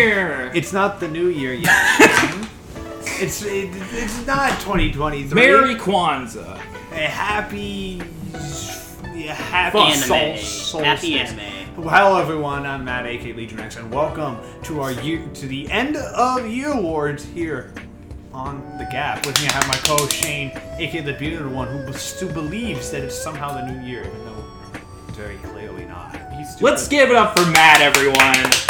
Happy New Year! It's not the new year yet. it's it, it's not 2023. Merry Kwanzaa. A happy yeah, happy Anime. sol- Happy anime. Hello everyone, I'm Matt, AK LegionWrex, and welcome to our year to the end of year awards here on the Gap. With me, I have my co-host Shane, aka the Bearded One, who still believes that it's somehow the new year, even though very clearly not. Let's give it up for Matt, everyone.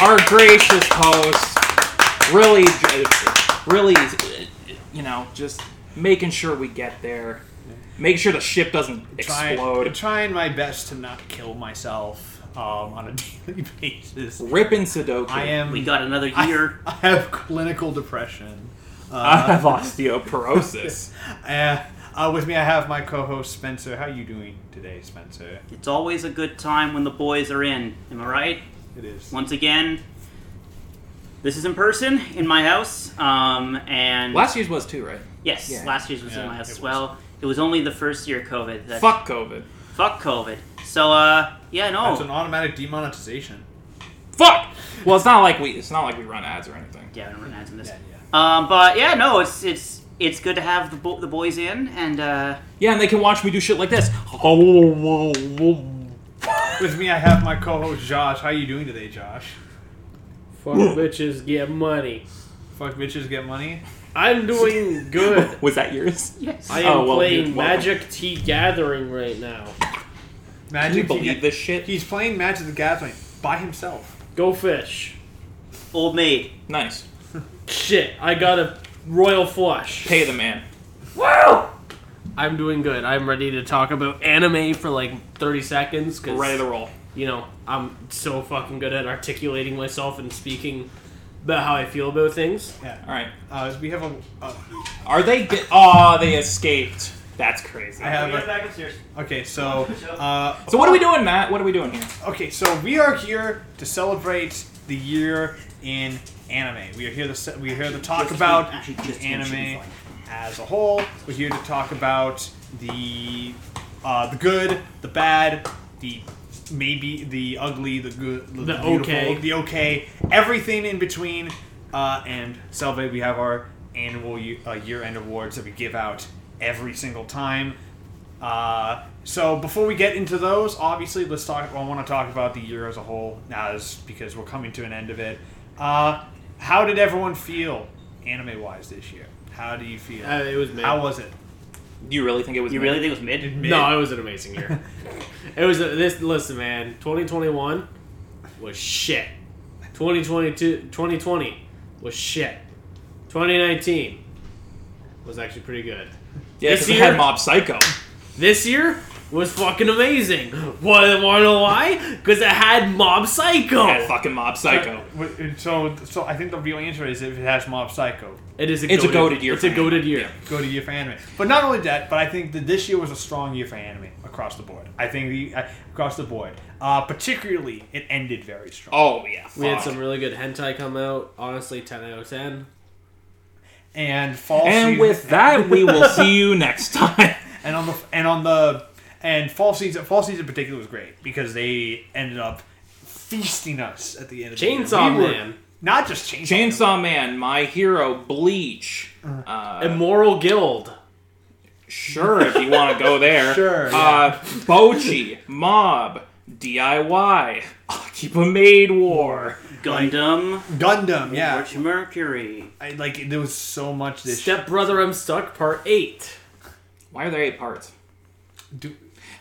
Our gracious host. Really, really, you know, just making sure we get there. Make sure the ship doesn't explode. trying, explode. trying my best to not kill myself um, on a daily basis. Ripping Sudoku. I am. We got another year. I have clinical depression. I have osteoporosis. Uh, uh, with me, I have my co-host Spencer. How are you doing today, Spencer? It's always a good time when the boys are in. Am I right? It is. Once again, this is in person in my house. Um, and Last year's was too, right? yes, Yeah. last year's was Yeah, in my house it as was. well. It was only the first year of COVID. That, Fuck COVID. Fuck COVID. So uh, yeah, no. That's an automatic demonetization. Fuck. Well, it's not like we. It's not like we run ads or anything. yeah, I don't run ads in this. Yeah, yeah. Um, but yeah, no, it's it's it's good to have the bo- the boys in, and uh, Yeah, and they can watch me do shit like this. With me, I have my co-host Josh. How you doing today, Josh? Fuck bitches get money. Fuck bitches, get money. I'm doing good. Was that yours? yes. I oh, am Oh, well, playing you're welcome. Magic the Gathering right now. Can you Magic. believe this shit? He's playing Magic the Gathering by himself. Go fish. Old maid. Nice. Shit, I got a royal flush. Pay the man. I'm doing good. I'm ready to talk about anime for like 30 seconds We're ready to roll. you know I'm so fucking good at articulating myself and speaking about how I feel about things. Yeah. All right. Uh, we have a. Uh, Are they? Get- oh, they escaped. That's crazy. I have a. back upstairs. Okay, so. Uh, So what are we doing, Matt? What are we doing here? Okay, so we are here to celebrate the year in anime. We are here to se- we are here to talk about kidding. Actually, the just kidding. Should be anime fine. As a whole. We're here to talk about the uh, the good, the bad, the maybe the ugly, the good, the, The beautiful, okay. the okay, everything in between. Uh, and celebrate. We have our annual year, uh, year-end awards that we give out every single time. Uh, so before we get into those, obviously, let's talk. I want to talk about the year as a whole, as because we're coming to an end of it. Uh, how did everyone feel, anime-wise, this year? How do you feel? Uh, it was mid. how was it? Do you really think it was? You me? really think it was mid? Mid? No, it was an amazing year. it was a, this. Listen, man. 2021 was shit. 2022, 2020 was shit. 2019 was actually pretty good. Yeah, This year- had Mob Psycho. This year was fucking amazing. What? Want to know why? Because it had Mob Psycho. It had fucking Mob Psycho. Uh, So, so I think the real answer is if it has Mob Psycho, It is a It's a goated, goated year It's for a goated anime. year. Yeah. go to year for anime. But not only that, but I think that this year was a strong year for anime across the board. I think the uh, across the board, uh, particularly it ended very strong. Oh yeah. We had some really good hentai come out. Honestly, 10 out of 10. And fall And season, with that, we will see you next time. and on the and on the and fall season fall season in particular was great because they ended up feasting us at the end of the year. Chainsaw We were- Man. not just Chainsaw, Chainsaw Man, My Hero, Bleach. Uh, Immoral Guild. sure, if you want to go there. Sure, Uh, Bocchi, Mob, DIY, Akiba Maid War. Gundam. Gundam, yeah. March Mercury. I, like there was so much this Step Brother, I'm Stuck, Part 8. Why are there eight parts? Do-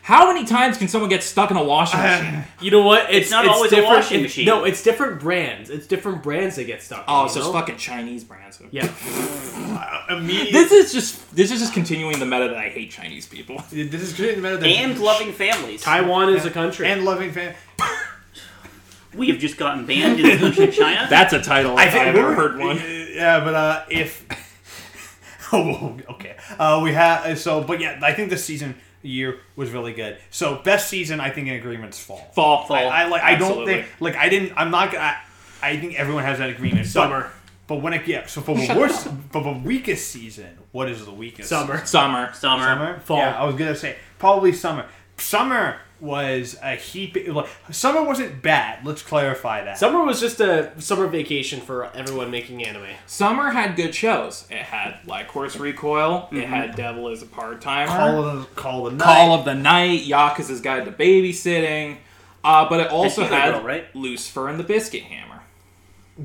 How many times can someone get stuck in a washing machine? You know what? It's, not always a different. washing machine. No, it's different brands. It's different brands that get stuck. Oh, you so it's know? fucking Chinese brands. Yeah. immediate. This is just this is just continuing the meta that I hate Chinese people. this is good better than And loving families. Taiwan is a country. and loving fan. We have just gotten banned in the country of China. That's a title I think I've we ever were- heard one. Yeah, but uh, if oh, okay, uh, we have so, but yeah, I think this season year was really good. So best season, I think in agreements fall. Fall, Fall. I, I like. I don't Absolutely. think like I didn't. I'm not. gonna- I, I think everyone has that agreement. Summer. But, when it yeah, so for the worst, for the weakest season, what is the weakest? Summer. Summer. Summer. Summer. Fall. Yeah, I was gonna say probably summer. summer was a heap. Like, summer wasn't bad. Let's clarify that. Summer was just a summer vacation for everyone making anime. Summer had good shows. It had like Lycoris Recoil. It had Devil is a Part Timer. call of the call of the night. Call of the Night, Yakuza's Guide to Babysitting. Uh, but it also Healer had Girl, right? Lucifer and the Biscuit Hammer.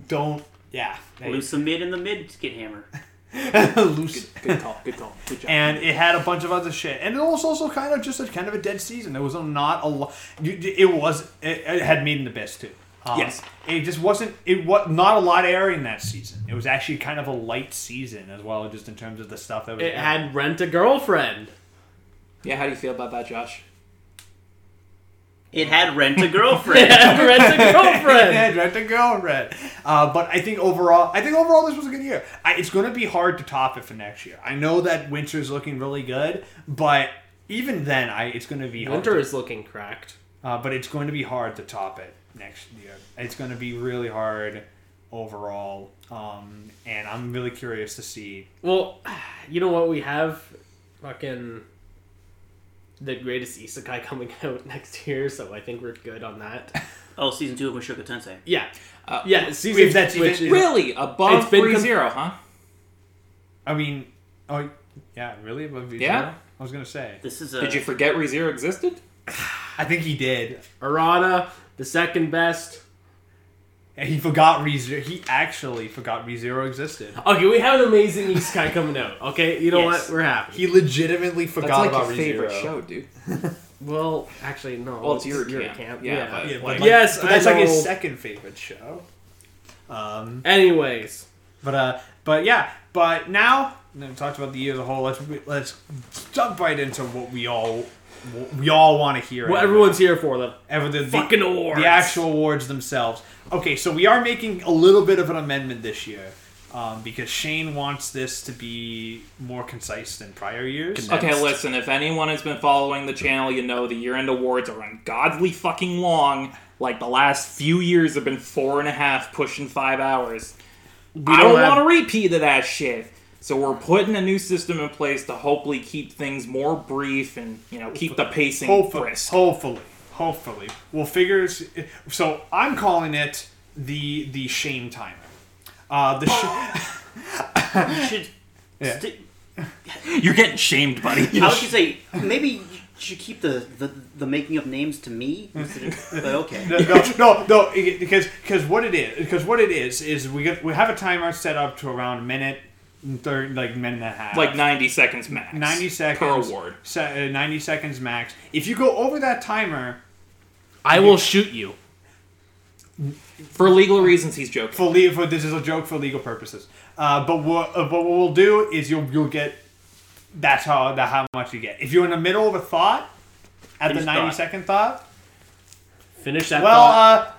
Don't. Yeah. Loose the mid and the mid skid hammer. Loose. Good call, good call, good job. and it had a bunch of other shit, and it was also kind of just a kind of a dead season. There was not a lot. It was. It, it had Made in Abyss too. Um, Yes. It just wasn't. It was not a lot airing that season. It was actually kind of a light season as well, just in terms of the stuff that was. It had Rent a Girlfriend. yeah, how do you feel about that, Josh? It had rent a girlfriend. Rent a Girlfriend. Yeah, Rent a Girlfriend. Uh, but I think overall, I think overall this was a good year. I, it's going to be hard to top it for next year. I know that winter's looking really good, but even then, I it's going to be hard Winter to- is looking cracked. Uh, but it's going to be hard to top it next year. It's going to be really hard overall, um, and I'm really curious to see. Well, you know what? We have fucking the greatest isekai coming out next year, so I think we're good on that. oh, season two of Mushoku Tensei. Yeah. Uh, Yeah, season if that's which is- Really? Above It's been Free com- Zero, huh? I mean, oh yeah, really? Above ReZero? Yeah. I was going to say. This is a. Did you forget ReZero existed? I think he did. Arana, the second best. And he forgot ReZero. He actually forgot ReZero existed. Okay, we have an amazing isekai coming out. Okay, you know Yes. what? We're happy. He legitimately forgot That's forgot like about your favorite ReZero. show, dude. Well, actually, no. Well, it's your camp. camp. Yeah, Yeah. but- Yeah, but Like- like- Yes, but that's I like his second favorite show. Um, Anyways, But uh, but yeah, but now we talked about the year as a whole. Let's let's jump right into what we all what we all want to hear. what anyway. everyone's here for the Ever the, the- fucking awards. the actual awards themselves. Okay, so we are making a little bit of an amendment this year. Um, because Shane wants this to be more concise than prior years. Okay, listen, if anyone has been following the channel, you know the year end awards are ungodly fucking long. Like the last few years have been four and a half, pushing five hours. I don't don't have- want to repeat of that shit. So we're putting a new system in place to hopefully keep things more brief and you know keep the pacing Hopefully, brisk. hopefully, hopefully, we'll figure. So I'm calling it the the shame timer. Uh, the sh- You should. Yeah. sti- You're getting shamed, buddy. I was gonna say maybe you should keep the, the, the making of names to me. instead of- But okay. no, no, no, no, because because what it is because what it is is we get we have a timer set up to around a minute, and third like minute and a half, like 90 seconds max. 90 seconds per award. se- uh, 90 seconds max. If you go over that timer I will shoot you. For legal reasons, he's joking. for legal, for this is a joke for legal purposes. Uh, but what uh, but what we'll do is you'll you'll get that's how that how much you get. If you're in the middle of a thought, at Finish the 90 thought. second thought, Finish that well, thought.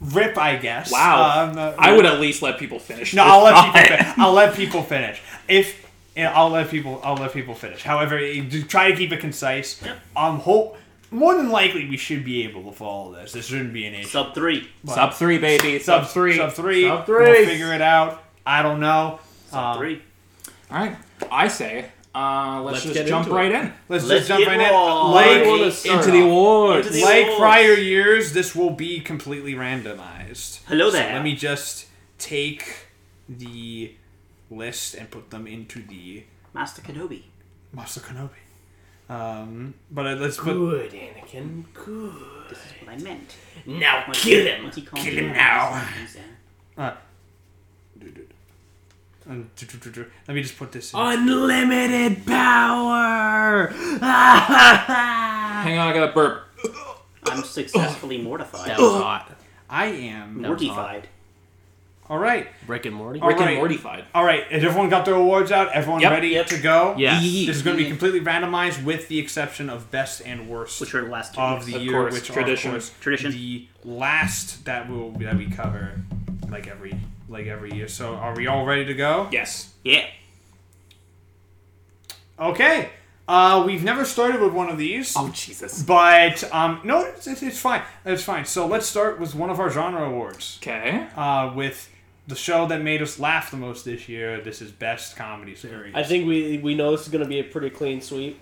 Rip, I guess. Wow. Um, uh, I would at least let people finish. No, I'll let thought. people. Fin- I'll let people finish. If yeah, I'll let people. I'll let people finish. However, try to keep it concise. Um, hope more than likely we should be able to follow this. This shouldn't be an issue. Sub three. Sub three, baby. Sub, three. Sub three. Sub three. We'll figure it out. I don't know. Sub Um, three. All right. I say, uh, let's, Let's just jump right in. Let's, Let's just jump right raw. in. I Like wanna Into the awards. Into the like awards. prior years, this will be completely randomized. Hello So there. let me just take the list and put them into the Master Kenobi. Master Kenobi. Um, but uh, let's put Good, Anakin. Good. This is what I meant. Now What's kill him. what's he called? Kill him now. He's, uh, do- do- do- do. Let me just put this in. Unlimited power. Hang on, I got a burp. I'm successfully mortified. That was hot. I am. Mortified. All right. Rick and Morty. All Rick right. and Mortified. All right. Has everyone got their awards out? Everyone Yep. ready Yep. to go? Yes. Yee. This is going to be completely randomized with the exception of best and worst Which are the last two. of the Of year, course, which tradition. are of course Tradition. the last that will that we cover like every like every year. So are we all ready to go? Yes. Yeah. Okay. Uh, we've never started with one of these. Oh Jesus. But um, no, it's, it's, it's fine. It's fine. So let's start with one of our genre awards. Okay. Uh, with the show that made us laugh the most this year. This is best comedy series. I think we we know this is gonna be a pretty clean sweep.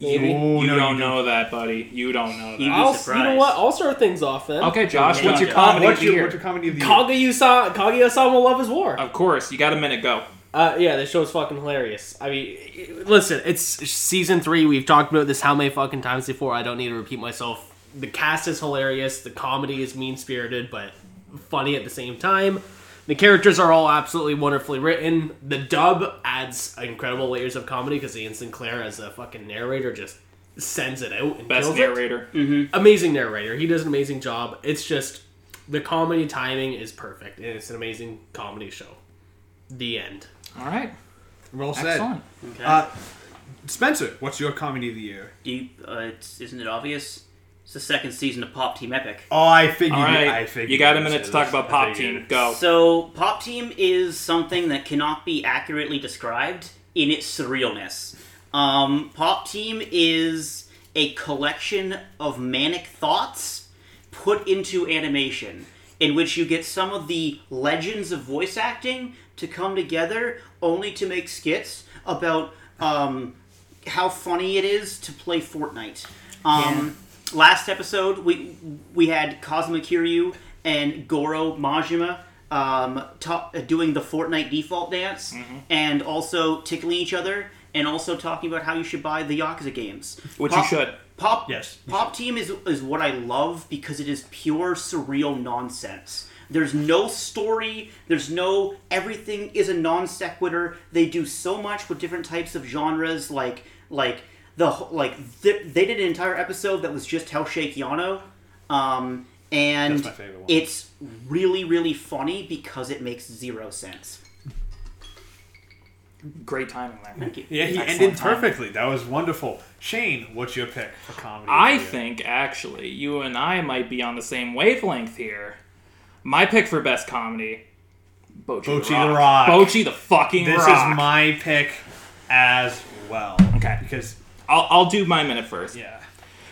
Maybe. You no, don't you know that, buddy. You don't know You- that. I'll, you know what? I'll start things off then. Okay, Josh, what's your Uh, comedy what's of the your year? what's your comedy of the year? Kaguya-sama, Kaguya-sama Love is War. Of course, you got a minute. Go. Uh, yeah, this show's fucking hilarious. I mean, listen, it's season three. We've talked about this how many fucking times before. I don't need to repeat myself. The cast is hilarious. The comedy is mean spirited, but funny at the same time. The characters are all absolutely wonderfully written. The dub adds incredible layers of comedy because Ian Sinclair, as a fucking narrator, just sends it out and Best kills narrator. it. Amazing narrator. He does an amazing job. It's just the comedy timing is perfect, and it's an amazing comedy show. The end. All right. Well said. Excellent. Okay. Uh, Spencer, what's your comedy of the year? You, uh, it's, isn't it obvious? It's the second season of Pop Team Epic. Oh, I figured. All it- right. I figured. you got a minute to talk about Pop. Team. Go. So, Pop Team is something that cannot be accurately described in its surrealness. Um, Pop Team is a collection of manic thoughts put into animation, in which you get some of the legends of voice acting to come together only to make skits about um, how funny it is to play Fortnite. Um, Last episode, we we had Kazuma Kiryu and Goro Majima um, ta- doing the Fortnite default dance, Mm-hmm. and also tickling each other, and also talking about how you should buy the Yakuza games. Which you should. Pop Yes, you Pop Team is is what I love because it is pure surreal nonsense. There's no story. There's no everything is a non sequitur. They do so much with different types of genres, like like the wh- like th- they did an entire episode that was just Hell Shake Yano, um, and That's my favorite one. it's really really funny because it makes zero sense. Great timing there. Thank you. Yeah, he Excellent ended timing. perfectly. That was wonderful. Shane, what's your pick for comedy? I the year? think actually you and I might be on the same wavelength here. My pick for best comedy, Bochi, Bocchi the the Rock. Rock. Bocchi the fucking this Rock. is my pick as well. Okay. Because I'll, I'll do my minute first. yeah,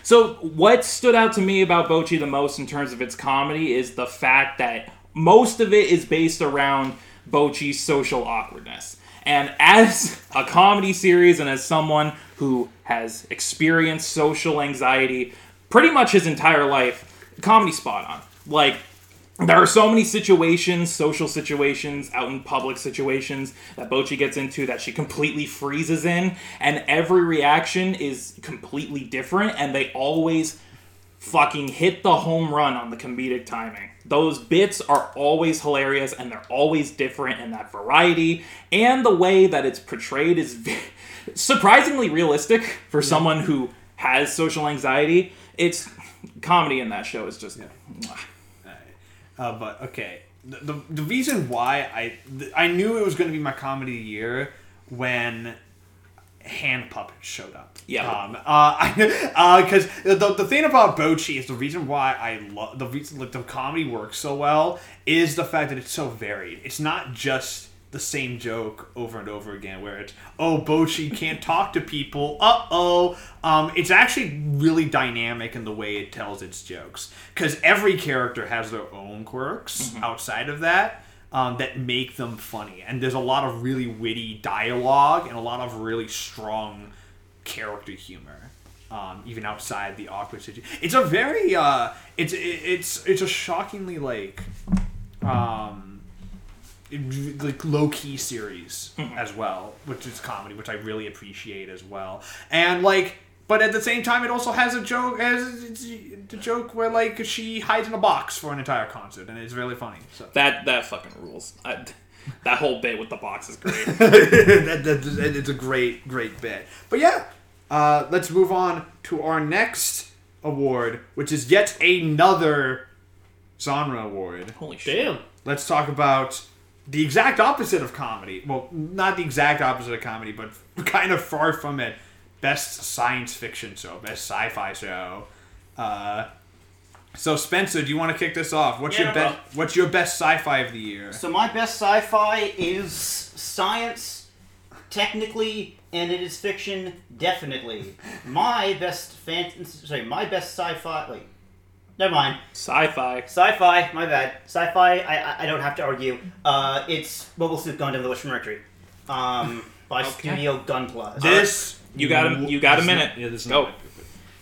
So, what stood out to me about Bocchi the most in terms of its comedy is the fact that most of it is based around Bocchi's social awkwardness. And as a comedy series and as someone who has experienced social anxiety pretty much his entire life, comedy spot on. Like, there are so many situations, social situations, out in public situations that Bocchi gets into that she completely freezes in, and every reaction is completely different, and they always fucking hit the home run on the comedic timing. Those bits are always hilarious and they're always different, in that variety and the way that it's portrayed is surprisingly realistic for someone who has social anxiety. It's comedy in that show is just. mwah. Uh, but okay. The, the the reason why I th- I knew it was going to be my comedy year when hand puppets showed up. Yeah. Um. Uh. Because the the thing about Bocchi is the reason why I love the reason like the comedy works so well is the fact that it's so varied. It's not just the same joke over and over again where it's oh Bocchi can't talk to people. Uh oh um it's actually really dynamic in the way it tells its jokes because every character has their own quirks outside of that um, that make them funny. And there's a lot of really witty dialogue and a lot of really strong character humor um, even outside the awkward situation it's a very uh it's it, it's it's a shockingly like um like low key series as well, which is comedy, which I really appreciate as well. And like, but at the same time, it also has a joke as the joke where like she hides in a box for an entire concert, and it's really funny. So That that fucking rules. I, that whole bit with the box is great. that, that, it's a great great bit. But yeah, uh, let's move on to our next award, which is yet another genre award. Holy shit! Damn. let's talk about the exact opposite of comedy. Well, not the exact opposite of comedy, but kind of far from it. Best science fiction show, best sci-fi show. Uh, so Spencer, do you want to kick this off? What's Yeah, your no best? What's your best sci-fi of the year? So my best sci-fi is science, technically, and it is fiction, definitely. My best fan, sorry, my best sci-fi. Wait, never mind. Sci-fi. Sci-fi, my bad. Sci-fi, I, I, I don't have to argue. Uh, it's Mobile Suit Gundam: The Witch from Mercury, um, by Okay. Studio Gunpla. This You got a you got a minute. Yeah, this is Go. not.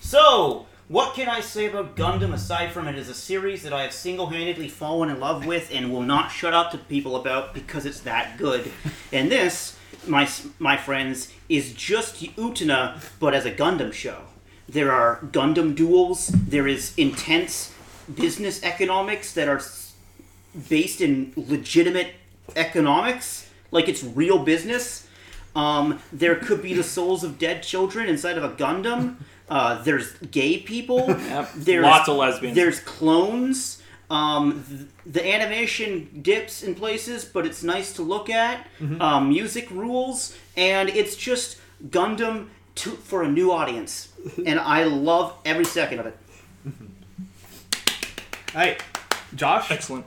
So, what can I say about Gundam aside from it is a series that I have single-handedly fallen in love with and will not shut up to people about because it's that good. And this, my my friends, is just Utena but as a Gundam show. There are Gundam duels. There is intense business economics that are based in legitimate economics, like it's real business. Um, there could be the souls of dead children inside of a Gundam. Uh, there's gay people. Yep. There's Lots of lesbians. There's clones. Um, th- the animation dips in places, but it's nice to look at. Um, music rules, and it's just Gundam to, for a new audience, and I love every second of it. Hey, Josh. Excellent.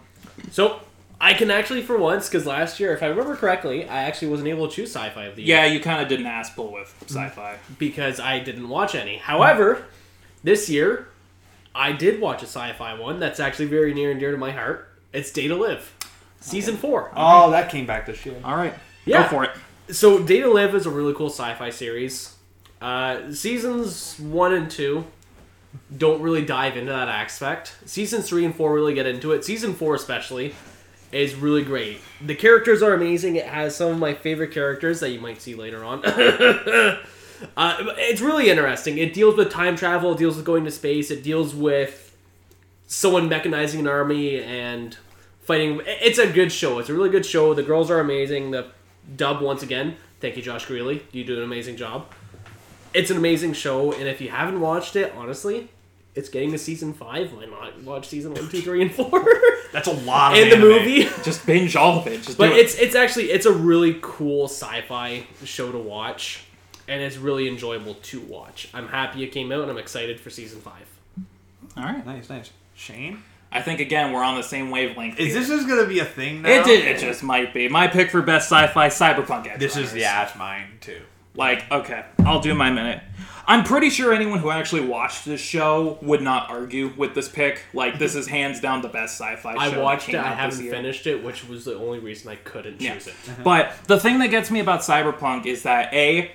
So I can actually, for once, because last year, if I remember correctly, I actually wasn't able to choose sci-fi of the year Yeah, you kind of did an ass pull with sci-fi. because I didn't watch any. However, this year I did watch a sci-fi one that's actually very near and dear to my heart. It's Date A Live, season four. Oh, that came back this year. All right. Yeah. Go for it. So Date A Live is a really cool sci-fi series. Uh, seasons one and two don't really dive into that aspect. Seasons three and four really get into it. Season four especially is really great. The characters are amazing. It has some of my favorite characters that you might see later on. uh, it's really interesting. It deals with time travel. It deals with going to space. It deals with someone mechanizing an army and fighting. It's a good show. It's a really good show. The girls are amazing. The dub once again. Thank you, Josh Grelle. You do an amazing job. It's an amazing show, and if you haven't watched it, honestly, it's getting to season five. Why not watch season one, two, three, and four? That's a lot of and the movie. Just binge all of it. Just But do it. it's it's actually it's a really cool sci-fi show to watch, and it's really enjoyable to watch. I'm happy it came out, and I'm excited for season five. all right. Nice, nice. Shane, I think again we're on the same wavelength. is here. this just gonna be a thing now? It did. It just might be my pick for best sci-fi cyberpunk. Edge This is yeah, it's mine too. Like, okay, I'll do my minute. I'm pretty sure anyone who actually watched this show would not argue with this pick. Like, this is hands down the best sci-fi show. I that watched it. I haven't finished it, which was the only reason I couldn't Yeah. choose it. Uh-huh. But the thing that gets me about Cyberpunk is that A,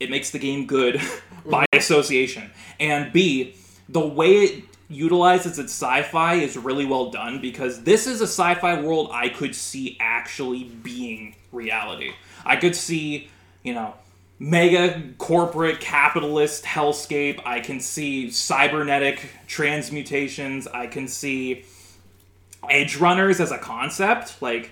it makes the game good by mm-hmm. association, and B, the way it utilizes its sci-fi is really well done because this is a sci-fi world I could see actually being reality. I could see, you know, mega corporate capitalist hellscape. I can see cybernetic transmutations. I can see edge runners as a concept like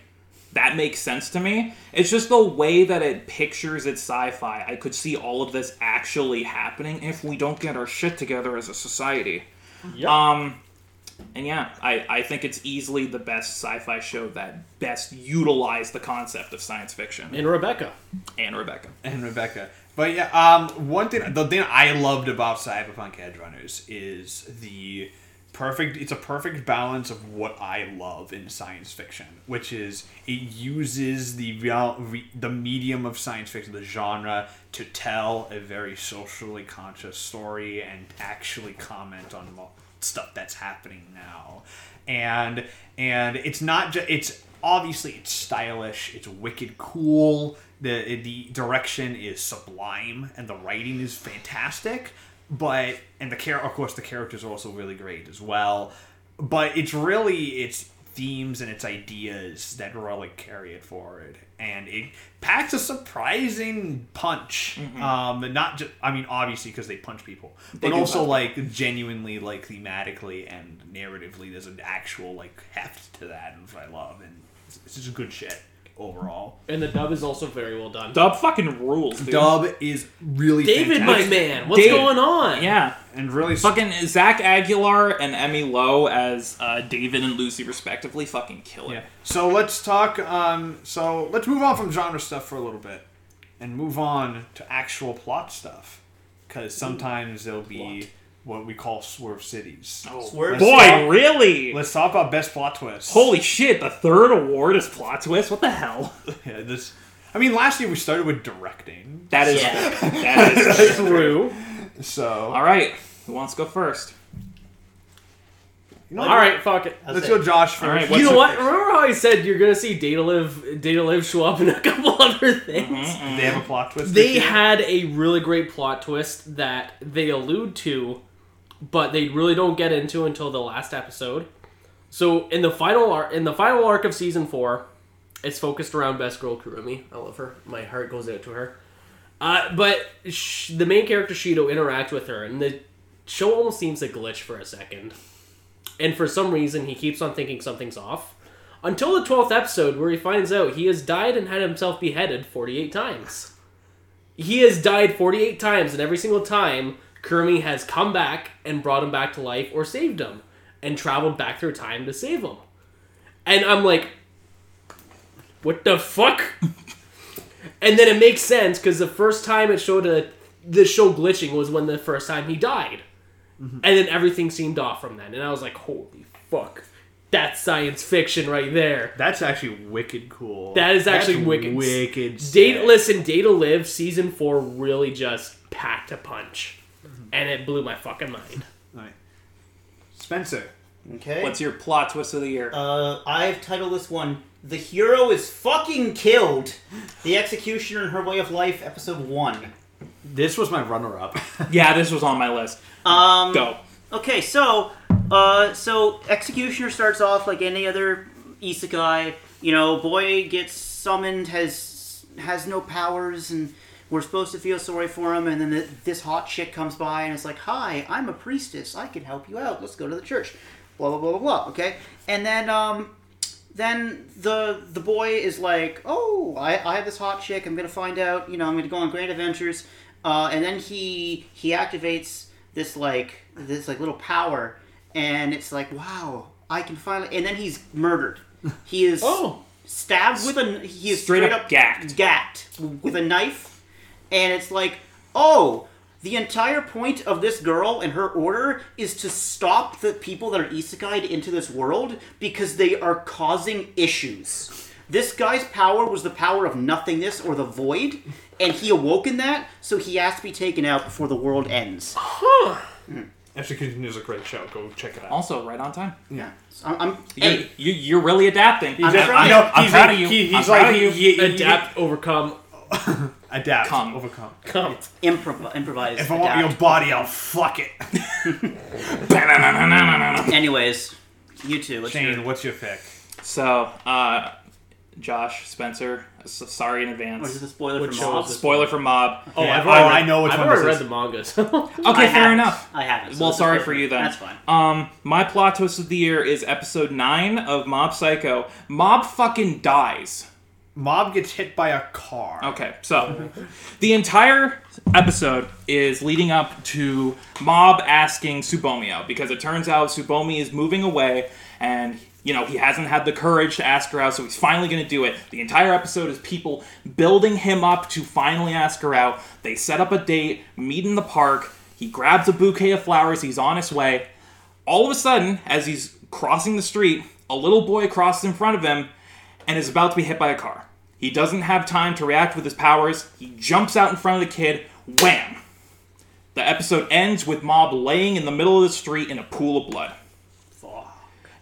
that makes sense to me it's just the way that it pictures its sci-fi i could see all of this actually happening if we don't get our shit together as a society Yep. um and yeah I, I think it's easily the best sci-fi show that best utilized the concept of science fiction and Rebecca. and rebecca and Rebecca. But yeah, um, one thing, the thing I loved about Cyberpunk Edge Runners is the perfect. It's a perfect balance of what I love in science fiction, which is it uses the real, re, the medium of science fiction, the genre, to tell a very socially conscious story and actually comment on mo- stuff that's happening now, and and it's not just it's obviously it's stylish, it's wicked cool. The the direction is sublime and the writing is fantastic. But and the care of course the characters are also really great as well. But it's really its themes and its ideas that really carry it forward, and it packs a surprising punch. Um, not just I mean obviously because they punch people, but also like genuinely like thematically and narratively there's an actual like heft to that, which I love, and it's, it's just good shit overall. And the dub is also very well done. dub fucking rules dude. Dub is really David, my man, what's David. going on? yeah and really fucking zach aguilar and Emi Lo as uh, david and lucy respectively fucking kill it Yeah. So let's talk. Um. So let's move on from genre stuff for a little bit, and move on to actual plot stuff, because sometimes there'll be what we call swerve cities. Oh, Swerve boy, City. really? Let's talk about best plot twists. Holy shit, the third award is plot twist? What the hell? Yeah, this. I mean, last year we started with directing. That is Yeah. that is True. So All right, who wants to go first? You know All what? right, fuck it. Let's say- go, Josh. First. All right, You know what? pick? Remember how I said you're gonna see Date A Live, Date A Live show up in a couple other things? Mm-hmm. they have a plot twist. They had a really great plot twist that they allude to, but they really don't get into until the last episode. So in the final arc, in the final arc of season four, it's focused around best girl Kurumi. I love her. My heart goes out to her. Uh, but sh- the main character Shido interacts with her, and the show almost seems to glitch for a second. And for some reason, he keeps on thinking something's off. Until the 12th episode, where he finds out he has died and had himself beheaded 48 times. He has died 48 times, and every single time, Kurumi has come back and brought him back to life or saved him, and traveled back through time to save him. And I'm like, what the fuck? and then it makes sense because the first time it showed a the show glitching was when the first time he died, mm-hmm. and then everything seemed off from then. And I was like, holy fuck, that's science fiction right there. That's actually wicked cool. That is actually That's wicked. Wicked. Data, listen, Date A Live season four really just packed a punch, and it blew my fucking mind. Alright. Spencer. Okay. What's your plot twist of the year? Uh, I've titled this one "The Hero is Fucking Killed." The Executioner and Her Way of Life, Episode One. This was my runner-up. yeah, this was on my list. Um, Go. Okay, so uh, so Executioner starts off like any other isekai. You know, boy gets summoned, has has no powers, and we're supposed to feel sorry for him. And then th this hot chick comes by and it's like, "Hi, I'm a priestess. I can help you out. Let's go to the church." Blah blah blah blah blah. Okay, and then um, then the the boy is like, "Oh, I, I have this hot chick. I'm gonna find out. You know, I'm gonna go on great adventures." Uh, and then he he activates this like this like little power, and it's like, "Wow, I can finally." And then he's murdered. He is Oh. stabbed with a he is Straight straight, up up gacked. gacked with a knife, and it's like, oh. The entire point of this girl and her order is to stop the people that are isekai'd into this world because they are causing issues. This guy's power was the power of nothingness or the void, and he awoke in that, so he has to be taken out before the world ends. Execution hmm. is a great show. Go check it out. Also, right on time. Yeah, so I'm. I'm You, hey, you, you're really adapting. I'm I'm, trying. I'm, know, I'm he's proud of you. he- he's I'm proud like- of you. he- he- Adapt, overcome, Adapt. Come. Overcome. come. improv- improvise. If I want your adapt. body, I'll fuck it. Anyways, you two. What's Shane, your- what's your pick? So, uh, Josh, Spencer, s- sorry in Or is advance. this a spoiler What from Mob? Spoiler for Mob. Oh, Yeah, I've oh, already read, I know which I've one already this read is. the mangas. Okay, I fair haven't. enough. I haven't. so Well, sorry for you then. That's fine. Um, my plot twist of the year is episode nine of Mob Psycho. Mob fucking dies. Mob gets hit by a car. Okay, so the entire episode is leading up to Mob asking Subomio because it turns out Tsubomi is moving away and you know he hasn't had the courage to ask her out, so he's finally going to do it. The entire episode is people building him up to finally ask her out. They set up a date, meet in the park. He grabs a bouquet of flowers. He's on his way. All of a sudden, as he's crossing the street, a little boy crosses in front of him and is about to be hit by a car. He doesn't have time to react with his powers. He jumps out in front of the kid. Wham! The episode ends with Mob laying in the middle of the street in a pool of blood.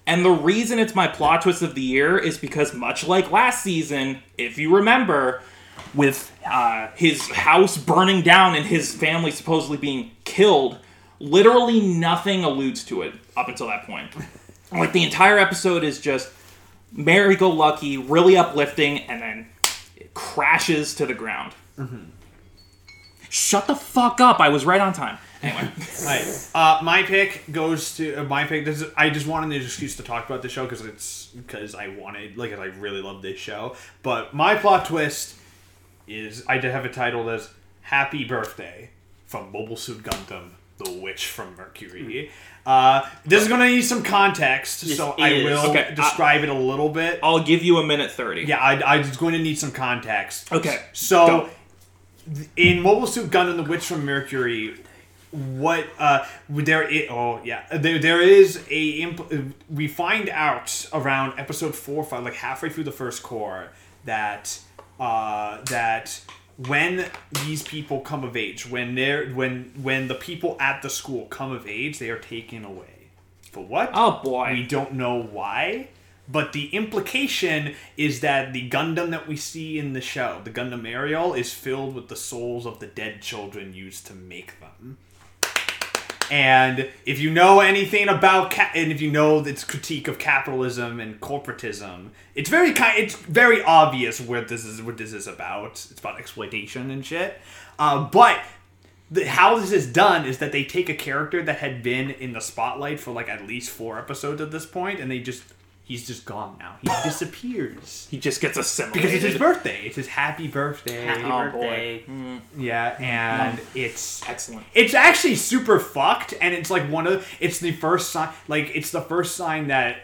And the reason it's my plot twist of the year is because, much like last season, if you remember, with uh, his house burning down and his family supposedly being killed, literally nothing alludes to it up until that point. Like the entire episode is just merry go lucky, really uplifting, and then it crashes to the ground. Shut the fuck up! I was right on time. Anyway, Right. Uh, my pick goes to uh, my pick. This is, I just wanted an excuse to talk about the show because it's because I wanted like I really love this show. But my plot twist is I did have it titled as "Happy Birthday" from Mobile Suit Gundam: The Witch from Mercury. Uh, this is gonna need some context, This so I is- will Okay, describe it a little bit. I'll give you a minute thirty. Yeah, I, I was going to need some context. Okay, So, go. in Mobile Suit Gundam: The Witch from Mercury, what uh there is oh yeah there, there is a imp- we find out around episode four or five like halfway through the first cour that uh that when these people come of age when they're when when the people at the school come of age they are taken away for what. Oh boy. We don't know why, but the implication is that the Gundam that we see in the show, the Gundam Aerial, is filled with the souls of the dead children used to make them. And if you know anything about ca- and if you know its critique of capitalism and corporatism, it's very kind. It's very obvious where this is what this is about. It's about exploitation and shit. Uh, but the, how this is done is that they take a character that had been in the spotlight for like at least four episodes at this point, and they just he's just gone now. He disappears he just gets a assimilated. because it's his birthday. It's his happy birthday. Happy Oh, boy. birthday. Yeah, and hmm. it's Excellent. it's actually super fucked, and it's like one of it's the first sign like it's the first sign that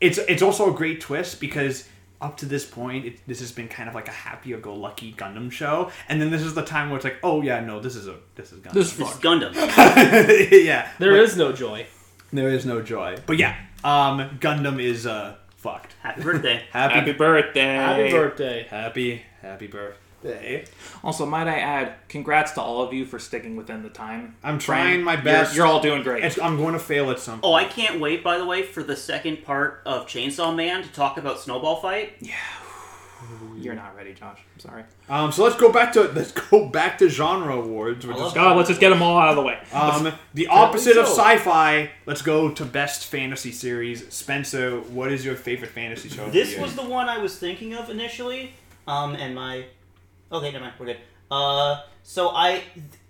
it's it's also a great twist because up to this point it, this has been kind of like a happy-go-lucky Gundam show, and then this is the time where it's like, oh yeah, no, this is a this is Gundam. This is This is. Gundam. yeah, There is no joy. there is no joy, but yeah, um, Gundam is uh fucked. Happy birthday. Happy Happy birthday. Happy birthday. happy happy birthday. Also, might I add, congrats to all of you for sticking within the time. I'm frame. trying my You're- best. You're, all doing great. It's, I'm going to fail at some. Oh, I can't wait, by the way, for the second part of Chainsaw Man to talk about Snowball Fight. You're not ready, Josh. I'm sorry. Um, so let's go back to let's go back to genre awards. Which I is, God, let's just get them all out of the way. um, the opposite of sci-fi. Let's go to best fantasy series. Spencer, what is your favorite fantasy show? This was the one I was thinking of initially. Um, and my. Okay, never mind. We're good. Uh, so I.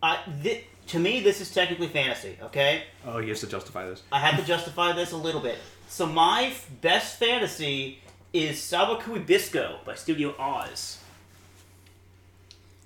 I thi- to me, this is technically fantasy, okay? Oh, he has to justify this. I had to justify this a little bit. So my f- best fantasy is Sabikui Bisco by Studio Oz.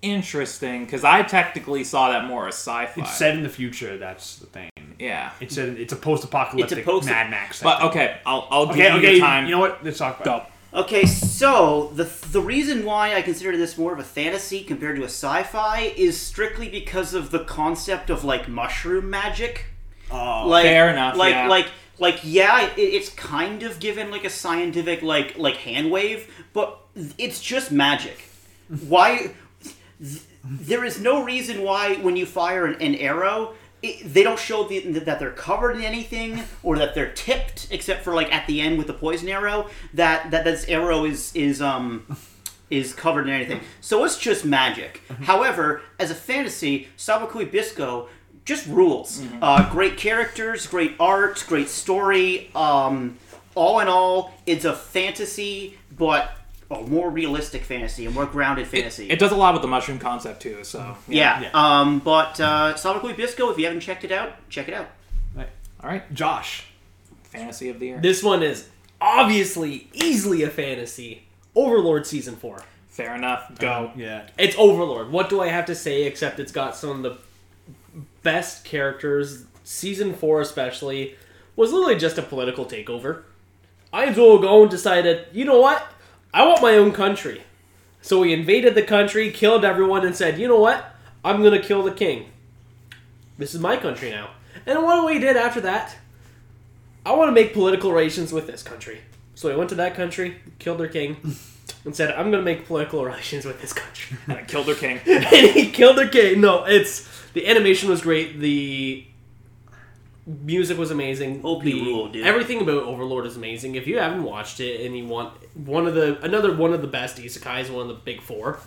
Interesting, because I technically saw that more as sci-fi. It's set in the future. That's the thing. yeah. It's a it's a post-apocalyptic It's a post- Mad Max. But setting. okay, I'll, I'll give okay, you okay. your time. You know what? Let's talk about. Go. Okay, so the the reason why I consider this more of a fantasy compared to a sci-fi is strictly because of the concept of like mushroom magic. Oh, Like, Fair enough, Like, yeah. like, like, yeah, it, it's kind of given like a scientific like like hand wave, but it's just magic. why? th- There is no reason why when you fire an, an arrow. It, they don't show the, that they're covered in anything or that they're tipped, except for like at the end with the poison arrow. That that this arrow is is um is covered in anything. So it's just magic. However, as a fantasy, Sabikui Bisco just rules. Uh, great characters, great art, great story. Um, all in all, it's a fantasy, but a more realistic fantasy, a more grounded fantasy. It does a lot with the mushroom concept too. So yeah. Yeah. Um, but uh, Sabikui Bisco, if you haven't checked it out, check it out. All right, Josh. fantasy of the year. This one is obviously easily a fantasy. Overlord season four. Fair enough. Go. Yeah. It's Overlord. What do I have to say except it's got some of the best characters. Season four, especially, was literally just a political takeover. Aizo Gon decided, you know what? I want my own country. So he invaded the country, killed everyone, and said, you know what? I'm gonna kill the king. This is my country now. And what he did after that? I want to make political relations with this country. So he went to that country, killed their king, and said, I'm gonna make political relations with this country. And I killed their king. and he killed their king. No, it's the animation was great. The music was amazing. OP the, rule, dude. Everything about Overlord is amazing. If you haven't watched it and you want one of the another one of the best isekais, one of the big four,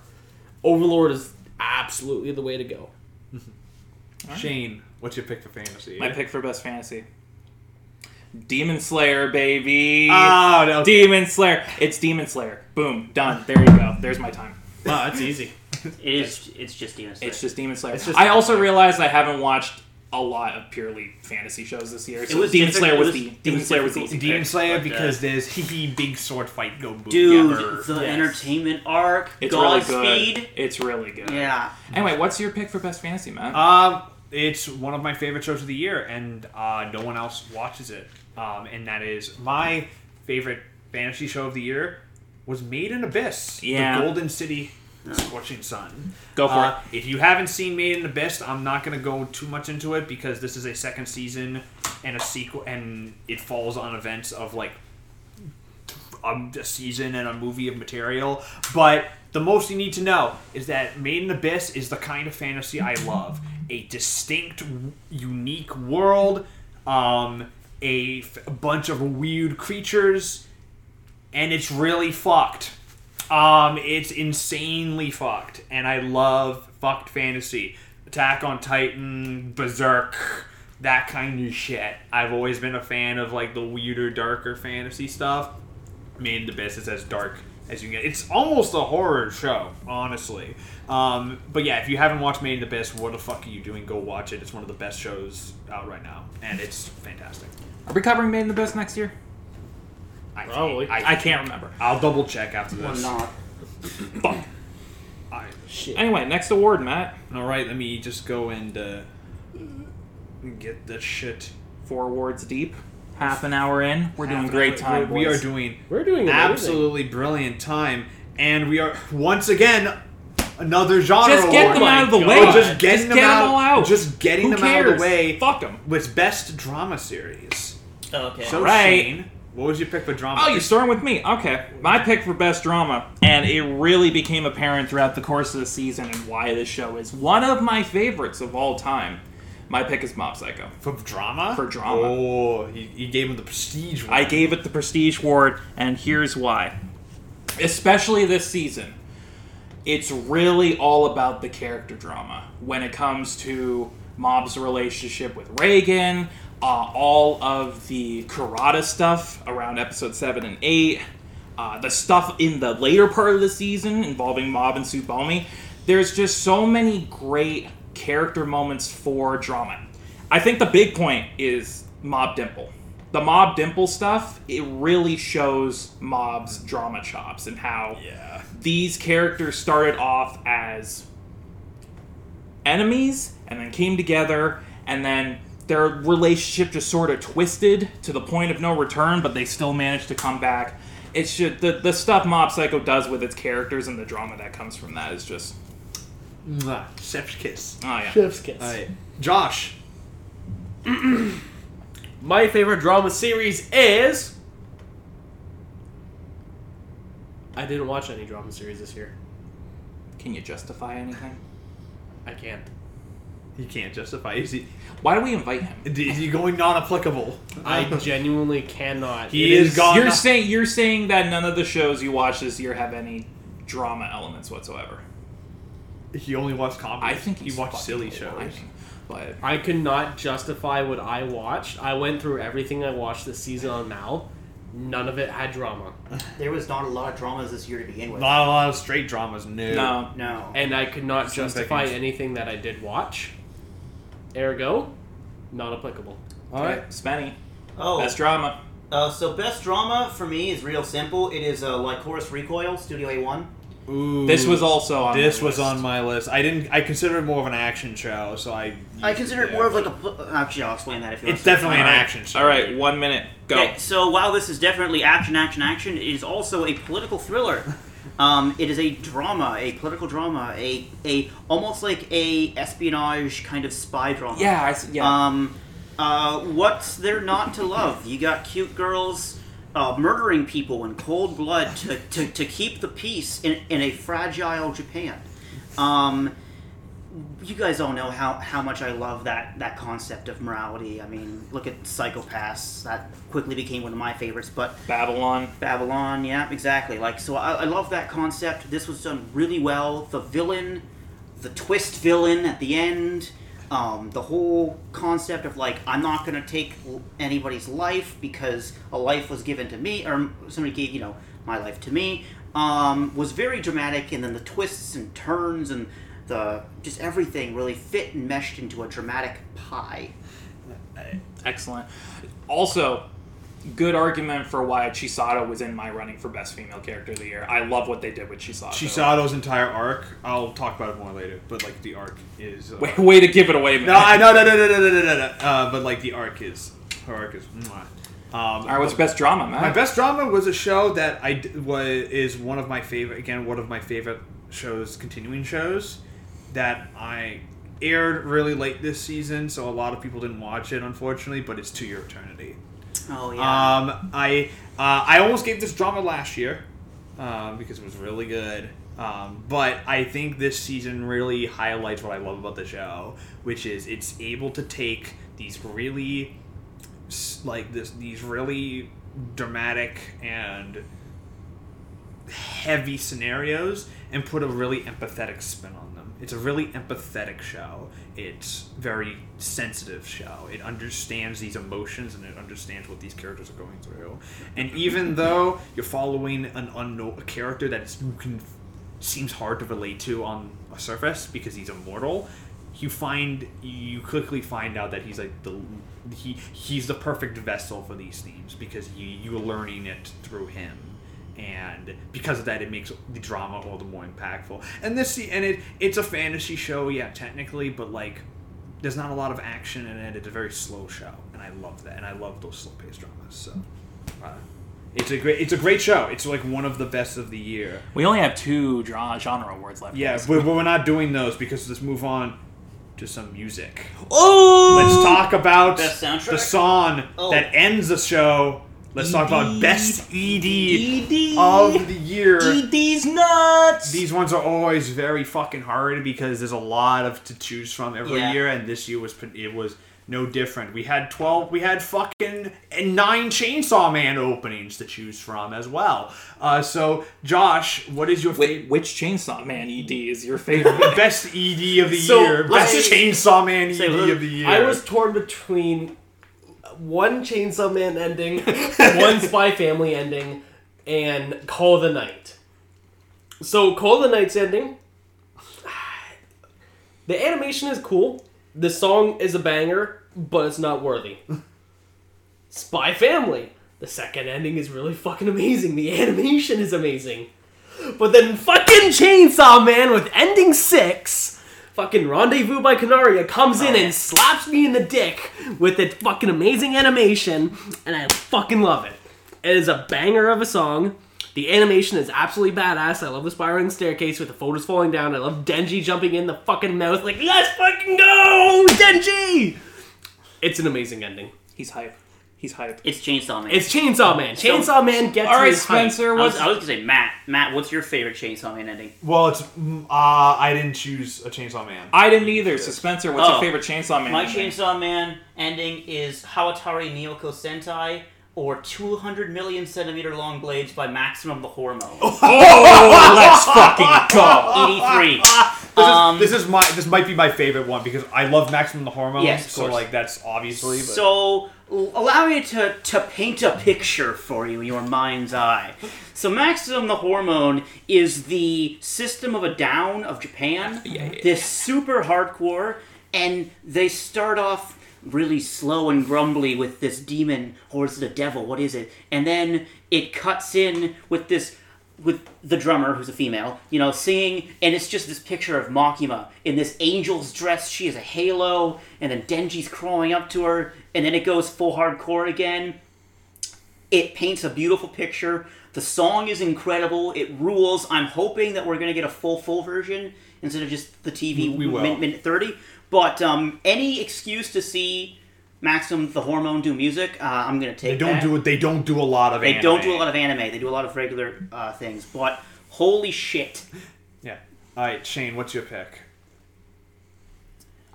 Overlord is absolutely the way to go. Shane, what's your pick for fantasy? My pick for best fantasy. Demon Slayer, baby. Oh, no. Demon Slayer. It's Demon Slayer. Boom. Done. There you go. There's my time. Wow, that's easy. It is. It's just Demon Slayer. It's just Demon Slayer. It's just- I also realized I haven't watched a lot of purely fantasy shows this year. So was Demon difficult- Slayer was it the Demon was Slayer was the easy Demon pick. Slayer but, uh, because there's hee hee big sword fight go boom. Dude, Yabber. the Yes. entertainment arc, It's really Godspeed. good. It's really good. Yeah. Anyway, what's your pick for best fantasy, man? Um, it's one of my favorite shows of the year, and uh, no one else watches it. Um, and that is my favorite fantasy show of the year was Made in Abyss. Yeah. The Golden City Scorching Sun. Go for Uh, If you haven't seen Made in the Abyss, I'm not going to go too much into it because this is a second season and a sequel, and it falls on events of like um, a season and a movie of material. But the most you need to know is that Made in Abyss is the kind of fantasy I love. A distinct, unique world. Um, a, f- a bunch of weird creatures, and it's really fucked. Um, it's insanely fucked, and I love fucked fantasy. Attack on Titan, Berserk, that kind of shit. I've always been a fan of like the weirder, darker fantasy stuff. Made the Abyss is as dark as you can get. It's almost a horror show, honestly. Um, but yeah, if you haven't watched Made in the Abyss, what the fuck are you doing? Go watch it. It's one of the best shows out right now, and it's fantastic. Are we covering Made in the Abyss next year? I Probably. I can't remember. I'll double check after this. Or this. not. I- Shit. Anyway, next award, Matt. all right, let me just go and uh, get this shit. Four awards deep. Half an hour in. We're doing Half an great hour- time. We are doing We're doing amazing. absolutely brilliant time, and we are once again another genre Just get award. them out of the God. way. Oh, just getting them get out- all out. just getting Who them out of the way. Fuck them. with best drama series. Okay. So Right. Shane, what was your pick for drama? Oh, you're starting with me. Okay. My pick for best drama, and it really became apparent throughout the course of the season and why this show is one of my favorites of all time. My pick is Mob Psycho. for drama. For drama. Oh, he, he gave him the prestige. One. I gave it the Prestige Award, and here's why. Especially this season, it's really all about the character drama when it comes to Mob's relationship with Reigen, uh, all of the Karada stuff around episode 7 and 8, uh, the stuff in the later part of the season involving Mob and Tsubomi. There's just so many great character moments for drama. I think the big point is Mob Dimple. The Mob Dimple stuff, it really shows Mob's drama chops and how Yeah. these characters started off as enemies and then came together and then their relationship just sort of twisted to the point of no return but they still managed to come back it's just the, the stuff mob psycho does with its characters and the drama that comes from that is just Mwah. Chef's kiss. oh yeah Chef's kiss. All right, Josh. My favorite drama series is. I didn't watch any drama series this year. can you justify anything I can't. He can't justify. Is he? why do we invite him Is he going non-applicable? I genuinely cannot. He It is gone. you're saying you're saying that none of the shows you watch this year have any drama elements whatsoever He only watched comedy. i think he he's watched fucking silly shows. lying, but I could not justify what I watched. I went through everything I watched this season on Mal. None of it had drama. There was not a lot of dramas this year to begin with. Not a lot of straight dramas. No. no no. And I could not Some justify pickings. anything that I did watch. Ergo, not applicable. All right. Spenny, Oh, best drama uh, so best drama for me is real simple. It is uh, Lycoris Recoil, Studio A1. Ooh. This was also on. This my was list. on my list. I didn't. I consider it more of an action show, so I. I consider it more of like a. pl- Actually, I'll explain that if you want It's to. definitely an All right. action show. All right, one minute. Go. Okay, so while this is definitely action, action, action, it is also a political thriller. Um, it is a drama, a political drama, a a almost like a espionage kind of spy drama. Yeah, I yeah. Um, uh, what's there not to love? You got cute girls uh, murdering people in cold blood to, to, to keep the peace in, in a fragile Japan. Um, you guys all know how, how much I love that, that concept of morality. I mean, look at Psycho-Pass. That quickly became one of my favorites. But Babylon. Babylon, yeah, exactly. Like, so I, I love that concept. This was done really well. The villain, the twist villain at the end, um, the whole concept of like, I'm not gonna take anybody's life because a life was given to me, or somebody gave, you know, my life to me, um, was very dramatic. And then the twists and turns and the just everything really fit and meshed into a dramatic pie. Excellent. Also, good argument for why Chisato was in my running for best female character of the year. I love what they did with Chisato. Chisato's entire arc. I'll talk about it more later, but like the arc is uh, way, way, to give it away. Man. No, I no no no no no no no. no. Uh, but like the arc is her arc is. Mwah. Um, All right, what's best drama, man? My best drama was a show that I was is one of my favorite. Again, one of my favorite shows, continuing shows that I aired really late this season so a lot of people didn't watch it unfortunately but it's To Your Eternity. Oh yeah. Um, I uh, I almost gave this drama last year um, because it was really good. Um, but I think this season really highlights what I love about the show, which is it's able to take these really like this these really dramatic and heavy scenarios and put a really empathetic spin on them. It's a really empathetic show. It's very sensitive show. It understands these emotions and it understands what these characters are going through. And even though you're following an unknown a character that is, can seems hard to relate to on a surface because he's immortal, you find you quickly find out that he's like the he he's the perfect vessel for these themes because you you're learning it through him and because of that it makes the drama all the more impactful and this and it it's a fantasy show yeah technically but like there's not a lot of action in it it's a very slow show and i love that and i love those slow paced dramas so uh, it's a great it's a great show it's like one of the best of the year We only have two dra- genre awards left. yeah guys. but, but we're not doing those because let's move on to some music Oh, Let's talk about Best the song Oh. that ends the show. Let's talk about best ED, ED of the year. ED's nuts. These ones are always very fucking hard because there's a lot of to choose from every Yeah. year, and this year was it was no different. We had twelve, we had fucking nine Chainsaw Man openings to choose from as well. Uh, so, Josh, what is your favorite? which Chainsaw Man ED is your favorite? Best ED of the So, year, best I- Chainsaw Man ED Say, look, of the year. I was torn between one Chainsaw Man ending, one Spy Family ending, and Call of the Night. So Call of the Night's ending. The animation is cool. The song is a banger, but it's not worthy. Spy Family. The second ending is really fucking amazing. The animation is amazing. But then fucking Chainsaw Man with ending six, fucking Rendezvous by Kanaria comes in oh, and slaps me in the dick with its fucking amazing animation, and I fucking love it. It is a banger of a song. The animation is absolutely badass. I love the spiraling staircase with the photos falling down. I love Denji jumping in the fucking mouth like, let's fucking go, Denji! It's an amazing ending. He's hype. He's hype. It's Chainsaw Man. It's Chainsaw Man. Chainsaw Man gets All right, me hyped. Spencer. I was, I was gonna say Matt. Matt, what's your favorite Chainsaw Man ending? Well, it's mm, uh, I didn't choose a Chainsaw Man. I didn't either. So Spencer, what's Oh. your favorite Chainsaw Man? My ending? Chainsaw Man ending is Hawatari Niokusenchi or 200 million centimeter long blades by Maximum the Hormone. Oh, let's fucking go. 83. This, Um, is, this is my this might be my favorite one because I love Maximum the Hormone. Yes, of so course. like that's obviously. But So, l- allow me to, to paint a picture for you in your mind's eye. So, Maximum the Hormone is the System of a Down of Japan. Yeah, yeah, This super hardcore, and they start off really slow and grumbly with this demon, or is it a devil? What is it? And then it cuts in with this. With the drummer, who's a female, you know, singing, and it's just this picture of Makima in this angel's dress. She has a halo, and then Denji's crawling up to her, and then it goes full hardcore again. It paints a beautiful picture. The song is incredible. It rules. I'm hoping that we're going to get a full, full version instead of just the TV We will. min- minute 30. But um, any excuse to see Maxim the Hormone do music, uh, I'm going to take they don't that. do it. They don't do a lot of. They anime. don't do a lot of anime. They do a lot of regular uh, things. But holy shit. Yeah. All right, Shane. What's your pick?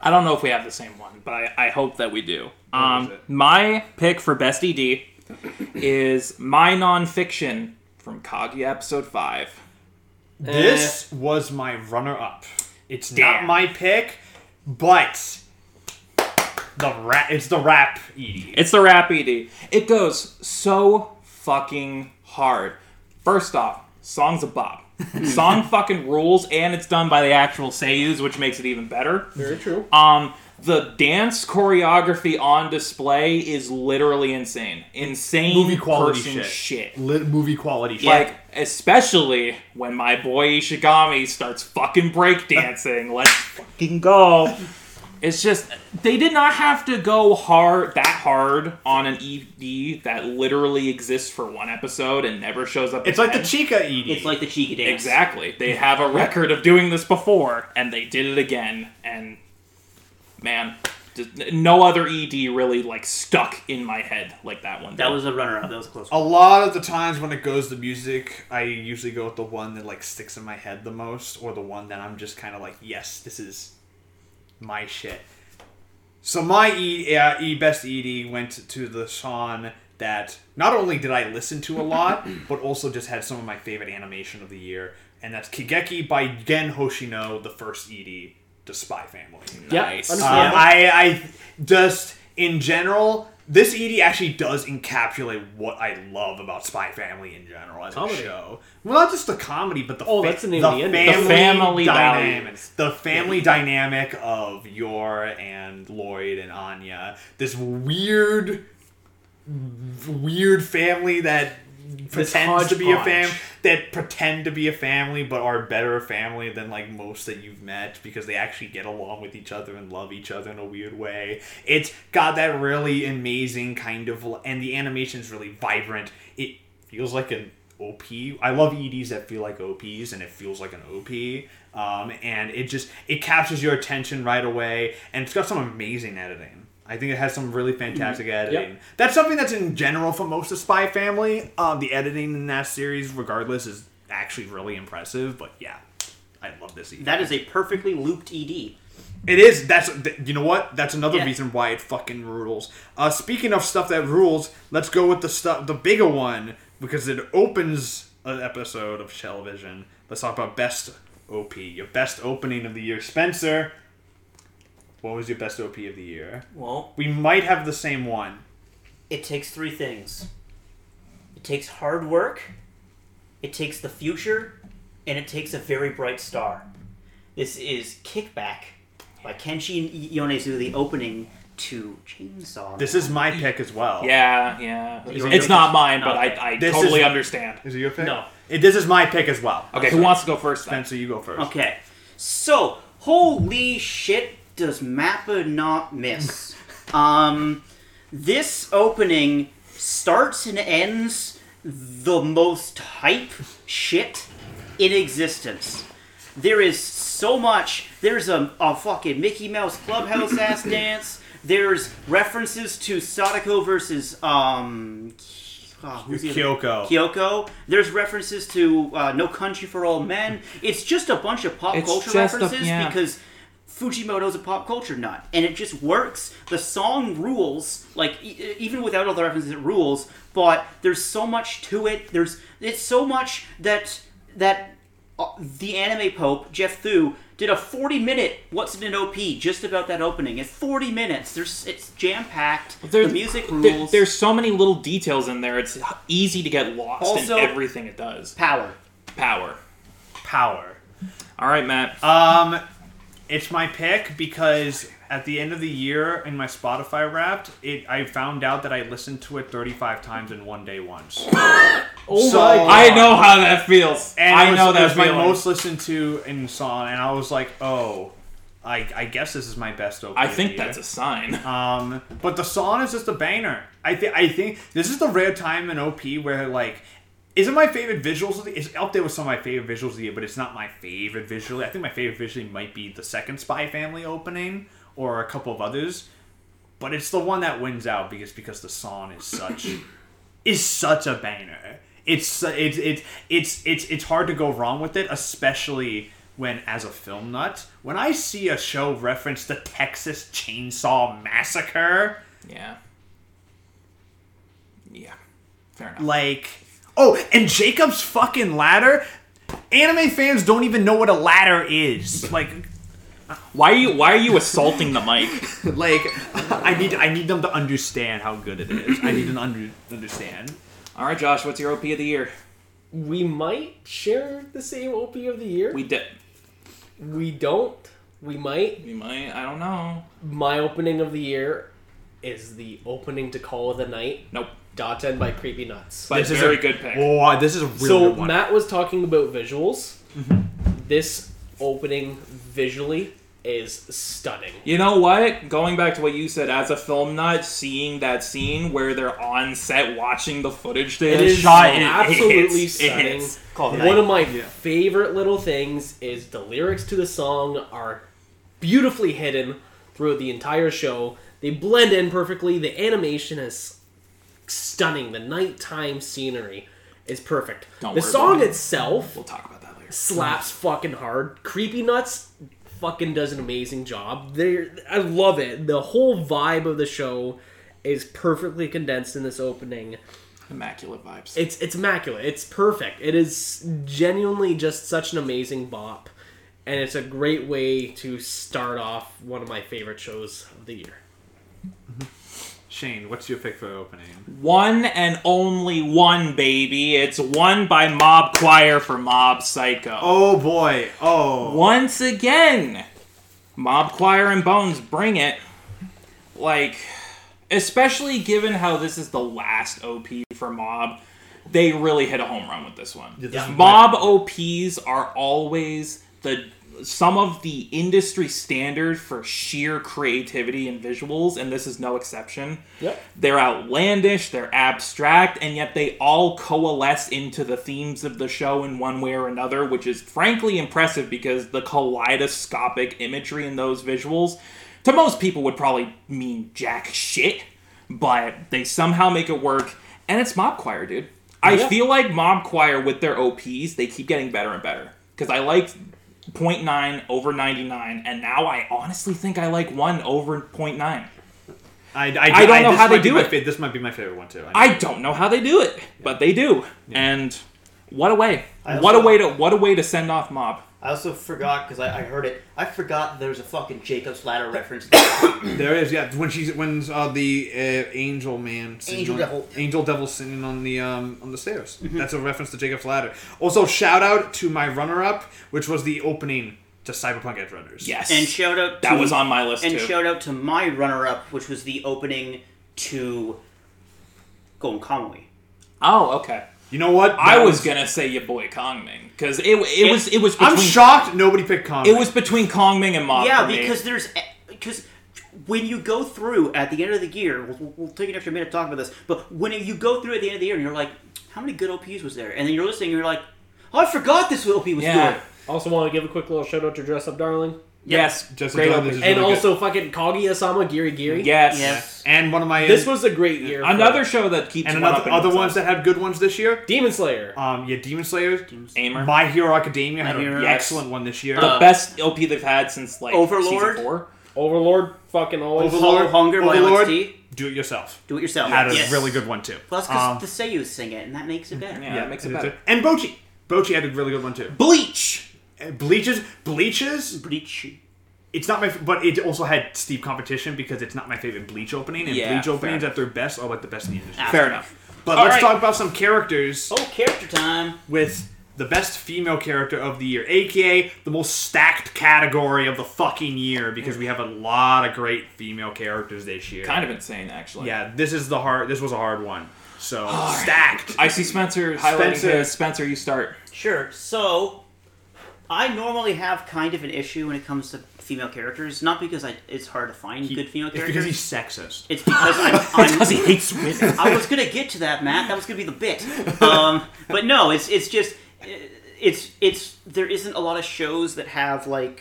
I don't know if we have the same one, but I, I hope that we do. Um, my pick for best ED is my nonfiction from Kaguya episode five. This was my runner-up. It's not my pick, but the rap. It's the rap ED. It's the rap ED. It goes so fucking hard. First off, song's a bop. Song fucking rules, and it's done by the actual seiyus, which makes it even better. Very true. Um, the dance choreography on display is literally insane. Insane Movie quality person shit. shit. Lit movie quality. shit. Like, especially when my boy Ishigami starts fucking breakdancing. Let's fucking go. It's just they did not have to go hard that hard on an ED that literally exists for one episode and never shows up. It's like the again. Chika ED. It's like the Chika dance. Exactly. They have a record of doing this before, and they did it again. And man, no other ED really like stuck in my head like that one. That was a runner up. That was a close A lot of the times when it goes to music, I usually go with the one that like sticks in my head the most, or the one that I'm just kind of like, yes, this is my shit. So my E, uh, e best ED went to the song that not only did I listen to a lot, but also just had some of my favorite animation of the year, and that's Kigeki by Gen Hoshino, the first ED to Spy Family. Yeah, Nice. Um. I, I just in general, this ED actually does encapsulate what I love about Spy Family in general as Comedy. a show. Well, not just the comedy, but the Oh, fa- that's the name of the ending. The family dynamic, values. the family dynamic of Yor and Loid and Anya. This weird, weird family that pretends to be a fam that pretend to be a family but are better a family than like most that you've met because they actually get along with each other and love each other in a weird way. It's got that really amazing kind of and the animation's really vibrant. It feels like an OP. I love EDs that feel like OPs and it feels like an OP. Um, and it just it captures your attention right away and it's got some amazing editing. I think it has some really fantastic editing. That's something that's in general for most of Spy Family. Um, the editing in that series, regardless, is actually really impressive. But yeah, I love this. ED. That is a perfectly looped ED. It is. That's you know what? That's another Yeah. reason why it fucking rules. Uh, speaking of stuff that rules, let's go with the stuff, the bigger one, because it opens an episode of Television. Let's talk about best OP, your best opening of the year, Spencer. What was your best OP of the year? Well, We might have the same one. it takes three things. It takes hard work, it takes the future, and it takes a very bright star. This is Kickback by Kenshi Yonezu, the opening to Chainsaw. This is my pick as well. Yeah, yeah. Is it It's your not pick? mine, but Okay. I, I This totally is- understand. Is it your pick? No. It, this is my pick as well. Okay, who wants to go first? Then? Spencer, you go first. Okay, so holy shit, does Mappa not miss? um, this opening starts and ends the most hype shit in existence. There is so much. There's a, a fucking Mickey Mouse Clubhouse ass dance. There's references to Sadako versus um. oh, who's the other- Kayako. Kayako. There's references to uh, No Country for Old Men. It's just a bunch of pop It's culture just a- references yeah. because Fujimoto's a pop culture nut, and it just works. The song rules, like e- even without all the references, it rules. But there's so much to it. There's it's so much that that uh, the anime pope Geoff Thew did a 40 minute what's in an OP just about that opening. It's 40 minutes. There's it's jam packed. The There's- music there- rules. there's so many little details in there. It's easy to get lost Also- in everything it does. power. Power. Power. All right, Matt. Um, it's my pick because at the end of the year in my Spotify Wrapped, it I found out that I listened to it 35 times in one day once. Oh So- my god. I know how that feels. And I was, know it that was my most listened to in song, and I was like, oh, I, I guess this is my best OP. I think that's a sign. Um, but the song is just a banger. I think I think this is the rare time in OP where like isn't my favorite visuals of the it's up there with some of my favorite visuals of the year, but it's not my favorite visually. I think my favorite visually might be the second Spy Family opening or a couple of others. But it's the one that wins out because because the song is such is such a banger. It's it's it's it's it's it's hard to go wrong with it, especially when as a film nut, when I see a show reference the Texas Chainsaw Massacre, yeah. Yeah. Fair enough. like oh, and Jacob's fucking ladder. Anime fans don't even know what a ladder is. Like Why are you Why are you assaulting the mic? like I need I need them to understand how good it is. I need them to under, understand. All right, Josh. What's your OP of the year? we might share the same OP of the year. We did. we don't. We might. We might. I don't know. My opening of the year is the opening to Call of the Night. Nope. Daten by Creepy Nuts. But This is a very a- good pick. Oh, this is a really so good one. Matt was talking about visuals. Mm-hmm. This opening visually is stunning. You know what? Going back to what you said, as a film nut, seeing that scene where they're on set watching the footage they It had is shot, it- it absolutely hits. It stunning. hits. One night. of my favorite little things is the lyrics to the song are beautifully hidden throughout the entire show. They blend in perfectly. The animation is stunning. The nighttime scenery is perfect. Don't the song itself We'll talk about that later. slaps fucking hard. Creepy Nuts fucking does an amazing job. They, I love it. The whole vibe of the show is perfectly condensed in this opening. Immaculate vibes. It's it's immaculate. It's perfect. It is genuinely just such an amazing bop, and it's a great way to start off one of my favorite shows of the year. Mm-hmm. Shane, what's your pick for opening? one and only one, baby. It's one by Mob Choir for Mob Psycho. Oh boy. Oh. Once again, Mob Choir and Bones bring it. Like, especially given how this is the last OP for Mob, they really hit a home run with this one. Yeah, this is Mob OPs are always the some of the industry standard for sheer creativity and visuals, and this is no exception. Yep. They're outlandish, they're abstract, and yet they all coalesce into the themes of the show in one way or another, which is frankly impressive because the kaleidoscopic imagery in those visuals, to most people, would probably mean jack shit, but they somehow make it work, and it's Mob Choir, dude. I Yeah. feel like Mob Choir with their OPs, they keep getting better and better. Because I liked 0.9 over 99, and now I honestly think I like 1 over 0.9. I, I, I don't know how they do it. fa- this might be my favorite one too. I don't know how they do it, but they do. And what a way! What a way to what a way to send off Mob. I also forgot because I, I heard it. I forgot there was a fucking Jacob's Ladder reference. There is, yeah. When she's when uh, the uh, angel man, Angel on- devil. angel devil sitting on the um on the stairs. Mm-hmm. That's a reference to Jacob's Ladder. Also, shout out to my runner up, which was the opening to Cyberpunk Edgerunners. Yes, And shout out to, that was on my list and too. shout out to my runner-up, which was the opening to Golden Kamuy. oh, okay. You know what? I That was gonna say your boy Kongming because it, it was it was between I'm shocked nobody picked Kong. it was between Kongming and Mob. yeah, for me. because there's because when you go through at the end of the year, we'll, we'll- we'll take an extra minute to talk about this. But when you go through at the end of the year, and you're like, how many good OPs was there? And then you're listening, and you're like, oh, I forgot this OP was yeah, good. Also, want to give a quick little shout out to Dress Up Darling yes, Just great enjoy opening. this. and really also fucking Kaguya-sama Giri Giri. yes, Yes. and one of my This was a great year. for Another show that keeps and one up another in other ones that had good ones this year. Demon Slayer. Um, yeah, Demon Slayer, Aimer. My Hero Academia had My an excellent one this year. the Uh, best LP they've had since like Overlord? season four. Overlord. Fucking always. Overlord. Hunger by Overlord. OxT. Do it yourself. Do it yourself. Had a really good one too. Plus, that's because Um, the Seiyus sing it, and that makes it better. Yeah, that makes it better. And Bocchi. Bocchi had a really good one too. Bleach. Bleaches, Bleaches. Bleach. It's not my, but it also had steep competition because it's not my favorite Bleach opening, and Yeah, Bleach openings fair. at their best are like the best in the industry. Ah. Fair enough. But All let's right. talk about some characters Oh, character time. with the best female character of the year, aka the most stacked category of the fucking year, because we have a lot of great female characters this year. Kind of insane, actually. Yeah, this is the hard. This was a hard one. So stacked. I see Spencer highlighting Spencer. his. Spencer, you start. Sure. So, I normally have kind of an issue when it comes to female characters. Not because I, it's hard to find good female It's characters. because he's sexist. It's because I'm, I'm Because he hates women. I was gonna get to that, Matt. That was gonna be the bit. Um, but no, it's it's just it's it's there isn't a lot of shows that have like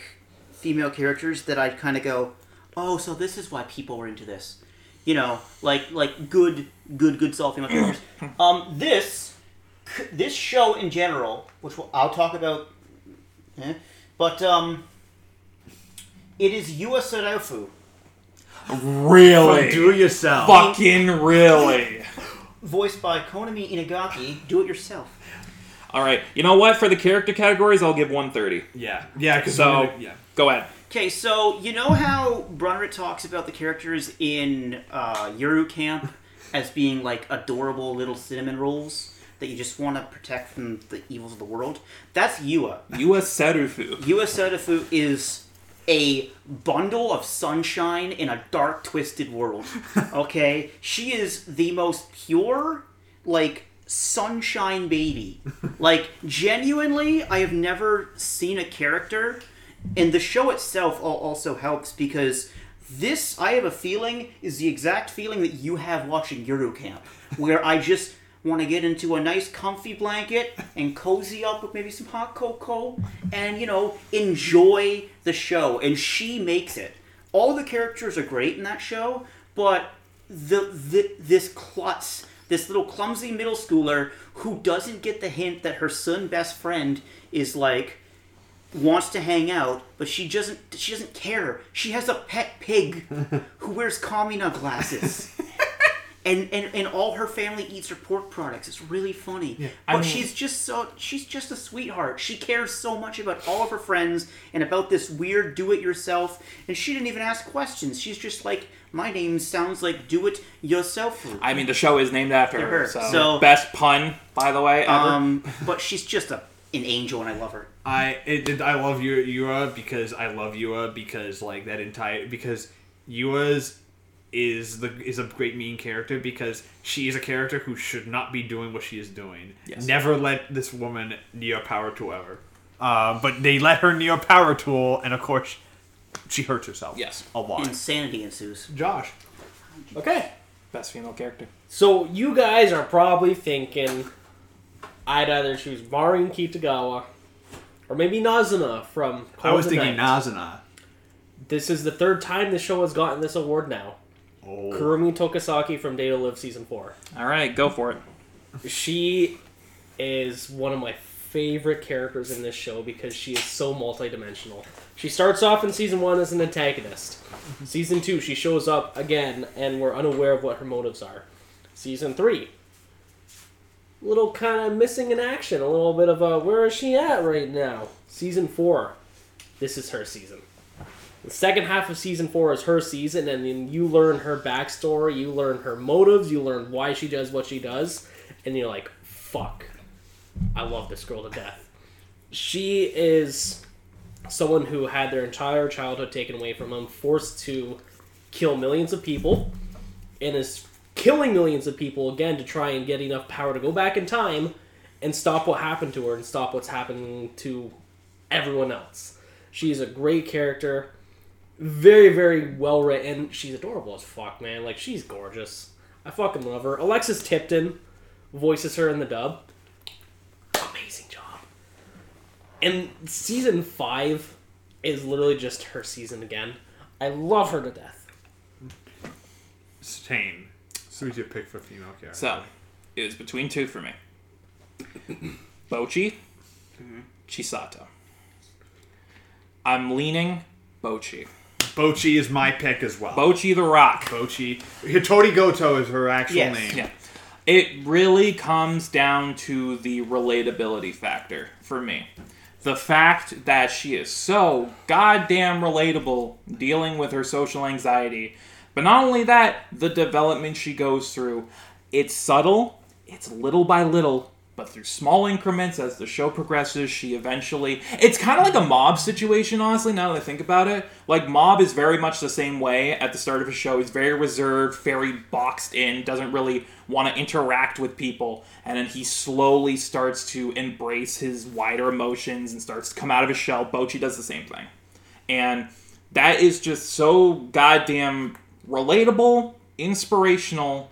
female characters that I kind of go, oh, so this is why people were into this. You know, like like good good good solid female characters. Um, this this show in general, which we'll, I'll talk about, eh, but um, it is Yua Serufu, really? Do it yourself. Fucking really. voiced by Konami Inagaki. Do it yourself. All right. You know what? For the character categories, I'll give 130. Yeah, yeah. Because So, yeah. go ahead. Okay, so you know how Brunrit talks about the characters in uh, Yuru Camp as being like adorable little cinnamon rolls that you just want to protect from the evils of the world? That's Yua. Yua Serufu. Yua Serufu is a bundle of sunshine in a dark, twisted world. Okay? she is the most pure, like, sunshine baby. Like, genuinely, I have never seen a character, and the show itself also helps because this, I have a feeling, is the exact feeling that you have watching Yuru Camp, where I just want to get into a nice comfy blanket and cozy up with maybe some hot cocoa and you know enjoy the show and she makes it all the characters are great in that show but the, the this klutz this little clumsy middle schooler who doesn't get the hint that her son best friend is like wants to hang out, but she doesn't. She doesn't care. She has a pet pig who wears Kamina glasses. And, and, and all her family eats her pork products. It's really funny. I but mean- she's just so she's just a sweetheart. She cares so much about all of her friends and about this weird do it yourself. And she didn't even ask questions. She's just like, my name sounds like do it yourself. I mean, the show is named after After her. her. So, So- best pun, by the way, ever. Um, but she's just a an angel, and I love her. I it, it- I love Yura, Yura because I love Yura because like that entire because Yura's is the is a great mean character because she is a character who should not be doing what she is doing. Yes. Never let this woman neo power tool ever. Uh, but they let her neo power tool, and of course, she hurts herself. Yes. a lot. Insanity ensues. Josh, Okay. best female character. So you guys are probably thinking I'd either choose Marin Kitagawa or maybe Nazuna from I was Call of the thinking Night. Nazuna. This is the third time the show has gotten this award now. Oh. Kurumi Tokisaki from Date A Live season four. All right, go for it. She is one of my favorite characters in this show because she is so multidimensional. She starts off in season one as an antagonist. Mm-hmm. Season two, she shows up again, and we're unaware of what her motives are. Season three, a little kind of missing in action, a little bit of a where is she at right now? Season four, this is her season. The second half of season four is her season, and then you learn her backstory, you learn her motives, you learn why she does what she does, and you're like, fuck, I love this girl to death. She is someone who had their entire childhood taken away from them, forced to kill millions of people, and is killing millions of people again to try and get enough power to go back in time and stop what happened to her and stop what's happening to everyone else. She's a great character, very, very well written. She's adorable as fuck, man. Like, she's gorgeous. I fucking love her. Alexis Tipton voices her in the dub. Amazing job. And season five is literally just her season again. I love her to death. Same. Who's your pick for female character? So, it was between two for me Bocchi, mm-hmm. Chisato. I'm leaning Bocchi. Bocchi is my pick as well. Bocchi the Rock. Bocchi. Hitori Goto is her actual Yes. name. Yeah. It really comes down to the relatability factor for me. The fact that she is so goddamn relatable dealing with her social anxiety. But not only that, the development she goes through. It's subtle, it's little by little, but through small increments as the show progresses, she eventually. It's kind of like a mob situation, honestly, now that I think about it. Like, Mob is very much the same way at the start of a show. He's very reserved, very boxed in, doesn't really want to interact with people. And then he slowly starts to embrace his wider emotions and starts to come out of his shell. Bocchi does the same thing. And that is just so goddamn relatable, inspirational,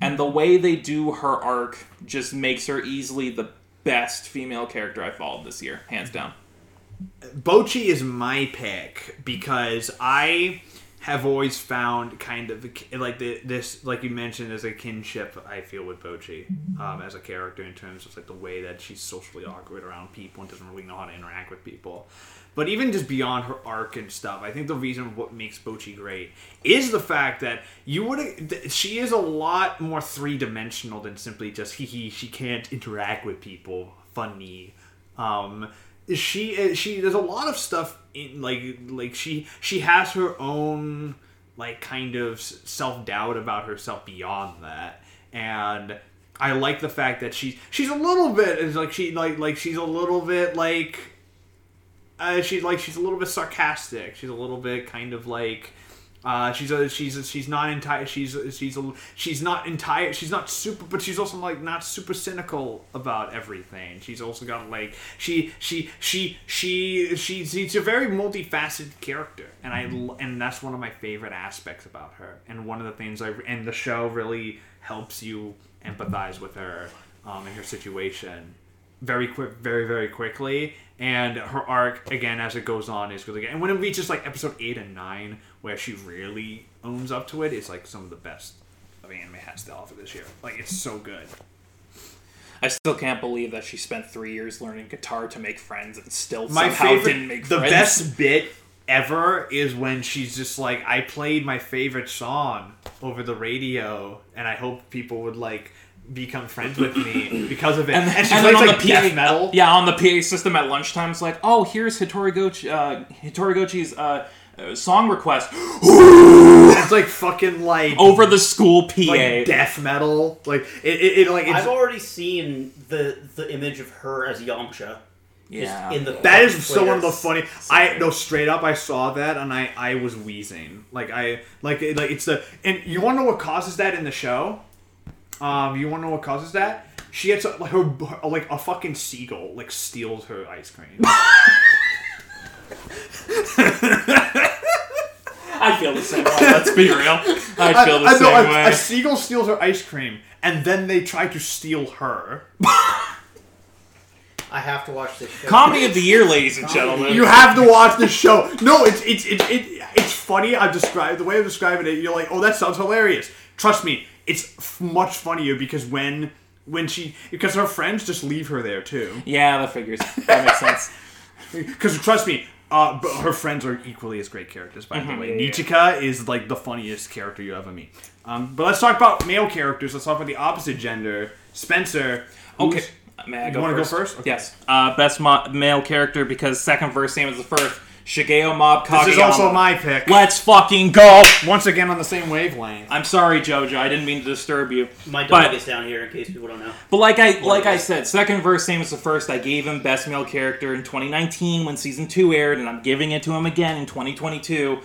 and the way they do her arc just makes her easily the best female character I followed this year, hands down. Bocchi is my pick because I have always found kind of like the, this, like you mentioned, as a kinship. I feel with Bocchi um, as a character in terms of like the way that she's socially awkward around people and doesn't really know how to interact with people. But even just beyond her arc and stuff, I think the reason what makes Bocchi great is the fact that you would she is a lot more three dimensional than simply just hee hee. She can't interact with people. Funny. Um, she she there's a lot of stuff in like like she she has her own like kind of self doubt about herself beyond that and I like the fact that she's she's a little bit is like she like like she's a little bit like uh, she's like she's a little bit sarcastic. She's a little bit kind of like uh, she's a she's a, she's not entire she's she's a, she's not entire she's not super but she's also like not super cynical about everything. She's also got like she she she she she's she's a very multifaceted character and I l- and that's one of my favorite aspects about her and one of the things I and the show really helps you empathize with her um, in her situation very quick, very very quickly, and her arc again as it goes on is really good. And when it reaches like episode eight and nine, where she really owns up to it, it's like some of the best of anime has to offer this year. Like it's so good. I still can't believe that she spent three years learning guitar to make friends and still My somehow favorite, didn't make the friends. best bit ever is when she's just like, I played my favorite song over the radio, and I hope people would like become friends with me because of it. And, And, she and plays then on like the PA, death metal. yeah, on the PA system at lunchtime, it's like, oh, here's Hitori Gochi, uh, Hitori Gochi's uh, uh, song request It's like fucking like over the school PA. like death metal. Like it, it, it like it's, I've already seen the the image of her as Yamcha. yeah, in the That is so one of the funny. I no straight up. I saw that and I I was wheezing. Like I like like it's the and you want to know what causes that in the show? Um, you want to know what causes that? She gets like her like a fucking seagull like steals her ice cream. I feel the same way. Let's be real. I feel the I- I same know, a, way. a seagull steals her ice cream and then they try to steal her. I have to watch this show. Comedy of the year, ladies and gentlemen. You have to watch this show. No, it's it's it's it, it's funny. I've described the way I'm describing it. You're like, oh, that sounds hilarious. Trust me, it's f- much funnier because when when she because her friends just leave her there too. yeah, that figures. That makes sense. Because trust me, uh, but her friends are equally as great characters. By the way, yeah, Nijika is like the funniest character you ever meet. Um, but let's talk about male characters. Let's talk about the opposite gender. Spencer. Okay. May I You wanna go first? first? Okay. Yes. Uh, best mo- male character because second verse same as the first. Shigeo Mob Kageyama. This is also my pick. Let's fucking go! Once again on the same wavelength. I'm sorry, Jojo. I didn't mean to disturb you. My dog But- is down here in case people don't know. But like I like I said, second verse same as the first. I gave him best male character in 2019 when season two aired, and I'm giving it to him again in 2022.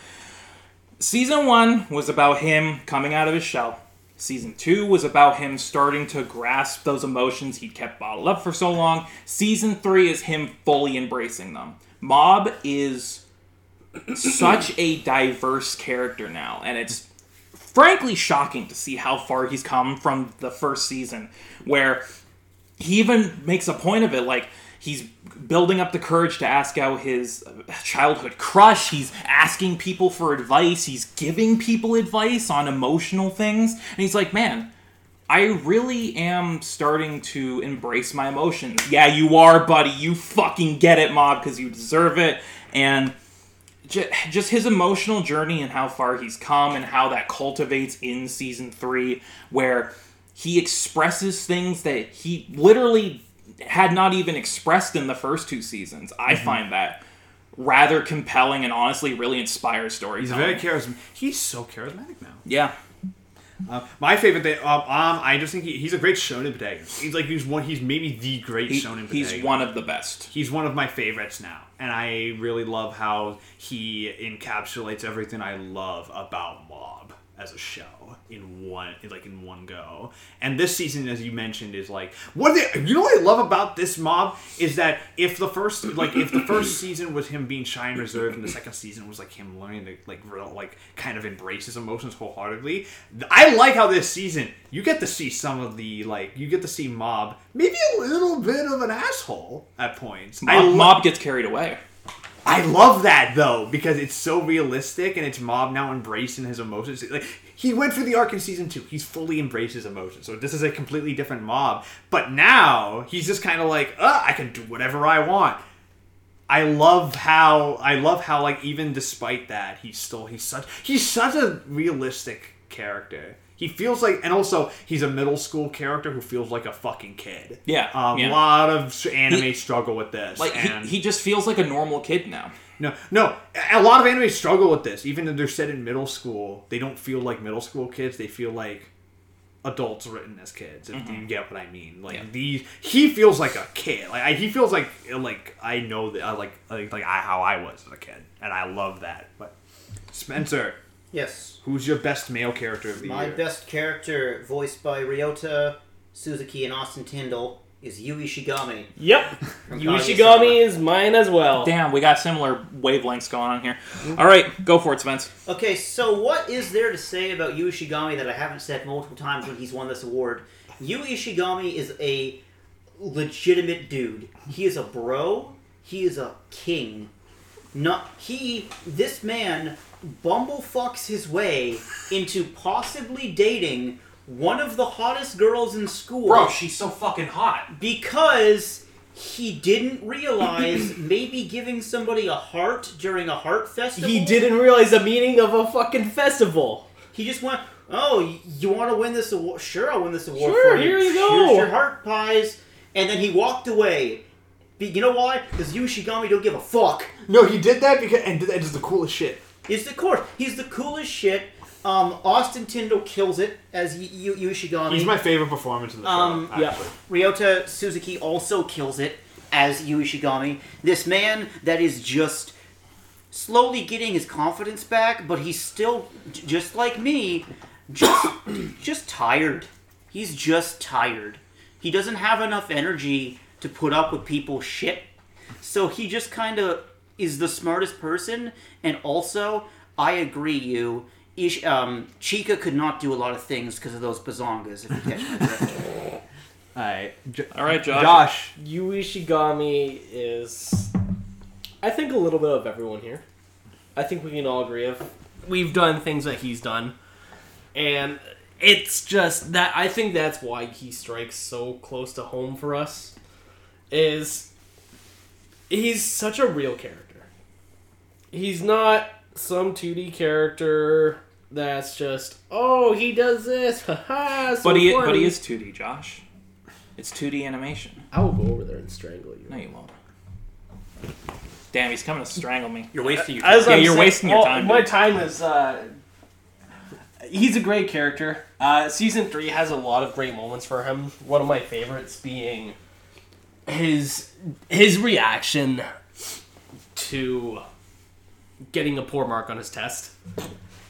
Season one was about him coming out of his shell. Season two was about him starting to grasp those emotions he'd kept bottled up for so long. Season three is him fully embracing them. Mob is such a diverse character now, and it's frankly shocking to see how far he's come from the first season, where he even makes a point of it like he's building up the courage to ask out his childhood crush. He's asking people for advice. He's giving people advice on emotional things. And he's like man i really am starting to embrace my emotions. Yeah you are buddy. You fucking get it mob because you deserve it. And just his emotional journey and how far he's come and how that cultivates in season three where he expresses things that he literally had not even expressed in the first two seasons. I mm-hmm. find that rather compelling and honestly really inspires He's very charismatic. He's so charismatic now. yeah Uh, my favorite thing, um, um, I just think he, he's a great shonen protagonist. He's like he's one. He's maybe the great He- shonen he's protagonist. one of the best He's one of my favorites now, and I really love how he encapsulates everything I love about Mob as a show in one, like in one go. And this season, as you mentioned, is like what they, you know what I love about this Mob is that if the first, like if the first season was him being shy and reserved, and the second season was like him learning to like real, like kind of embrace his emotions wholeheartedly. I like how this season you get to see some of the like you get to see Mob maybe a little bit of an asshole at points. I lo- mob gets carried away I love that though because it's so realistic and it's Mob now embracing his emotions. Like he went through the arc in season two, he's fully embraced his emotions. So this is a completely different Mob. But now he's just kind of like, uh, I can do whatever I want. I love how I love how like even despite that he's still he's such he's such a realistic character. He feels like, and also he's a middle school character who feels like a fucking kid. Yeah, um, yeah. a lot of anime He- struggle with this. like and he, he just feels like a normal kid now no, no. A lot of anime struggle with this. Even though they're set in middle school, they don't feel like middle school kids. They feel like adults written as kids. If you get what I mean. Like Yeah. these, he feels like a kid. Like I, he feels like like I know that like like like I, how I was as a kid, and I love that. But Spencer, Yes. who's your best male character of the My year? best character, voiced by Ryota Suzuki and Austin Tindle, is Yu Ishigami. Yep. from Yu Ishigami is mine as well. damn we got similar wavelengths going on here all right go for it spence Okay, so what is there to say about Yu Ishigami that I haven't said multiple times when he's won this award? Yu Ishigami is a legitimate dude. He is a bro. He is a king. Not he. This man bumblefucks his way into possibly dating one of the hottest girls in school Bro, she's so fucking hot. because he didn't realize maybe giving somebody a heart during a heart festival. He didn't realize the meaning of a fucking festival. He just went, "Oh, you want to win this award? Sure, I'll win this award Sure, for you. here you Here's go." your heart pies." And then he walked away. You know why? Because Yu Ishigami don't give a fuck. No, he did that because and that is the coolest shit. He's the course. He's the coolest shit. Um, Austin Tindle kills it as y- y- Yu Ishigami. He's my favorite performance in the show. Um, actually. yeah. Ryota Suzuki also kills it as Yu Ishigami. This man that is just slowly getting his confidence back, but he's still j- just like me, just just tired. He's just tired. He doesn't have enough energy to put up with people's shit. So he just kind of is the smartest person and also I agree you Ish, um, Chika could not do a lot of things because of those bazongas, if you catch my drift. Alright. J- All right, Josh. Josh. Yu Ishigami is, I think, a little bit of everyone here. I think we can all agree of. We've done things that he's done, and it's just that I think that's why he strikes so close to home for us. Is he's such a real character. He's not some 2D character that's just oh he does this, haha. So But he, but he is 2D, Josh. It's 2D animation. I will go over there and strangle you. No, you won't. Damn, he's coming to strangle me. You're wasting your As Yeah, I'm you're saying- wasting your well, time, My dude. time is. Uh, he's a great character. Uh, season three has a lot of great moments for him. One of my favorites being his his reaction to getting a poor mark on his test.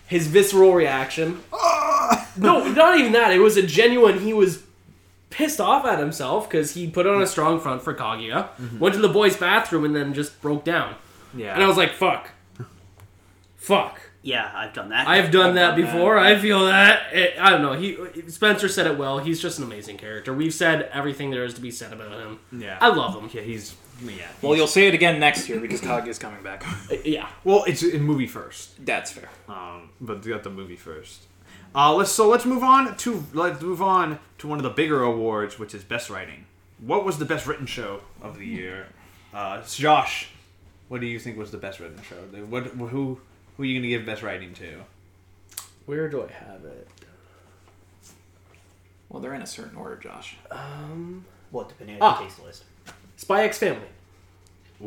His visceral reaction. Ah! no, not even that. It was a genuine. He was pissed off at himself because he put on a strong front for Kaguya, mm-hmm. went to the boys' bathroom, and then just broke down. Yeah. And I was like, fuck. Fuck. Yeah, I've done that. I've done that done that. before. I feel that. It, I don't know. He Spencer said it well. He's just an amazing character. We've said everything there is to be said about him. yeah. I love him. Yeah, he's yeah. Well, you'll see it again next year because Cog is coming back. Yeah. Well, it's in movie first. That's fair. Um, but we got the movie first. Uh, let's so let's move on to let's move on to one of the bigger awards, which is best writing. What was the best written show of the year? Uh, Josh, what do you think was the best written show? What who who are you gonna give best writing to? Where do I have it? Well, they're in a certain order, Josh. Um, What, depending on Ah. your taste list. Spy X Family.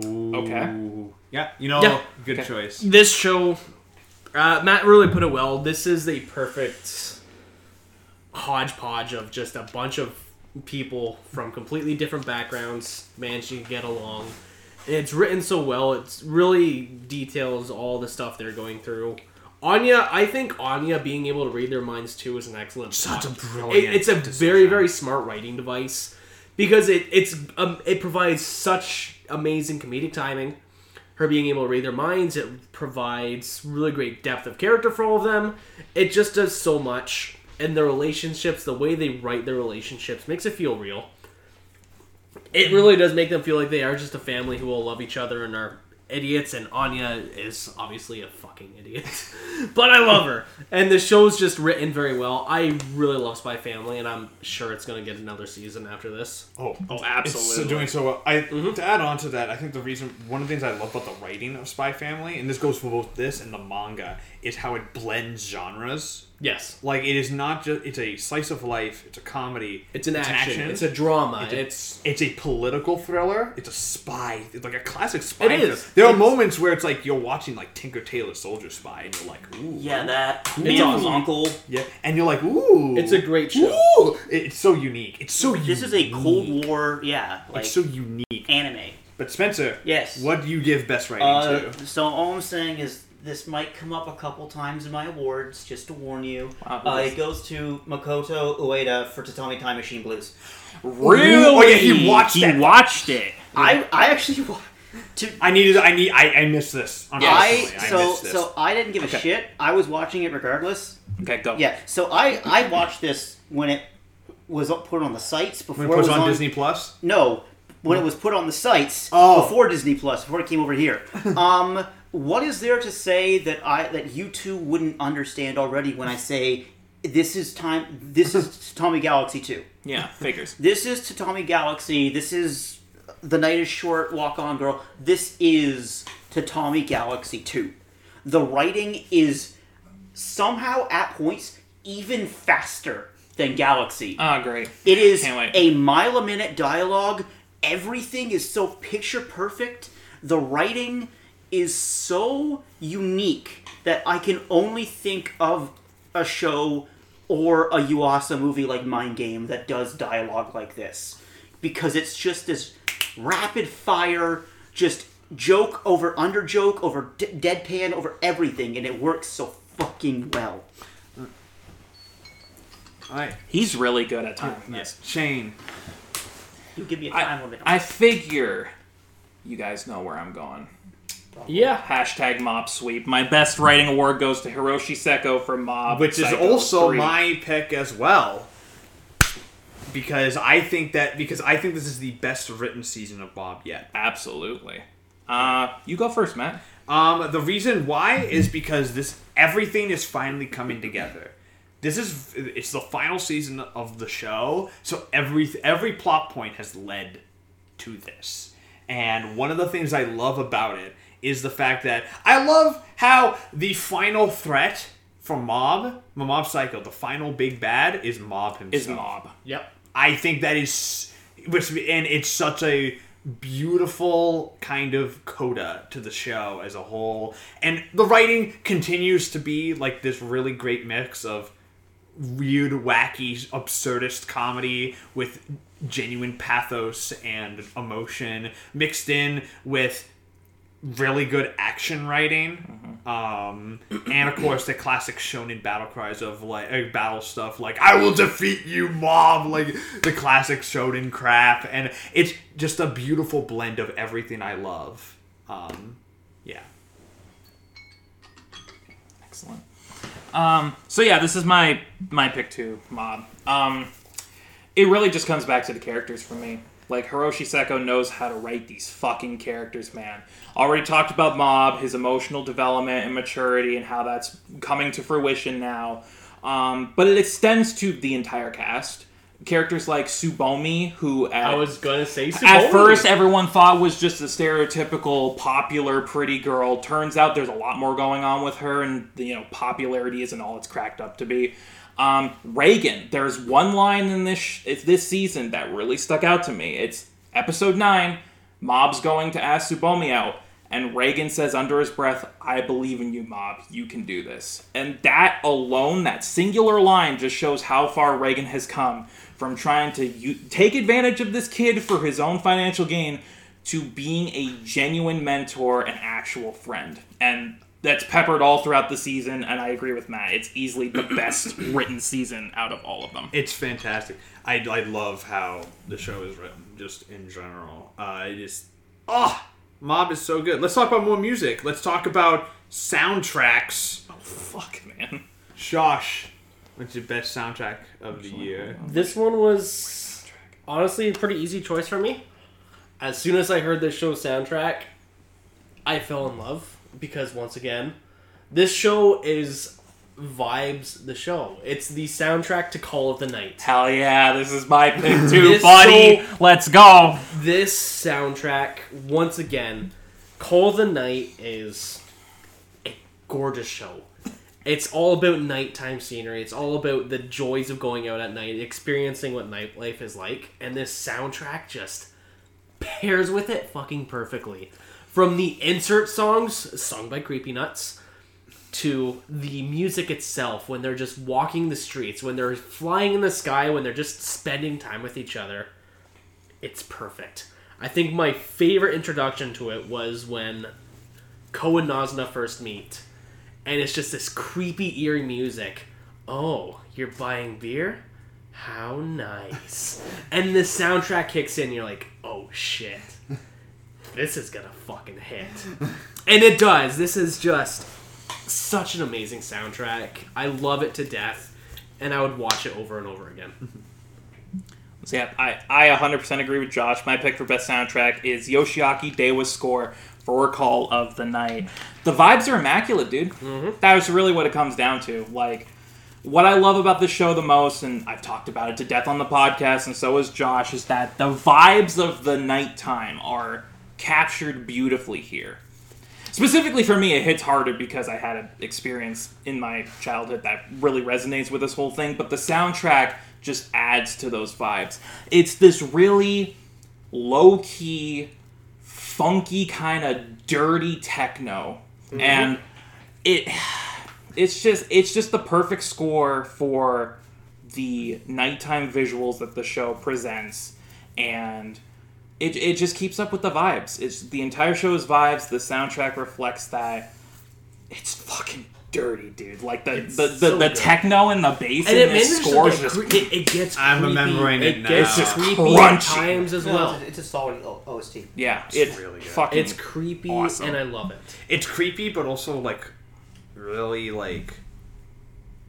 Ooh. Okay. Yeah, you know, Yeah. good Okay. choice. This show, uh, Matt really put it well. This is the perfect hodgepodge of just a bunch of people from completely different backgrounds managing to get along. It's written so well. It's really details all the stuff they're going through. Anya, I think Anya being able to read their minds too is an excellent. Such a brilliant It, it's a decision. very very smart writing device because it it's um, it provides such amazing comedic timing her being able to read their minds. It provides really great depth of character for all of them. It just does so much. And the relationships, the way they write their relationships, makes it feel real. It really does make them feel like they are just a family who will love each other and are idiots. And Anya is obviously a fucking idiot. but I love her. And the show's just written very well. I really love Spy Family, and I'm sure it's going to get another season after this. Oh, Oh, It's absolutely. doing so well. I mm-hmm. to add on to that, I think the reason one of the things I love about the writing of Spy Family, and this goes for both this and the manga, is how it blends genres. Yes. Like it is not just it's a slice of life, it's a comedy, It's an action. It's a drama. It's a- It's it's a political thriller. It's a spy. It's like a classic spy. It thriller. is. There are It's- moments where it's like you're watching like Tinker Tailor Soldier Spy, and you're like, ooh, Yeah, that. It's Man awesome. Uncle. yeah, and you're like, ooh, It's a great show. Ooh, it's so unique. It's so This is a Cold War, yeah, like It's so unique. anime. But Spencer, Yes. what do you give best writing Uh, to? so all I'm saying is this might come up a couple times in my awards, just to warn you. Wow, Uh, it goes to Makoto Ueda for Tatami Time Machine Blues. Really? Oh, yeah, he watched He that. watched it. I I actually wa- to I needed. I need. I, I missed this. I Unfortunately, I, so missed this. so I didn't give a Okay. shit. I was watching it regardless. Okay, go. Yeah. So I I watched this when it was put on the sites before when it was it was on, Disney Plus. No, when it was put on the sites Oh. before Disney Plus, before it came over here. um, what is there to say that I that you two wouldn't understand already when I say this is time. This is Tatami Galaxy two. Yeah, figures. This is to Tatami Galaxy. This is The Night is Short, Walk On Girl. This is to Tatami Galaxy 2. The writing is somehow at points even faster than Galaxy. Oh, great. It is a mile a minute dialogue. Everything is so picture perfect. The writing is so unique that I can only think of a show or a Yuasa movie like Mind Game that does dialogue like this. Because it's just this rapid fire, just joke over under joke over d- deadpan over everything, and it works so fucking well. All right. He's really good at timing Yes. Shane. You give me a time I, limit. I figure you guys know where I'm going. Yeah. Hashtag Mob Sweep. My best writing award goes to Hiroshi Seko for Mob. which is also 3. my pick as well because i think that because i think this is the best written season of Mob yet Absolutely. Uh, you go first, Matt. um the reason why is because this everything is finally coming together this is it's the final season of the show so every every plot point has led to this and one of the things i love about it is the fact that i love how the final threat for mob mob psycho the final big bad is mob himself Is Mob. Yep. I think that is, which and it's such a beautiful kind of coda to the show as a whole, and the writing continues to be like this really great mix of weird, wacky, absurdist comedy with genuine pathos and emotion mixed in with really good action writing um and of course the classic shonen battle cries of like uh, battle stuff like i will defeat you mob like the classic shonen crap and it's just a beautiful blend of everything i love um yeah Excellent. Um, so yeah, this is my my pick too, Mob. Um, it really just comes back to the characters for me. Like Hiroshi Seko knows how to write these fucking characters, man. Already talked about Mob, his emotional development and maturity, and how that's coming to fruition now. Um, but it extends to the entire cast. Characters like Tsubomi, who at, I was gonna say at first everyone thought was just a stereotypical popular pretty girl turns out there's a lot more going on with her and you know popularity isn't all it's cracked up to be um, Reigen there's one line in this sh- it's this season that really stuck out to me. It's episode 9 mob's going to ask Tsubomi out and Reigen says under his breath i believe in you mob. You can do this. And that alone that singular line just shows how far Reigen has come from trying to u- take advantage of this kid for his own financial gain to being a genuine mentor and actual friend. And that's peppered all throughout the season, and I agree with Matt. It's easily the best written season out of all of them. it's fantastic i, I love how the show is written just in general uh it just oh mob is so good let's talk about more music let's talk about soundtracks Oh Fuck, man. Josh, what's your best soundtrack of the year? This one was honestly a pretty easy choice for me. As soon as I heard this show soundtrack, I fell in love because once again, this show is vibes the show. It's the soundtrack to Call of the Night. Hell yeah, this is my pick too, This buddy. show- Let's go. This soundtrack, once again, Call of the Night is a gorgeous show. It's all about nighttime scenery. It's all about the joys of going out at night, experiencing what nightlife is like, and this soundtrack just pairs with it fucking perfectly. From the insert songs sung by Creepy Nuts to the music itself when they're just walking the streets, when they're flying in the sky, when they're just spending time with each other it's perfect. I think my favorite introduction to it was when Ko and Nazuna first meet, and it's just this creepy, eerie music. Oh, you're buying beer? How nice. and the soundtrack kicks in, you're like, oh shit. This is gonna fucking hit. And it does. This is just such an amazing soundtrack. I love it to death, and I would watch it over and over again. So yeah, I, I 100% agree with Josh. My pick for best soundtrack is Yoshiaki Dewa's score for Call of the Night. The vibes are immaculate, dude. Mm-hmm. That was really what it comes down to. Like, what I love about the show the most, and I've talked about it to death on the podcast, and so has Josh, is that the vibes of the nighttime are captured beautifully here. Specifically for me, it hits harder because I had an experience in my childhood that really resonates with this whole thing, but the soundtrack just adds to those vibes. It's this really low key, funky, kind of dirty techno. Mm-hmm. And it it's just it's just the perfect score for the nighttime visuals that the show presents and it, it just keeps up with the vibes it's the entire show's vibes the soundtrack reflects that it's fucking dirty dude like the the, the, so the techno and the bass And in it this manages score is just cre- it, it gets I'm creepy. remembering it now. It gets It's just creepy crunchy. at times as well. it's, a, it's a solid OST. yeah It's it's really good. fucking It's creepy awesome. and I love it. It's creepy, but also like really like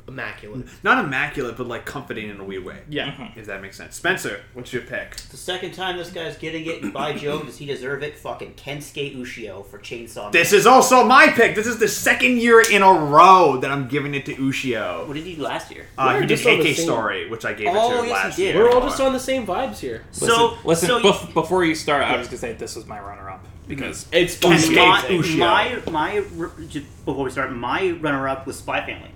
Immaculate. not immaculate, but like comforting in a weird way. Yeah. If that makes sense. Spencer, what's your pick? The second time this guy's getting it, and by Jove, does he deserve it? Fucking Kensuke Ushio for Chainsaw Man. This is also my pick. This is the second year in a row that I'm giving it to Ushio. What did he do last year? Uh, We're he did just on AK same- Story, which I gave Oh, it to yes, last he did. year. We're all just on the same vibes here. listen, so, listen so bef- before you start i was gonna say this was my runner-up because It's Kensuke my, Ushio. my, my, just before we start, my runner-up was Spy Family.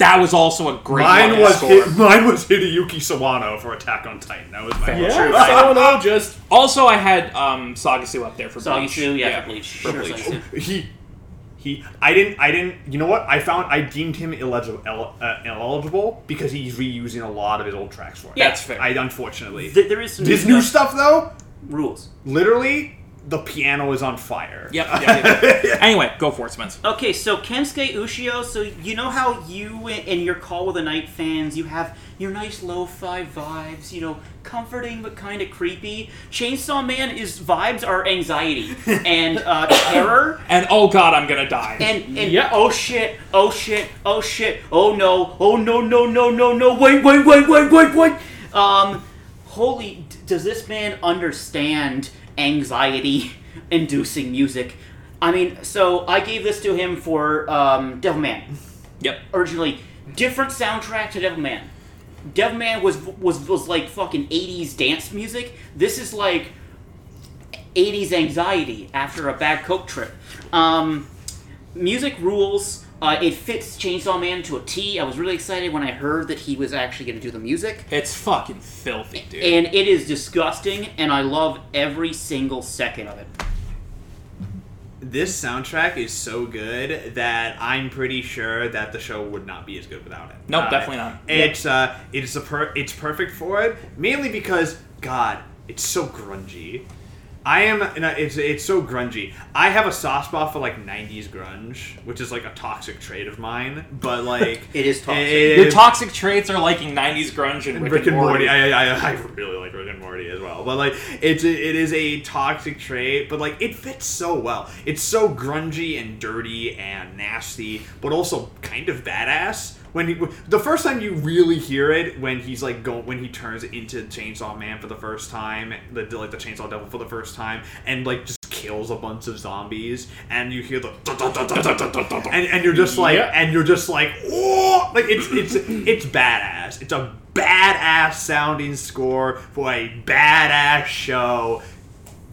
That was also a great Mine was score. Hi- mine was Hideyuki Sawano for Attack on Titan. That was my Fair. pick. Yeah, so no, just Also, I had um, Sagisu up there for Soggy Bleach. Sue, yeah, for Bleach. for Sure, Bleach. Soggy he he I didn't I didn't you know what I found I deemed him illegible el, uh, ineligible because he's reusing a lot of his old tracks for it. Yeah, That's fair. I unfortunately Th- there is some his new stuff though rules. literally the piano is on fire. Yep. yep, yep. anyway, go for it, Spence. Okay, so Kensuke Ushio, so you know how you and your Call with the Night fans, you have your nice lo-fi vibes, you know, comforting but kind of creepy. Chainsaw Man is vibes are anxiety and uh, terror And oh god, I'm gonna die. and and Yeah. oh shit, oh shit, oh shit, oh no, oh no no no no no wait wait wait wait wait wait. Um, holy, d- does this man understand anxiety-inducing music? I mean, so I gave this to him for um, Devilman yep. originally. Different soundtrack to Devilman. Devilman was was was like fucking '80s dance music. This is like '80s anxiety after a bad coke trip. Um, music rules. Uh, it fits Chainsaw Man to a T. I was really excited when I heard that he was actually going to do the music. It's fucking filthy, dude. And it is disgusting, and I love every single second of it. This soundtrack is so good that I'm pretty sure that the show would not be as good without it. Nope, Uh, definitely not. It's uh, it's a per- it's perfect for it, mainly because God, it's so grungy. I am. no, It's it's so grungy. I have a soft spot for like '90s grunge, which is like a toxic trait of mine. But like It is toxic. it Your toxic traits are liking '90s grunge and Rick, Rick and Morty. I, I, I really like Rick and Morty as well. But like, it's a, it is a toxic trait, but like it fits so well. It's so grungy and dirty and nasty, but also kind of badass. When he, the first time you really hear it, when he's like go when he turns into Chainsaw Man for the first time, the like the Chainsaw Devil for the first time, and like just kills a bunch of zombies, and you hear the and, and you're just like Yeah. and you're just like oh like it's it's it's badass. It's a badass sounding score for a badass show.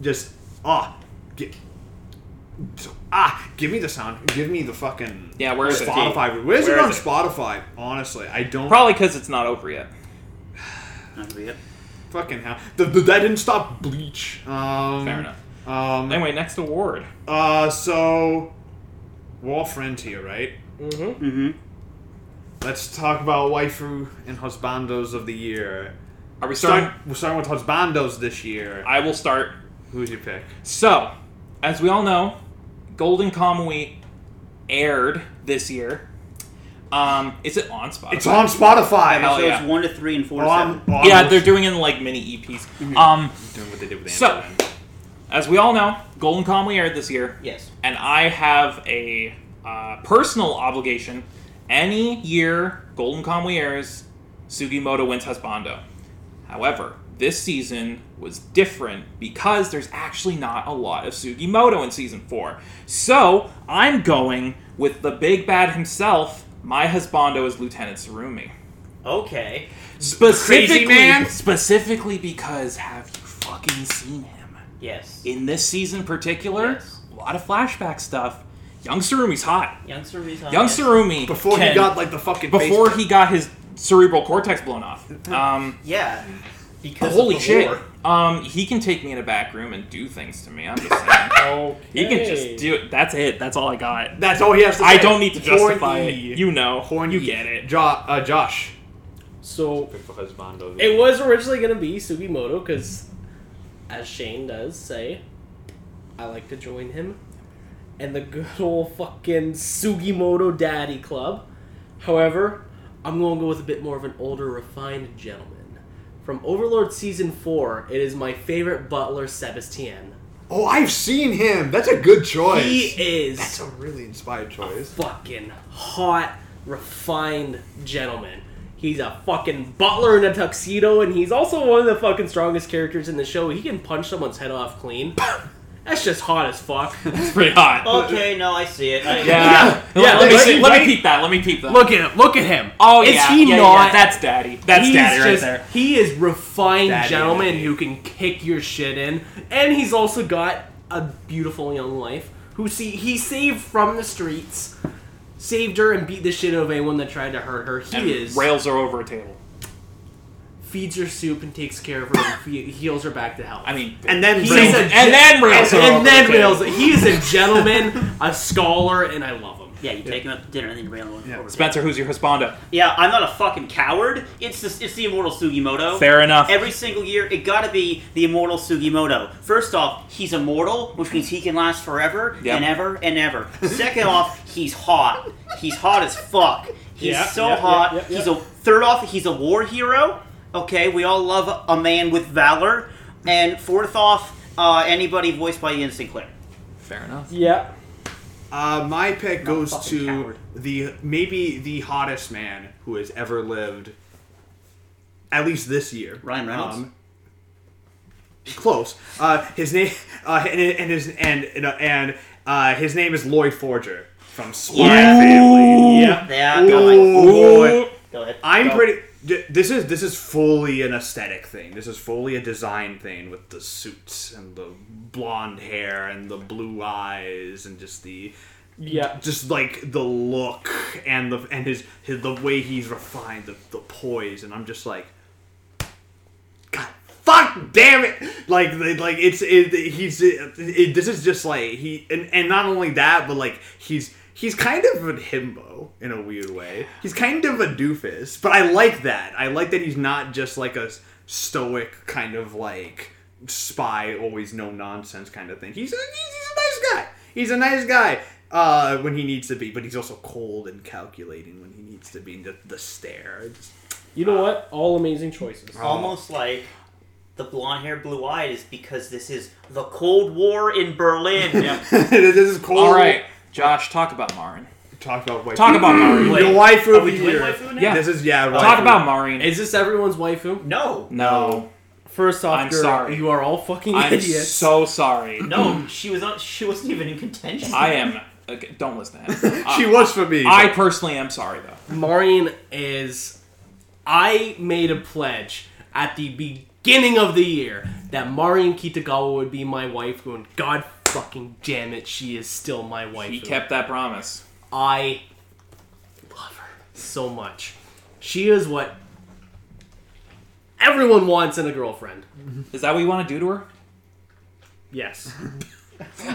Just oh get, ah give me the sound give me the fucking Yeah, where is it? Spotify where's Where it on is it? Spotify honestly I don't Probably because it's not over yet. Not really it. fucking hell the, the, that didn't stop Bleach um Fair enough. um Anyway, next award. uh so we're all friends here right mm-hmm. Mm-hmm. Let's talk about waifu and husbandos of the year. Are we starting? Start, we're starting with husbandos this year. I will start. Who'd you pick? So, as we all know, Golden Kamui aired this year. Um, is it on Spotify? It's on Spotify. Hell Episodes yeah. one to three and four to Oh, seven. I'm, Yeah, they're doing it in like mini EPs. Um, doing what they did with So- Amazon. as we all know, Golden Kamui aired this year. Yes. and I have a uh, personal obligation. Any year Golden Kamui airs, Sugimoto wins Husbando. However, this season was different because there's actually not a lot of Sugimoto in season four. So I'm going with the big bad himself, My husbando is Lieutenant Tsurumi. Okay. Specifically, man? specifically because have you fucking seen him? Yes. In this season particular, Yes. a lot of flashback stuff. Young Tsurumi's hot. Young Tsurumi's on Young yes. Tsurumi Before he got like the fucking before he got his cerebral cortex blown off. Um, Yeah. Because holy of the shit. war. Um, he can take me in a back room and do things to me. I'm just saying. Okay. he can just do it. That's it. That's all I got. That's all he has to say. I don't need to justify Horny. it. You know. Horny. You get it. Jo- uh, Josh. So it was originally gonna be Sugimoto because, as Shane does say, I like to join him, and the good old fucking Sugimoto Daddy Club. However, I'm gonna go with a bit more of an older, refined gentleman. From Overlord season four, it is my favorite butler, Sebastien. Oh, I've seen him. That's a good choice. He is That's a really inspired choice. fucking hot, refined gentleman. He's a fucking butler in a tuxedo, and he's also one of the fucking strongest characters in the show. He can punch someone's head off clean. That's just hot as fuck. It's pretty hot. Okay, no, I see it. I, Yeah. Yeah, Let, let me right, see, let me peep that. Let me peep that. Look at him. Look at him. Oh is yeah. he yeah, not? Yeah, that's daddy. That's he's daddy right just, there. He is refined Daddy, gentleman daddy. who can kick your shit in, and he's also got a beautiful young wife who see he saved from the streets, saved her and beat the shit out of anyone that tried to hurt her. He And is rails are over a table. Feeds her soup and takes care of her and fe- heals her back to health. I mean, And then He's rails- a and then rails and, and then the table. rails. He is a gentleman, a scholar, and I love him. yeah, you take him out to dinner and then you rail him over. Spencer, who's your husbando? Yeah, I'm not a fucking coward. It's the, it's the immortal Sugimoto. Fair enough. Every single year, it gotta be the immortal Sugimoto. First off, he's immortal, which means he can last forever Yep. and ever and ever. Second off, he's hot. He's hot as fuck. He's Yeah, so yeah, hot. yeah, yeah, He's a third off, he's a war hero. Okay, we all love a man with valor. And fourth off, uh, anybody voiced by Ian Sinclair. Fair enough. Yeah. Uh, my pick goes to coward. the maybe the hottest man who has ever lived, at least this year. Ryan Reynolds? Um, close. Uh, his name uh, and, and his and and, uh, and uh, his name is Loid Forger from Spy Family. Yeah. Yeah, Ooh, go ahead. Go ahead. I'm Go. pretty. This is this is fully an aesthetic thing. This is fully a design thing with the suits and the blonde hair and the blue eyes and just the Yeah. just like the look and the and his, his the way he's refined the, the poise and I'm just like God fuck damn it like like it's it, he's it, it- this is just like he and, and not only that but like he's he's kind of a himbo in a weird way. He's kind of a doofus but I like that. I like that he's not just like a stoic kind of like spy always no nonsense kind of thing. He's a, he's, he's a nice guy. He's a nice guy uh, when he needs to be but he's also cold and calculating when he needs to be and the, the stare. It's- You know what? All amazing choices. Almost like the blonde hair, blue eyes, because this is the Cold War in Berlin. this is cold All right, Josh, talk about Marin. talk about waifu. Talk about Marin. Your waifu Are of we the year. waifu now? Yeah. This is yeah. Talk about Marin. Is this everyone's waifu? No. no, First off, I'm you're- sorry. You are all fucking I'm idiots. so sorry. No, she was not. She wasn't even in contention. I am. Okay, don't listen to him. She Uh, was for me. I personally am sorry though. Marin is. I made a pledge at the beginning of the year that Marin Kitagawa would be my wife, and God fucking damn it, she is still my wife. He kept that promise. I love her so much. She is what everyone wants in a girlfriend. Is that what you want to do to her? Yes.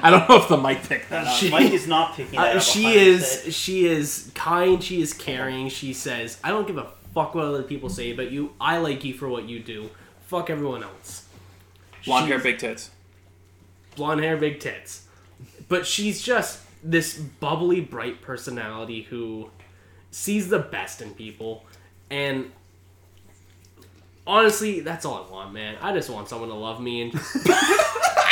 I don't know if the mic picked that up. She- Mike is not picking that Uh, up. she 100%. is she is kind she is caring she says i don't give a fuck what other people say about you i like you for what you do fuck everyone else Blonde hair, big tits. Blonde hair big tits but she's just this bubbly bright personality who sees the best in people and honestly that's all i want man i just want someone to love me and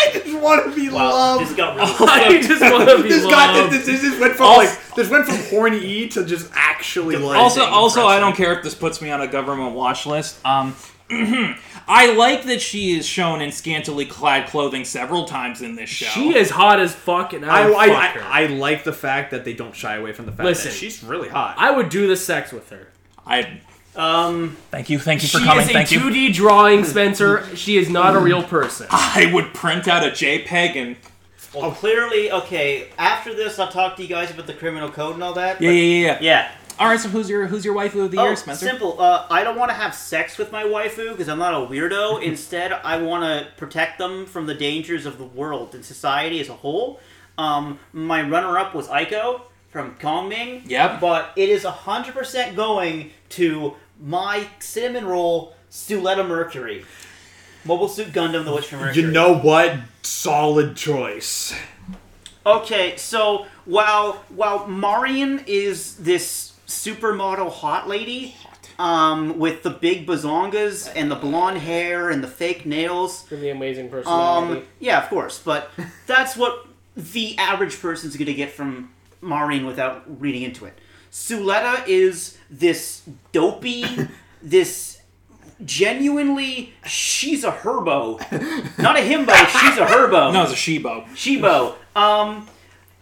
I just want to be Wow, loved. this got really. i just want to be this got this, this, this went from Also- like this went from horny to just actually like Also, also, I don't care if this puts me on a government watch list. Um, I like that she is shown in scantily clad clothing several times in this show. She is hot as fuck, and I, I, would I, fuck her. I, I like the fact that they don't shy away from the fact Listen. that she's really hot. I would do the sex with her. I Um, thank you, thank you for She coming. is a Thank 2D drawing, Spencer. She is not a real person. I would print out a JPEG and Well, clearly, okay. After this, I'll talk to you guys about the criminal code and all that. yeah, yeah, yeah, yeah. yeah. All right, so who's your who's your waifu of the Oh, year, Spencer? simple. Uh, I don't want to have sex with my waifu because I'm not a weirdo. Instead, I want to protect them from the dangers of the world and society as a whole. Um, my runner-up was Aiko from Kongming. Yep. But it is 100% going to my cinnamon roll, Suletta Mercury. Mobile Suit Gundam, The Witch from Mercury. you know what? Solid choice. Okay, so while while Marin is this supermodel hot lady, um, with the big bazongas and the blonde hair and the fake nails, For the amazing personality. um, yeah, of course, but that's what the average person's gonna get from Marin without reading into it. Suletta is this dopey, this genuinely she's a herbo, not a himbo. She's a herbo. no, it's a Shibo. Shibo. Um,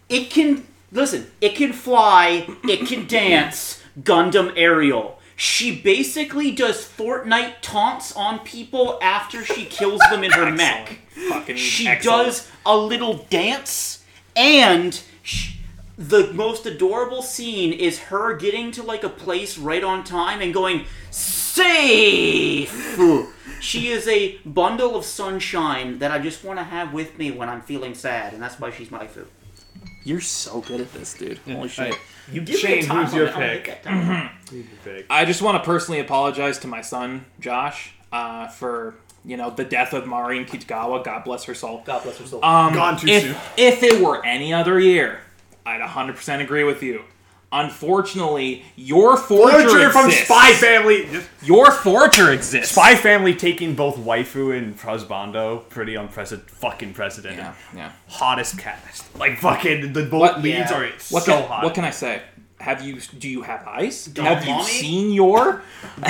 it can listen. It can fly. It can dance. Gundam Aerial. She basically does Fortnite taunts on people after she kills them in her mech. Fucking She excellent. does a little dance, and sh- the most adorable scene is her getting to like a place right on time and going safe. She is a bundle of sunshine that I just want to have with me when I'm feeling sad, and that's why she's my food. You're so good at this, dude. Holy shit. Hey, You give Shane, me time who's your it, I'll pick? get that time. I just want to personally apologize to my son, Josh, uh, for you know the death of Marin Kitagawa. God bless her soul. God bless her soul. Um, Gone too if, soon. If it were any other year, I'd 100% agree with you. Unfortunately, Yor Forger, Forger from exists. Spy Family. Yor Forger exists. Spy Family taking both waifu and husbando. Pretty unprecedented. Fucking precedented. Yeah, yeah. Hottest cast. Like fucking the both What- leads yeah. are What so can, hot. What can I say? Have you? Do you have eyes? Have you mommy? seen your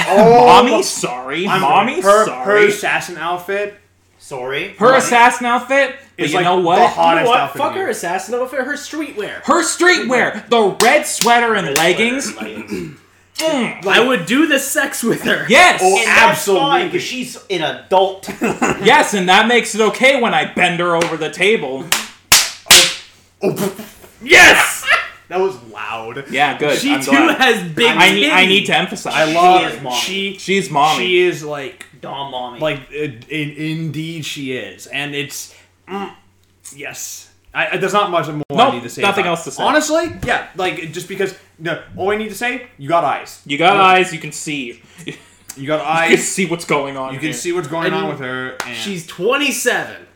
Oh, mommy? Sorry, I'm- mommy. her, sorry. Her assassin outfit Sorry. Her assassin outfit. But is you like know what? the You hottest know what? outfit. Fuck in the her year. assassin outfit, her streetwear. Her streetwear, the red sweater and leggings. Mm. I would do the sex with her. Yes, Oh, And Absolutely. because she's an adult. yes, and that makes it okay when I bend her over the table. Oh, oh, oh. Yes. That was loud. Yeah, good. She I'm too glad. has big. I need. I need to emphasize. I love is mommy. she. She's mommy. She is like Dom mommy. like uh, in, indeed she is, and it's mm, yes. I, I- there's not much more Nope, I need to say. nothing about else to say. Honestly, yeah, like just because no, all I need to say, you got eyes. You got eyes. You can see. You got eyes. You got can eyes. see what's going on. You can here. see what's going And on with her. And She's 27.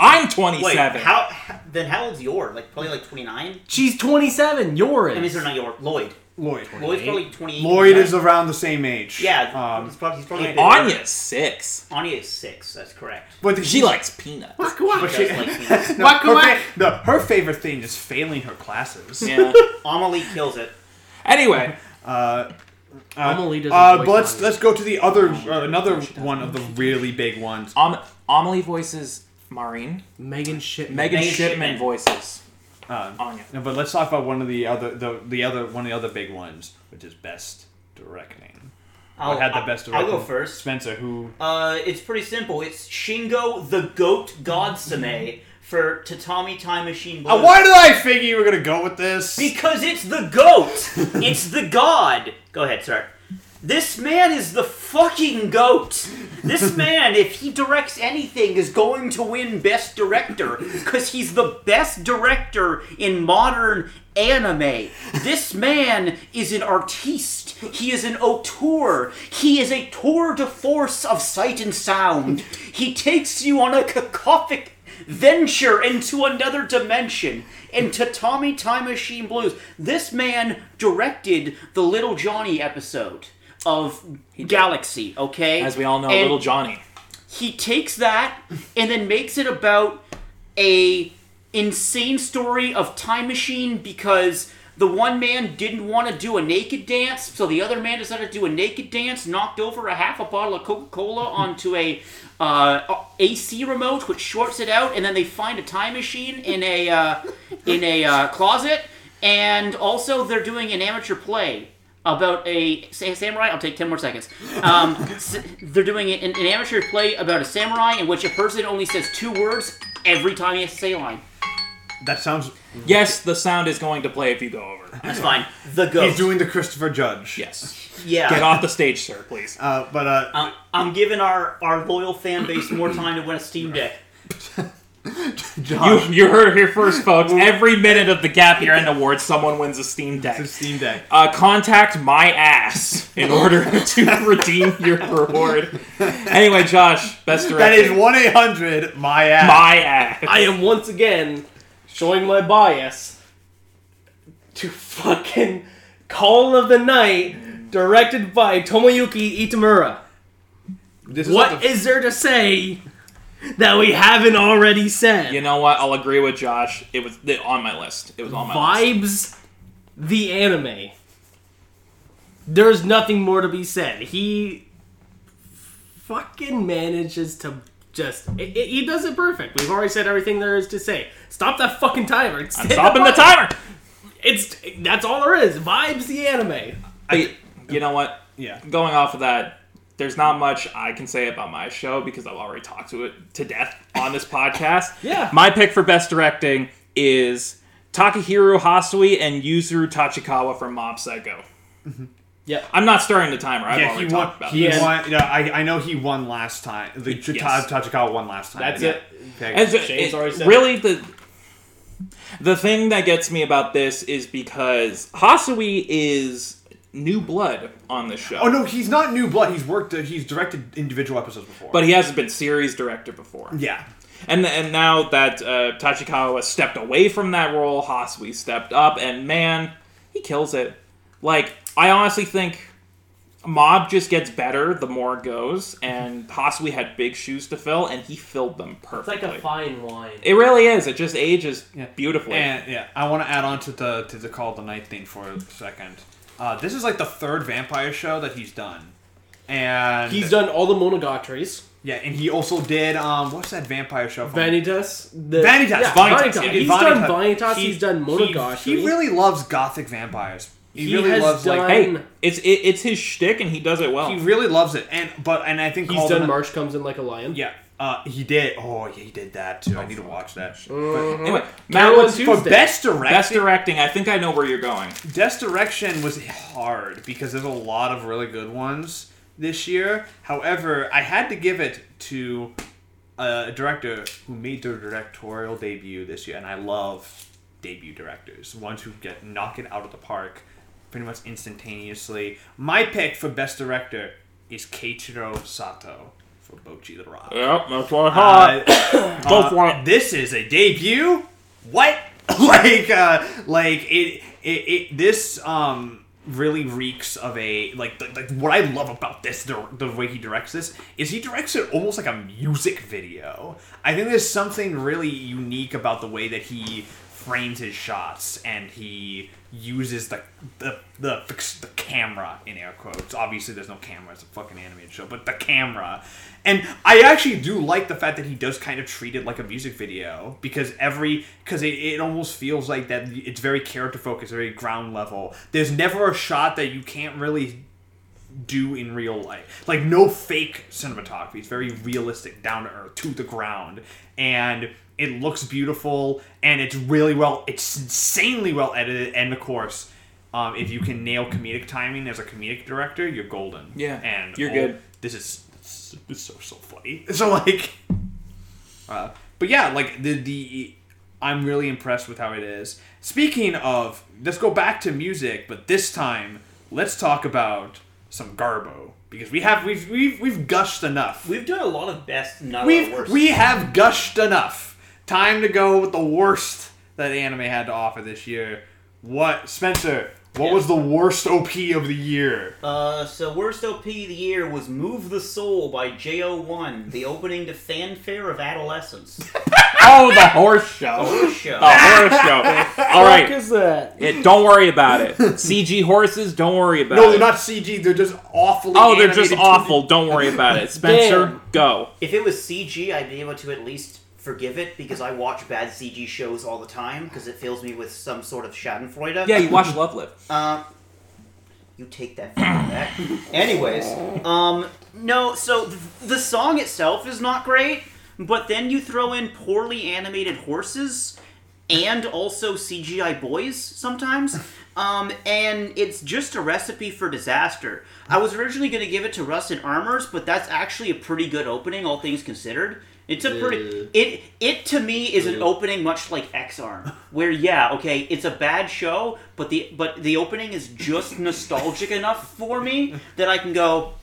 I'm Wait, 27. how, how? Then how old's your? Like probably like twenty nine. She's 27. You're I mean, in. sorry, not your. Loid. Loid. Loid's probably twenty eight. Loid is around the same age. Yeah. Um, he's probably, he's probably Anya's six. Anya is six. That's correct. but the, She likes peanuts. but She she, does like peanuts. no, Whack, her, whack. fa- no, her favorite thing is failing her classes. Yeah. Amelie kills it. Anyway, Uh, uh, Amelie doesn't uh, but let's let's go to the other uh, another one of the really big ones. Am- Amelie voices Maureen. Megan Shipman. Megan Megan Shipman Shipman. voices Uh, Anya. no, but let's talk about one of the other the, the other one of the other big ones, which is best directing. I'll, What had the best directing? I'll go first. Spencer, who Uh, it's pretty simple. It's Shingo the Goat Godsame for Tatami Time Machine Blues. uh, why did I figure you were gonna go with this? Because it's the goat. it's the god. Go ahead, sir. This man is the fucking goat. This man, if he directs anything, is going to win Best Director because he's the best director in modern anime. This man is an artiste. He is an auteur. He is a tour de force of sight and sound. He takes you on a cacophonic venture into another dimension in Tatami Time Machine Blues. This man directed the Little Johnny episode of Galaxy, okay? As we all know, And little Johnny. he takes that and then makes it about a insane story of time machine because the one man didn't want to do a naked dance, so the other man decided to do a naked dance, knocked over a half a bottle of Coca Cola onto a uh, AC remote, which shorts it out, and then they find a time machine in a uh, in a uh, closet, and also they're doing an amateur play about a say samurai. I'll take ten more seconds. Um, s- they're doing an, an amateur play about a samurai in which a person only says two words every time he has to say a line. That sounds. Yes, the sound is going to play if you go over. That's fine. The ghost. He's doing the Christopher Judge. Yes. Yeah. Get off the stage, sir, please. Uh, but uh, Um, I'm giving our, our loyal fan base more time to win a Steam Deck. You, Josh, you heard it here first, folks. Every minute of the Gap Year End Awards, someone wins a Steam Deck. it's a Steam Deck. Uh, contact my ass in order to redeem your reward. Anyway, Josh, best That directing. is one eight hundred. My ass. my ass. I am once again showing my bias to fucking Call of the Night, directed by Tomoyuki Itamura. This What not the- is there to say that we haven't already said? You know what? I'll agree with Josh. It was on my list. It was on my list. Vibes the anime. There's nothing more to be said. He fucking manages to just. It, it- he does it perfect. We've already said everything there is to say. Stop that fucking timer. I'm stopping the up. timer. It's that's all there is. Vibes the anime. I, you know what? Yeah. Going off of that, there's not much I can say about my show because I've already talked to it to death on this podcast. Yeah. My pick for best directing is Takahiro Hasui and Yuzuru Tachikawa from Mob Psycho. Mm-hmm. Yeah. I'm not starting the timer. I've Yeah, already he won. talked about He this. won. Yeah, I, I know he won last time. The Yes. Tachikawa won last time. That's Yeah. it. Okay. And so- Shane's it- already said really the the thing that gets me about this is because Hasui is new blood on the show. oh no, he's not new blood. He's worked. Uh, he's directed individual episodes before. But he hasn't been series director before. yeah, And and now that uh, Tachikawa stepped away from that role, Hasui stepped up, and man, he kills it. Like I honestly think Mob just gets better the more it goes, and Hasui had big shoes to fill, and he filled them It's perfectly. like a fine wine. it really is. It just ages Yeah. beautifully. and yeah, I want to add on to the to the Call of the Night thing for a second. Uh, this is like the third vampire show that he's done, and He's done all the Monogatari's. yeah, and he also did um, what's that vampire show? From? Vanitas. The, Vanitas, Yeah, Vanitas, Vanitas. yeah, He's done Vanitas. He- he's done Monogatari. He, he really loves gothic vampires. He, He really has loves like done- hey, it's it, it's his shtick, and he does it well. he really loves it, and but and I think He's Call done the Night- March Comes in Like a Lion. Yeah, uh, he did. Oh, yeah, he did that too. I need to watch that. Mhm. anyway, Matt, Carol what's and For best direction, best directing? I think I know where you're going. Best direction was hard because there's a lot of really good ones this year. However, I had to give it to a director who made their directorial debut this year, and I love debut directors, ones who get knock it out of the park pretty much instantaneously. My pick for best director is Keiichiro Saito for Bocchi the Rock. Yep, that's what I Uh, Go for it. This is a debut. What? like, uh, like it, it, it. This um really reeks of a like, the, like what I love about this, the, the way he directs this, is he directs it almost like a music video. I think there's something really unique about the way that he frames his shots and he uses the the the, the camera in air quotes. Obviously, there's no camera; it's a fucking animated show. But the camera, and I actually do like the fact that he does kind of treat it like a music video because every because it, it almost feels like that it's very character focused, very ground level. There's never a shot that you can't really do in real life. Like no fake cinematography. It's very realistic, down to earth, to the ground, and it looks beautiful. And it's really well. It's insanely well edited. And of course, um, if you can nail comedic timing as a comedic director, you're golden. Yeah, and you're all- good. This is this is so so funny. So like, uh, but yeah, like the the. I'm really impressed with how it is. Speaking of, let's go back to music, but this time let's talk about some Garbo because we have we've we've, we've gushed enough. We've done a lot of best, not a lot of We've worst. we have gushed enough. Time to go with the worst that anime had to offer this year. What Spencer? What was the worst OP of the year? Uh, so worst OP of the year was "Move the Soul" by JO1, the opening to "Fanfare of Adolescence." Oh, the horse show. Horse show. The horse show. All Fuck is that? It, don't worry about it. CG horses, don't worry about No, it. No, they're not CG. They're just awful. Oh, they're just awful. Don't worry about it. Spencer, Damn. go. If it was CG, I'd be able to at least forgive it because I watch bad CG shows all the time because it fills me with some sort of Schadenfreude. Yeah, you watch Love Live. Uh, you take that back. Anyways, um, no. So th- the song itself is not great, but then you throw in poorly animated horses and also CGI boys sometimes. Um, and it's just a recipe for disaster. I was originally going to give it to Rusted Armors, but that's actually a pretty good opening, all things considered. It's a pretty it it to me is an opening much like X Arm, where yeah, okay, it's a bad show, but the but the opening is just nostalgic enough for me that I can go.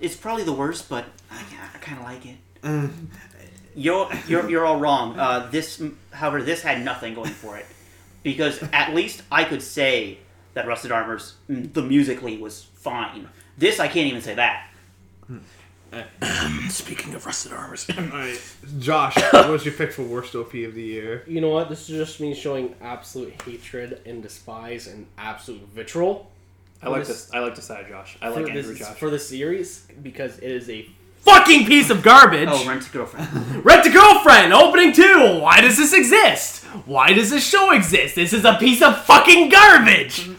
It's probably the worst, but I, I kind of like it. You're, you're you're all wrong. Uh, this, however, this had nothing going for it because at least I could say that Rusted Armors mm, the musically was fine. This I can't even say that. Speaking of rusted armors. Alright, Josh, what was your pick for worst OP of the year? You know what? This is just me showing absolute hatred and despise and absolute vitriol I like this. I like this side, Josh. I like for Andrew this Josh. for the series because it is a fucking piece of garbage. Oh, Rent a Girlfriend. Rent a Girlfriend, opening two. Why does this exist? Why does this show exist? This is a piece of fucking garbage.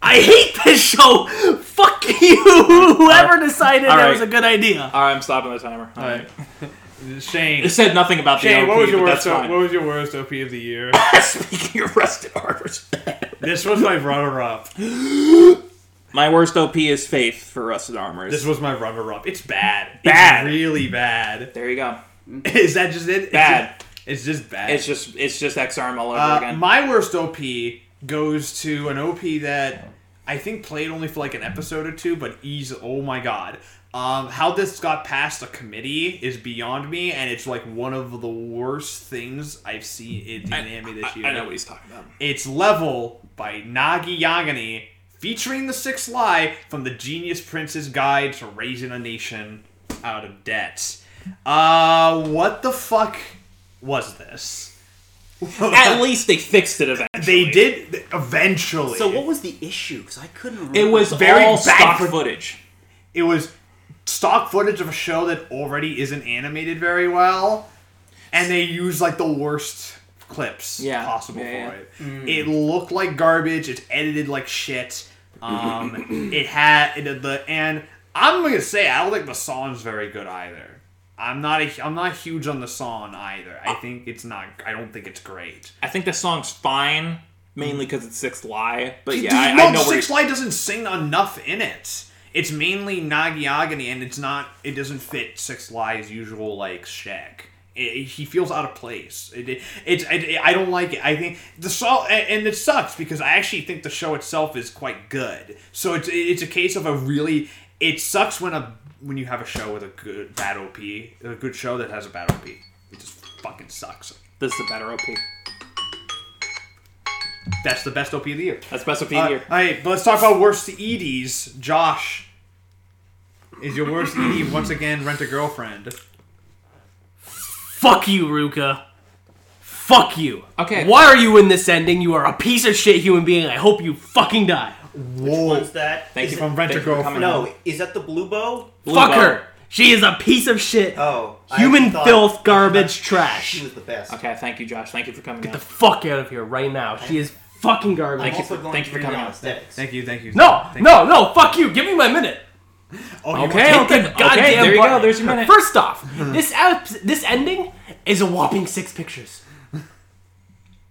I hate this show. Fuck you, whoever decided All that right. was a good idea. All right, I'm stopping the timer. All right. Shane. It said nothing about the Shane, OP, what was your but worst? that's fine. What was your worst OP of the year? Speaking of rusted armors. this was my runner-up. My worst OP is Faith for rusted armors. This was my runner-up. It's bad. Bad. It's really bad. there you go. Is that just it? It's Bad. just- It's just bad. It's just it's just X Arm all over Uh, again. my worst OP goes to an OP that I think played only for like an episode or two, but ease. Oh my god. Um, how this got past a committee is beyond me, and it's like one of the worst things I've seen in I, anime this year. I know what he's talking about. It's Level by Nagi Yanagi, featuring the Sixth Lie from the Genius Prince's Guide to Raising a Nation Out of Debt. Uh, what the fuck was this? At least they fixed it eventually. They did eventually. So what was the issue? Because I couldn't remember. It was Very all bad stock for- footage. It was stock footage of a show that already isn't animated very well, and they used like the worst clips Yeah. possible Yeah, for yeah. it. It looked like garbage. It's edited like shit. Um, it had it, the and I'm gonna say I don't think the song's very good either. I'm not a, I'm not huge on the song either. I uh, think it's not. I don't think it's great. I think the song's fine, mainly because it's Sixth Lie. But yeah, I, no, I know Six you- doesn't sing enough in it. It's mainly Nagi Yanagi, and it's not. It doesn't fit Sixth Lie's usual like shag. It, he feels out of place. It, it, it's. It, I don't like it. I think the song, and, and it sucks because I actually think the show itself is quite good. So it's it's a case of a really. It sucks when a when you have a show with a good bad OP, a good show that has a bad OP. It just fucking sucks. This is a better OP. That's the best OP of the year. That's best OP Uh, of the year. all right, but let's talk about worst EDs. Josh, is your worst ED once again rent a girlfriend? Fuck you, Ruka. Fuck you. Okay. Why are you in this ending? You are a piece of shit human being. I hope you fucking die. Whoa! What's that? Thank Is you it- from Rent a thank Girlfriend. No, is that the blue bow? Blue Fuck Bow. her. She is a piece of shit. Oh, I Human thought- filth, I thought garbage, She trash. was the best. Okay, thank you, Josh. Thank you for coming. Get down. the fuck out of here right now. She is fucking I'm garbage. Thank you also for- going thank you for read coming on out. aesthetics. Thank you, thank you. No, Thank no, no. Fuck you. Give me my minute. you. Oh, you Okay, want- I'll Take take- the goddamn okay, there you go, button. there's your minute. First off, this ep- this ending is a whopping six pictures.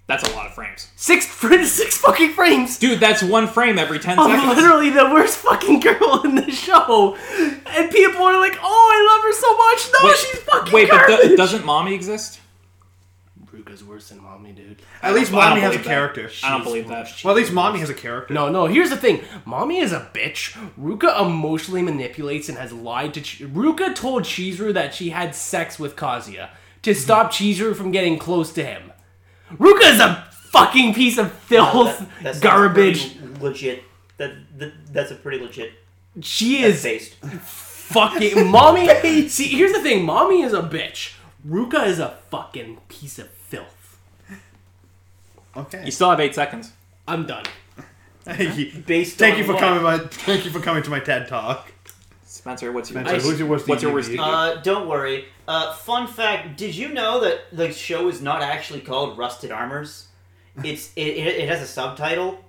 That's a lot of frames, Six fr- six fucking frames. dude. That's one frame every ten I'm seconds. literally the worst fucking girl in the show, and people are like, "Oh, I love her so much." No, Wait, she's fucking Wait, but garbage. do- doesn't mommy exist? Ruka's worse than mommy, dude. At least I don't mommy has a believe that. character. I don't believe that. Well, at least mommy has a character. No, no. Here's the thing. Mommy is a bitch. Ruka emotionally manipulates and has lied to. Ch- Ruka told Chizuru that she had sex with Kazuya to stop Chizuru from getting close to him. Ruka is a fucking piece of filth, That- that garbage. Legit. That, that that's a pretty legit She is based. fucking mommy. See, here's the thing: mommy is a bitch. Ruka is a fucking piece of filth. Okay. You still have eight seconds. I'm done. Thank you. Based Thank on you for what? coming. My thank you for coming to my TED talk. Spencer, what's your Spencer, who's your worst? what's your worst DD? Uh, don't worry. Uh, fun fact: Did you know that the show is not actually called Rusted Armors? It's it, it, it has a subtitle.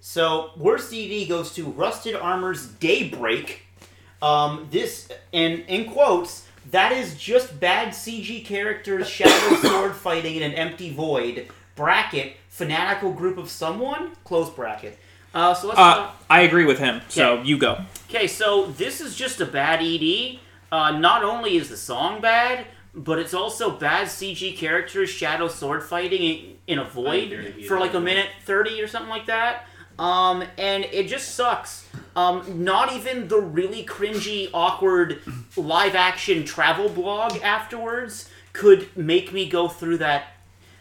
So worst DD goes to Rusted Armors Daybreak. Um, this and in quotes that is just bad CG characters shadow sword fighting in an empty void. Bracket fanatical group of someone close bracket. Uh, so let's. Uh, I agree with him. So Yeah. you go. Okay, so this is just a bad ED. Uh, not only is the song bad, but it's also bad CG characters shadow sword fighting in, a void for like a minute 30 or something like that. Um, and it just sucks. Um, not even the really cringy, awkward live action travel blog afterwards could make me go through that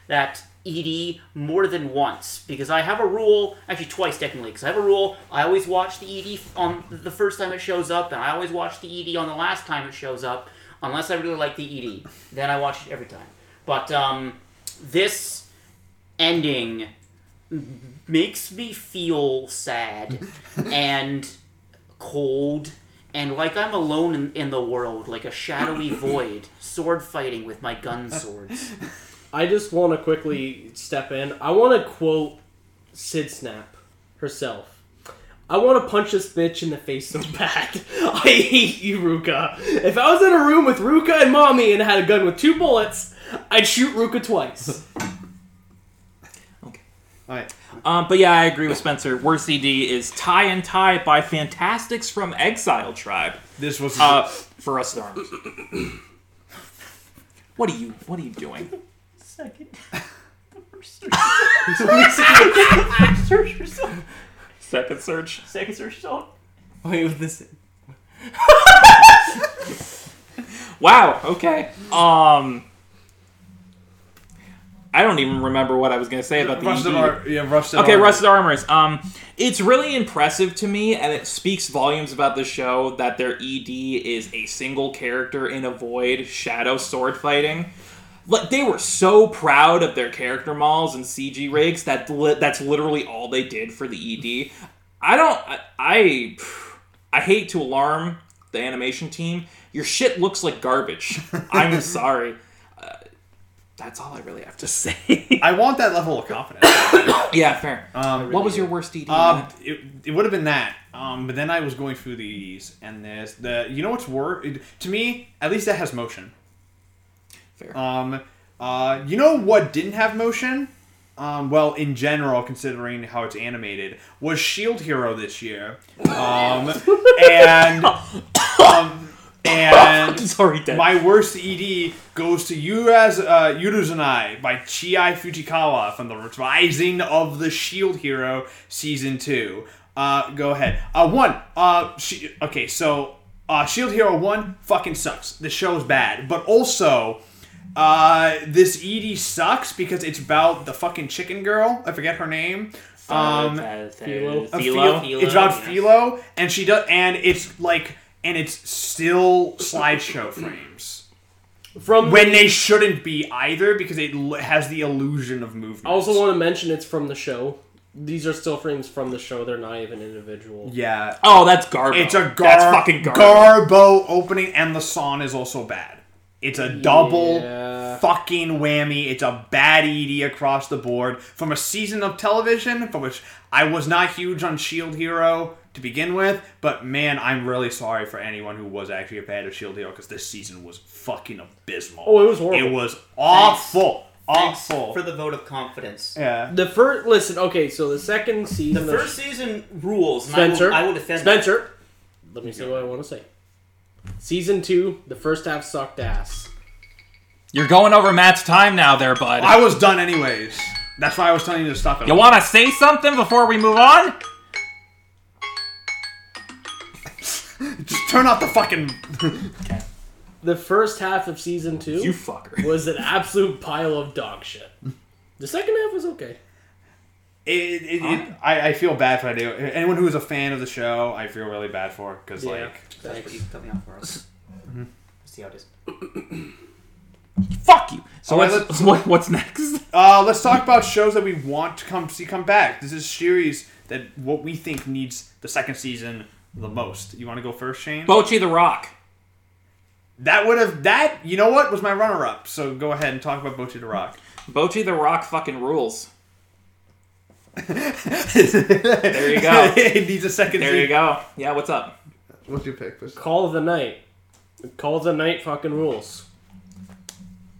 that ED more than once because I have a rule, actually twice technically, because I have a rule. I always watch the ED on the first time it shows up, and I always watch the ED on the last time it shows up, unless I really like the ED. Then I watch it every time. But um, this ending makes me feel sad and cold and like I'm alone in, in the world, like a shadowy void, sword fighting with my gun swords. I just want to quickly step in. I want to quote Sid Snap herself. I want to punch this bitch in the face so bad. I hate you, Ruka. If I was in a room with Ruka and Mommy and had a gun with two bullets, I'd shoot Ruka twice. Okay. All right. Um, but yeah, I agree with Spencer. Worst CD is Tie and Tie by Fantastics from Exile Tribe. This was Uh, for us arms. What are you? What are you doing? Second. search Second search. Second search result. Wait, with this. Wow. Okay. Um. I don't even remember what I was gonna say about the rusted ED. ar- yeah, rusted. Okay, armor. Rusted Armors. Um, it's really impressive to me, and it speaks volumes about the show that their ED is a single character in a void, shadow sword fighting. Like they were so proud of their character models and CG rigs that li- that's literally all they did for the ED. I don't. I, I I hate to alarm the animation team. Your shit looks like garbage. I'm sorry. Uh, that's all I really have to say. I want that level of confidence. yeah, fair. Um, what was your worst ED? Um, it, it would have been that. Um, but then I was going through the EDs, and there's the you know what's worse to me. At least that has motion. Fair. Um, uh, you know what didn't have motion? Um, well, in general, considering how it's animated, was Shield Hero this year. Um, and um, and Sorry, Dad. my worst ED goes to you as uh, Yuzurenai by Chiai Fujikawa from the Rising of the Shield Hero season two. Uh, go ahead. Uh, one. Uh, she, okay, so uh, Shield Hero one fucking sucks. The show's bad, but also. Uh, this ED sucks because it's about the fucking chicken girl. I forget her name. Um, Philo. Philo? Philo- It's about yes. Philo, and she does, and it's like, and it's still slideshow frames From when the- they shouldn't be either because it l- has the illusion of movement. I also want to mention it's from the show. These are still frames from the show. They're not even individual. yeah, Oh, that's Garbo. it's a gar- that's fucking Garbo. Garbo opening, and the song is also bad. It's a double Yeah. fucking whammy. It's a bad ED across the board from a season of television for which I was not huge on Shield Hero to begin with, but man, I'm really sorry for anyone who was actually a fan of Shield Hero because this season was fucking abysmal. Oh, it was horrible. It was awful, Thanks awful. for the vote of confidence. yeah. The first listen. Okay, so the second season. of- first season rules. And Spencer. I will, I will defend. that. Spencer. Let me see what I want to say. Season two, the first half sucked ass. You're going over Matt's time now, there, bud. I was done anyways. That's why I was telling you to stop it. you want to say something before we move on? Just turn off the fucking. The first half of season two You fucker. was an absolute pile of dog shit. The second half was okay. It, it, it, I, I feel bad for that. Anyone who is a fan of the show, I feel really bad for because Yeah. like That's what you cut me for us. See how it is. Fuck you. So All right, what's, let's- what, what's next? Uh, let's talk about shows that we want to come see come back. This is series that what we think needs the second season the most. You want to go first, Shane? Bocchi the Rock. that would have that. You know what was my runner up? So go ahead and talk about Bocchi the Rock. Bocchi the Rock fucking rules. there you go. it needs a second. There you season. go. Yeah, what's up? What's your pick? Chris? Call of the night. Call of the night fucking rules.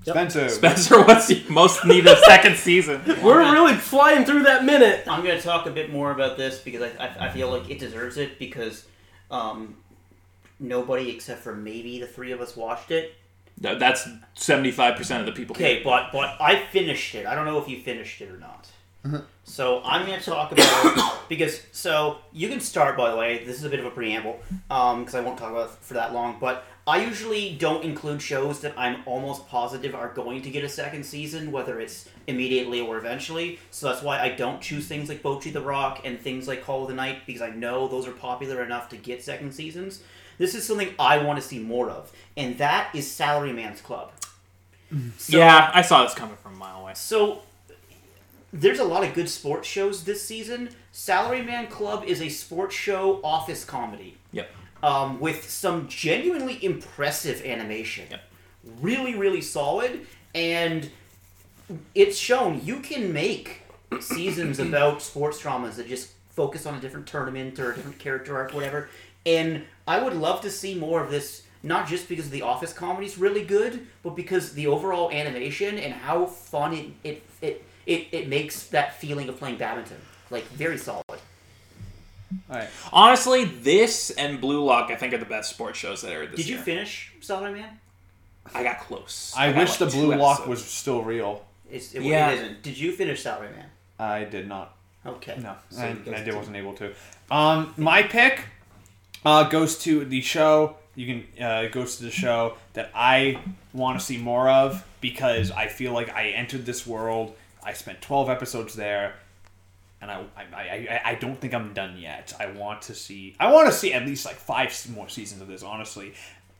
Spencer. Spencer, what's your most needed second season? We're really flying through that minute. I'm going to talk a bit more about this because I, I, I feel like it deserves it because um, nobody except for maybe the three of us watched it. No, That's 75% of the people. Okay, but but I finished it. I don't know if you finished it or not. Uh-huh. So I'm going to talk about because so you can start. By the way, this is a bit of a preamble um, because I won't talk about it for that long. But I usually don't include shows that I'm almost positive are going to get a second season, whether it's immediately or eventually. So that's why I don't choose things like Bocchi the Rock and things like Call of the Night because I know those are popular enough to get second seasons. This is something I want to see more of, and that is Salaryman's Club. So- yeah, I saw this coming from a mile away. so there's a lot of good sports shows this season. Salaryman Club is a sports show office comedy Yep. um, with some genuinely impressive animation. Yep. Really, really solid, and it's shown you can make seasons about sports dramas that just focus on a different tournament or a different character arc, whatever. And I would love to see more of this, not just because the office comedy is really good, but because the overall animation and how fun it it, it it it makes that feeling of playing badminton. Like very solid. All right. Honestly, this and Blue Lock, I think, are the best sports shows that aired this Did you year. finish Man? I got close. I, got wish like the two blue lock episodes. was still real. It's, it, Yeah. it isn't. Did you finish Salaryman? I did not. Okay. No, So I, you guys I did, did- wasn't able to. Um, my pick uh, goes to the show. You can uh, it goes to the show that I want to see more of because I feel like I entered this world. I spent twelve episodes there, and I I, I, I- don't think I'm done yet. I want to see. I want to see at least like five more seasons of this. Honestly,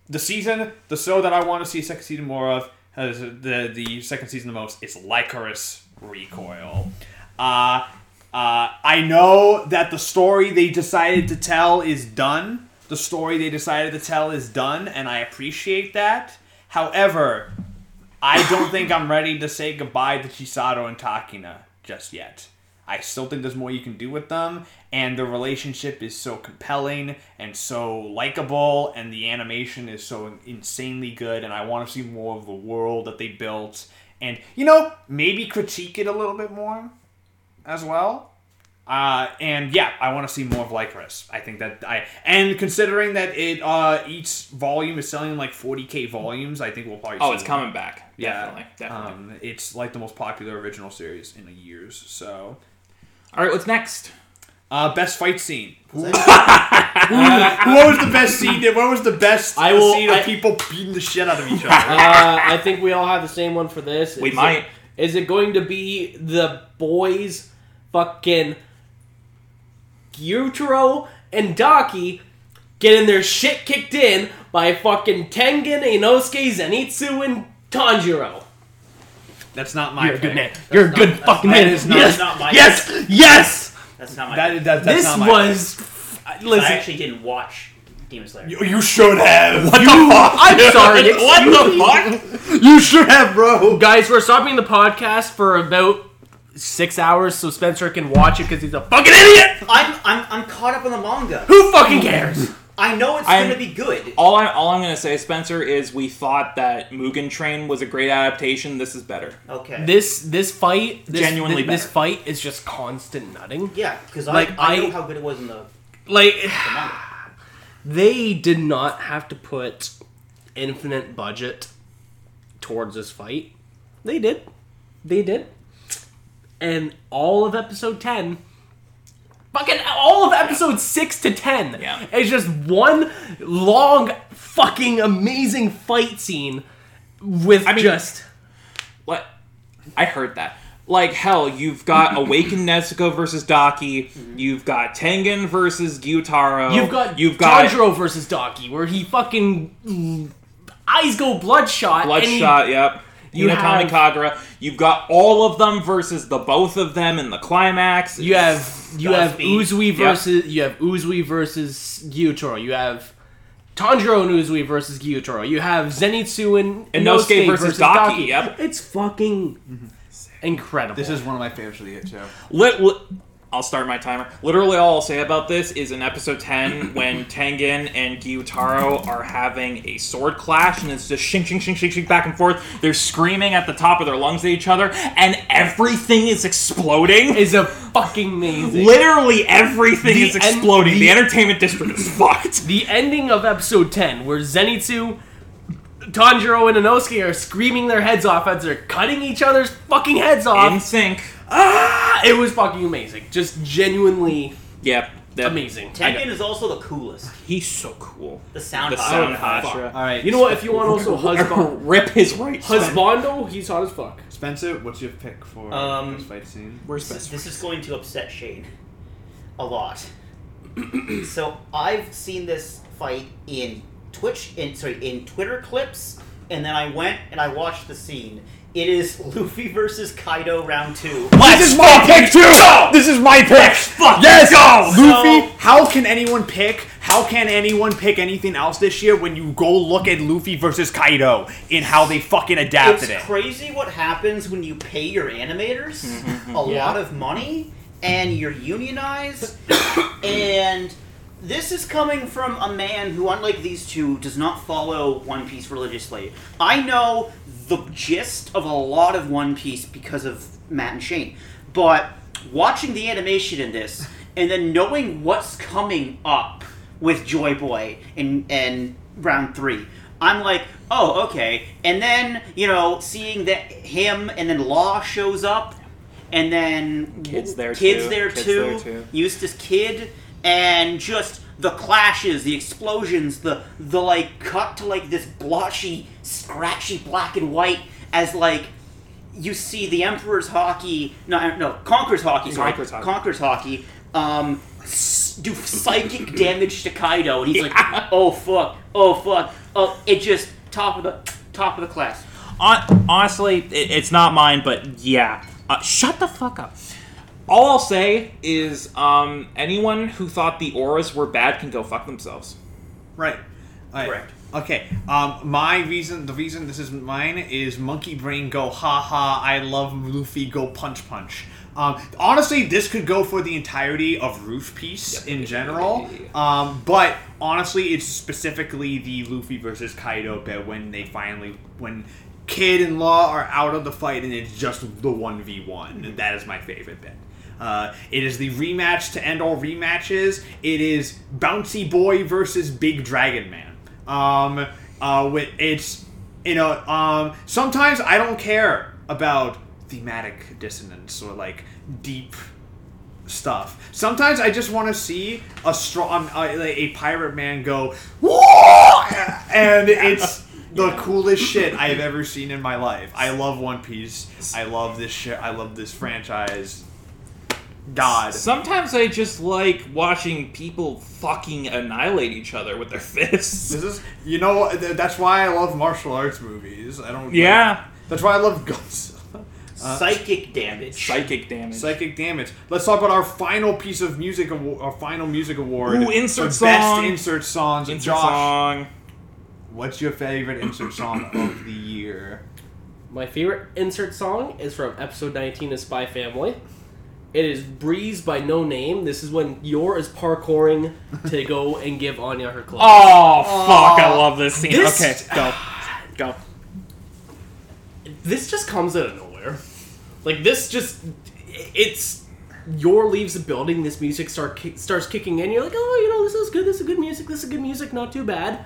the season, the show that I want to see a second season more of, has the the second season the most. is Lycoris Recoil. Uh, uh, I know that the story they decided to tell is done. The story they decided to tell is done, and I appreciate that. However, I don't think I'm ready to say goodbye to Chisato and Takina just yet. I still think there's more you can do with them, and the relationship is so compelling and so likable, and the animation is so insanely good, and I want to see more of the world that they built, and you know, maybe critique it a little bit more as well. Uh, and yeah, I want to see more of Lycoris. I think that I and considering that it uh, each volume is selling like 40k volumes, I think we'll probably. Oh, see it's more. coming back. Definitely. Definitely. Um, it's like the most popular original series in the years. So, All right, what's next? uh, best fight scene. Who, who- what was the best scene? What was the best I will- scene of I- people beating the shit out of each other? Uh, I think we all have the same one for this. We Is might. It, is it going to be the boys fucking Gyutaro and Daki getting their shit kicked in by fucking Tengen, Inosuke, Zenitsu, and Tanjiro? That's not my You're a good pick. man. You're a good fucking man. is not- yes, not my yes, yes. That's not my. That, that, that's This not my was. I Listen, actually didn't watch Demon Slayer. You, you should have. What you, I'm sorry. What the fuck? You should have, bro. Guys, we're stopping the podcast for about six hours so Spencer can watch it because he's a fucking idiot. I'm, I'm I'm caught up on the manga. Who fucking cares? I know it's I'm- going to be good. All, I, all I'm going to say, Spencer, is we thought that Mugen Train was a great adaptation. This is better. Okay. This this fight, this, Genuinely thi- this better. fight is just constant nutting. yeah, because I, Like, I know I- how good it was in the, Like the manga. they did not have to put infinite budget towards this fight. They did. They did. And all of episode 10 fucking all of episode 6 to 10 Yeah. is just one long fucking amazing fight scene with I mean- just What? I heard that. like hell, you've got Awakened Nezuko versus Daki. You've got Tengen versus Gyutaro. You've got you've got Tanjiro versus Daki, where he fucking mm, eyes go bloodshot. and he- Bloodshot. Yep. You Hinokami have- Kagura. You've got all of them versus the both of them in the climax. You have you have Godspeed. Uzui Yep. versus you have Uzui versus Gyutaro. You have Tanjiro and Uzui versus Gyutaro. You have Zenitsu and Inosuke versus Daki, yep. It's fucking mm-hmm. incredible. This is one of my favorites of the hit show. Lit, lit- I'll start my timer. Literally, all I'll say about this is in episode 10, when Tengen and Gyutaro are having a sword clash, and it's just shink, shink, shink, shink, shink, back and forth. They're screaming at the top of their lungs at each other, and everything is exploding. is a fucking amazing. Literally everything The is en- exploding. the, the- entertainment district is fucked. the ending of episode 10 where Zenitsu, Tanjiro, and Inosuke are screaming their heads off as they're cutting each other's fucking heads off. In sync. Ah, it was fucking amazing. Just genuinely Yep. that- amazing. Tengen is also the coolest. He's so cool. The sound. The hot. sound fuck. Hashira. All right. You know what? If you want also husband, Rip his right. husbando, he's hot as fuck. Spencer, what's your pick for Um, this fight scene? Where's This, this is going to upset Shane a lot. so I've seen this fight in Twitch, in sorry, in Twitter clips, and then I went and I watched the scene. It is Luffy versus Kaido round two. this is my pick too. This is my pick. yes, go! Luffy. So- how can anyone pick? How can anyone pick anything else this year when you go look at Luffy versus Kaido in how they fucking adapted it? It's it? crazy what happens when you pay your animators Mm-hmm. a Yeah. lot of money and you're unionized. and this is coming from a man who, unlike these two, does not follow One Piece religiously. I know the gist of a lot of One Piece because of Matt and Shane, but watching the animation in this and then knowing what's coming up with Joy Boy in and round three. I'm like, oh, okay. And then, you know, seeing that him and then Law shows up, and then Kid's there kids too. there Kid's too, there too. Eustass Kid, and just the clashes, the explosions, the the like cut to like this blotchy, scratchy black and white as like you see the Emperor's Haki, no, no, Conqueror's Haki, sorry, Conqueror's Haki. Conqueror's Haki, um, do psychic damage to Kaido, and he's Yeah. like, oh fuck, oh fuck, oh, it just top of the top of the class. Honestly, it's not mine, but yeah. Uh, shut the fuck up. All I'll say is, um, anyone who thought the auras were bad can go fuck themselves. Right. All right. Correct. Okay. Um, my reason, the reason this isn't mine is Monkey Brain go ha ha. I love Luffy go punch punch. Um, honestly, this could go for the entirety of Roof Piece in general. Um, but honestly, it's specifically the Luffy versus Kaido bit when they finally when Kid and Law are out of the fight and it's just the one v one. That is my favorite bit. Uh, it is the rematch to end all rematches. It is Bouncy Boy versus Big Dragon Man. Um, uh, with it's you know um, sometimes I don't care about thematic dissonance or like deep stuff. Sometimes I just want to see a strong uh, a pirate man go "Whoa!" and it's the coolest shit I have ever seen in my life. I love One Piece. I love this shit. I love this franchise. God. Sometimes I just like watching people fucking annihilate each other with their fists. This is, you know, that's why I love martial arts movies. I don't. Yeah. That's why I love Godzilla. Uh, Psychic damage. Psychic damage. Psychic damage. Let's talk about our final piece of music, awa- our final music award. Ooh, insert for Best insert songs. Insert Josh, song. what's your favorite insert song of the year? My favorite insert song is from episode 19 of Spy Family. It is Breeze by No Name. This is when Yor is parkouring to go and give Anya her clothes. Oh, fuck, I love this scene. This- Okay, go. Go. This just comes out of nowhere. Like, this just. It's. Yor leaves the building, this music start ki- starts kicking in. You're like, oh, you know, this is good, this is good music, this is good music, not too bad.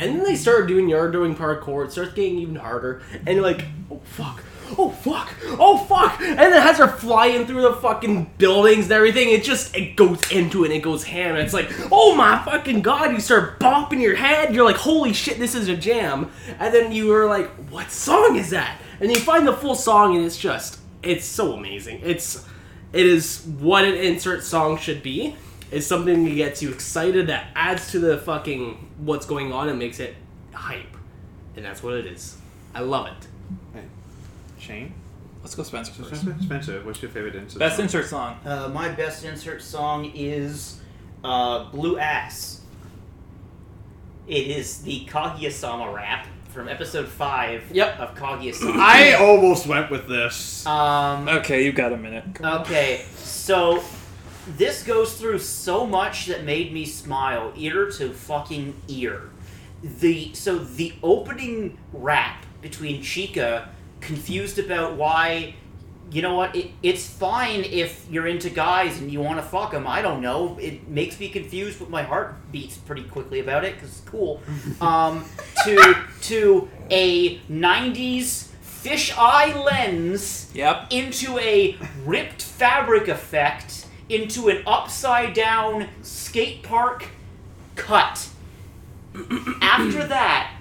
And then they start doing Yor doing parkour. It starts getting even harder. And you're like, oh fuck, oh fuck, oh fuck. And then it has her flying through the fucking buildings and everything. It just it goes into it and it goes ham. It's like, oh my fucking god, you start bopping your head. You're like, holy shit, this is a jam. And then you are like, what song is that? And you find the full song and it's just it's so amazing. It's it is what an insert song should be. It's something that gets you excited that adds to the fucking what's going on and makes it hype. And that's what it is. I love it. Shane? Let's go Spencer first. Spencer, Spencer, what's your favorite insert? Best song? insert song. Uh, my best insert song is uh, Blue Ass. It is the Kaguya-sama rap from episode 5 Yep. of Kaguya-sama. I almost went with this. um, Okay, you've got a minute. Okay, so this goes through so much that made me smile ear to fucking ear. The so the opening rap between Chika confused about why you know what it, it's fine if you're into guys and you want to fuck them. I don't know. It makes me confused, but my heart beats pretty quickly about it because it's cool. Um, to to a '90s fish eye lens Yep. into a ripped fabric effect into an upside down skate park cut. After that,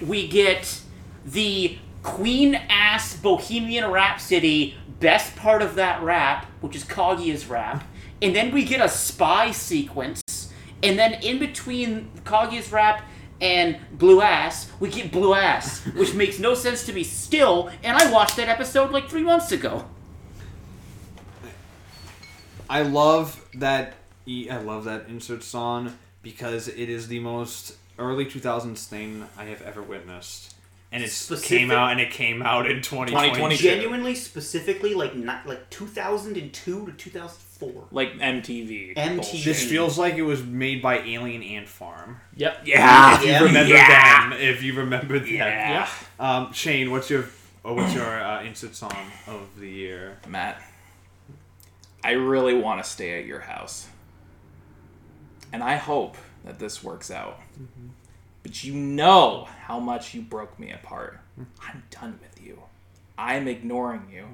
we get the Queen ass Bohemian Rhapsody best part of that rap, which is Kaguya's rap. And then we get a spy sequence. And then in between Kaguya's rap and Blue Ass, we get Blue Ass, which makes no sense to me still. And I watched that episode like three months ago. I love that. I love that insert song because it is the most early 2000s thing I have ever witnessed, and it Specific- came out and it came out in 2020. 2022. Genuinely, specifically, like not like 2002 to 2004. Like MTV. MTV. bullshit. This feels like it was made by Alien Ant Farm. Yep. Yeah. If you Yeah. remember Yeah. them, if you remember them. Yeah. Um, Shane, what's your or what's your uh, insert song of the year? Matt, I really want to stay at your house. And I hope that this works out. But you know how much you broke me apart. I'm done with you. I'm ignoring you.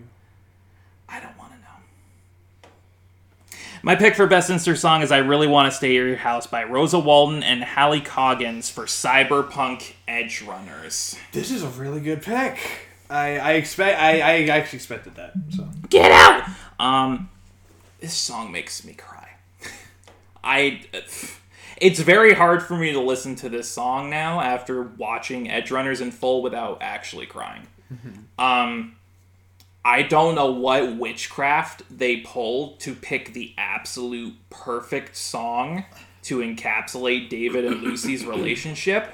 I don't want to know. My pick for best insert song is I Really Want to Stay at Your House by Rosa Walton and Hallie Coggins for Cyberpunk Edgerunners. This is a really good pick. I, I expect I, I actually expected that. So Get out! Um, this song makes me cry. I. It's very hard for me to listen to this song now after watching Edgerunners in full without actually crying. Um, I don't know what witchcraft they pulled to pick the absolute perfect song to encapsulate David and Lucy's relationship,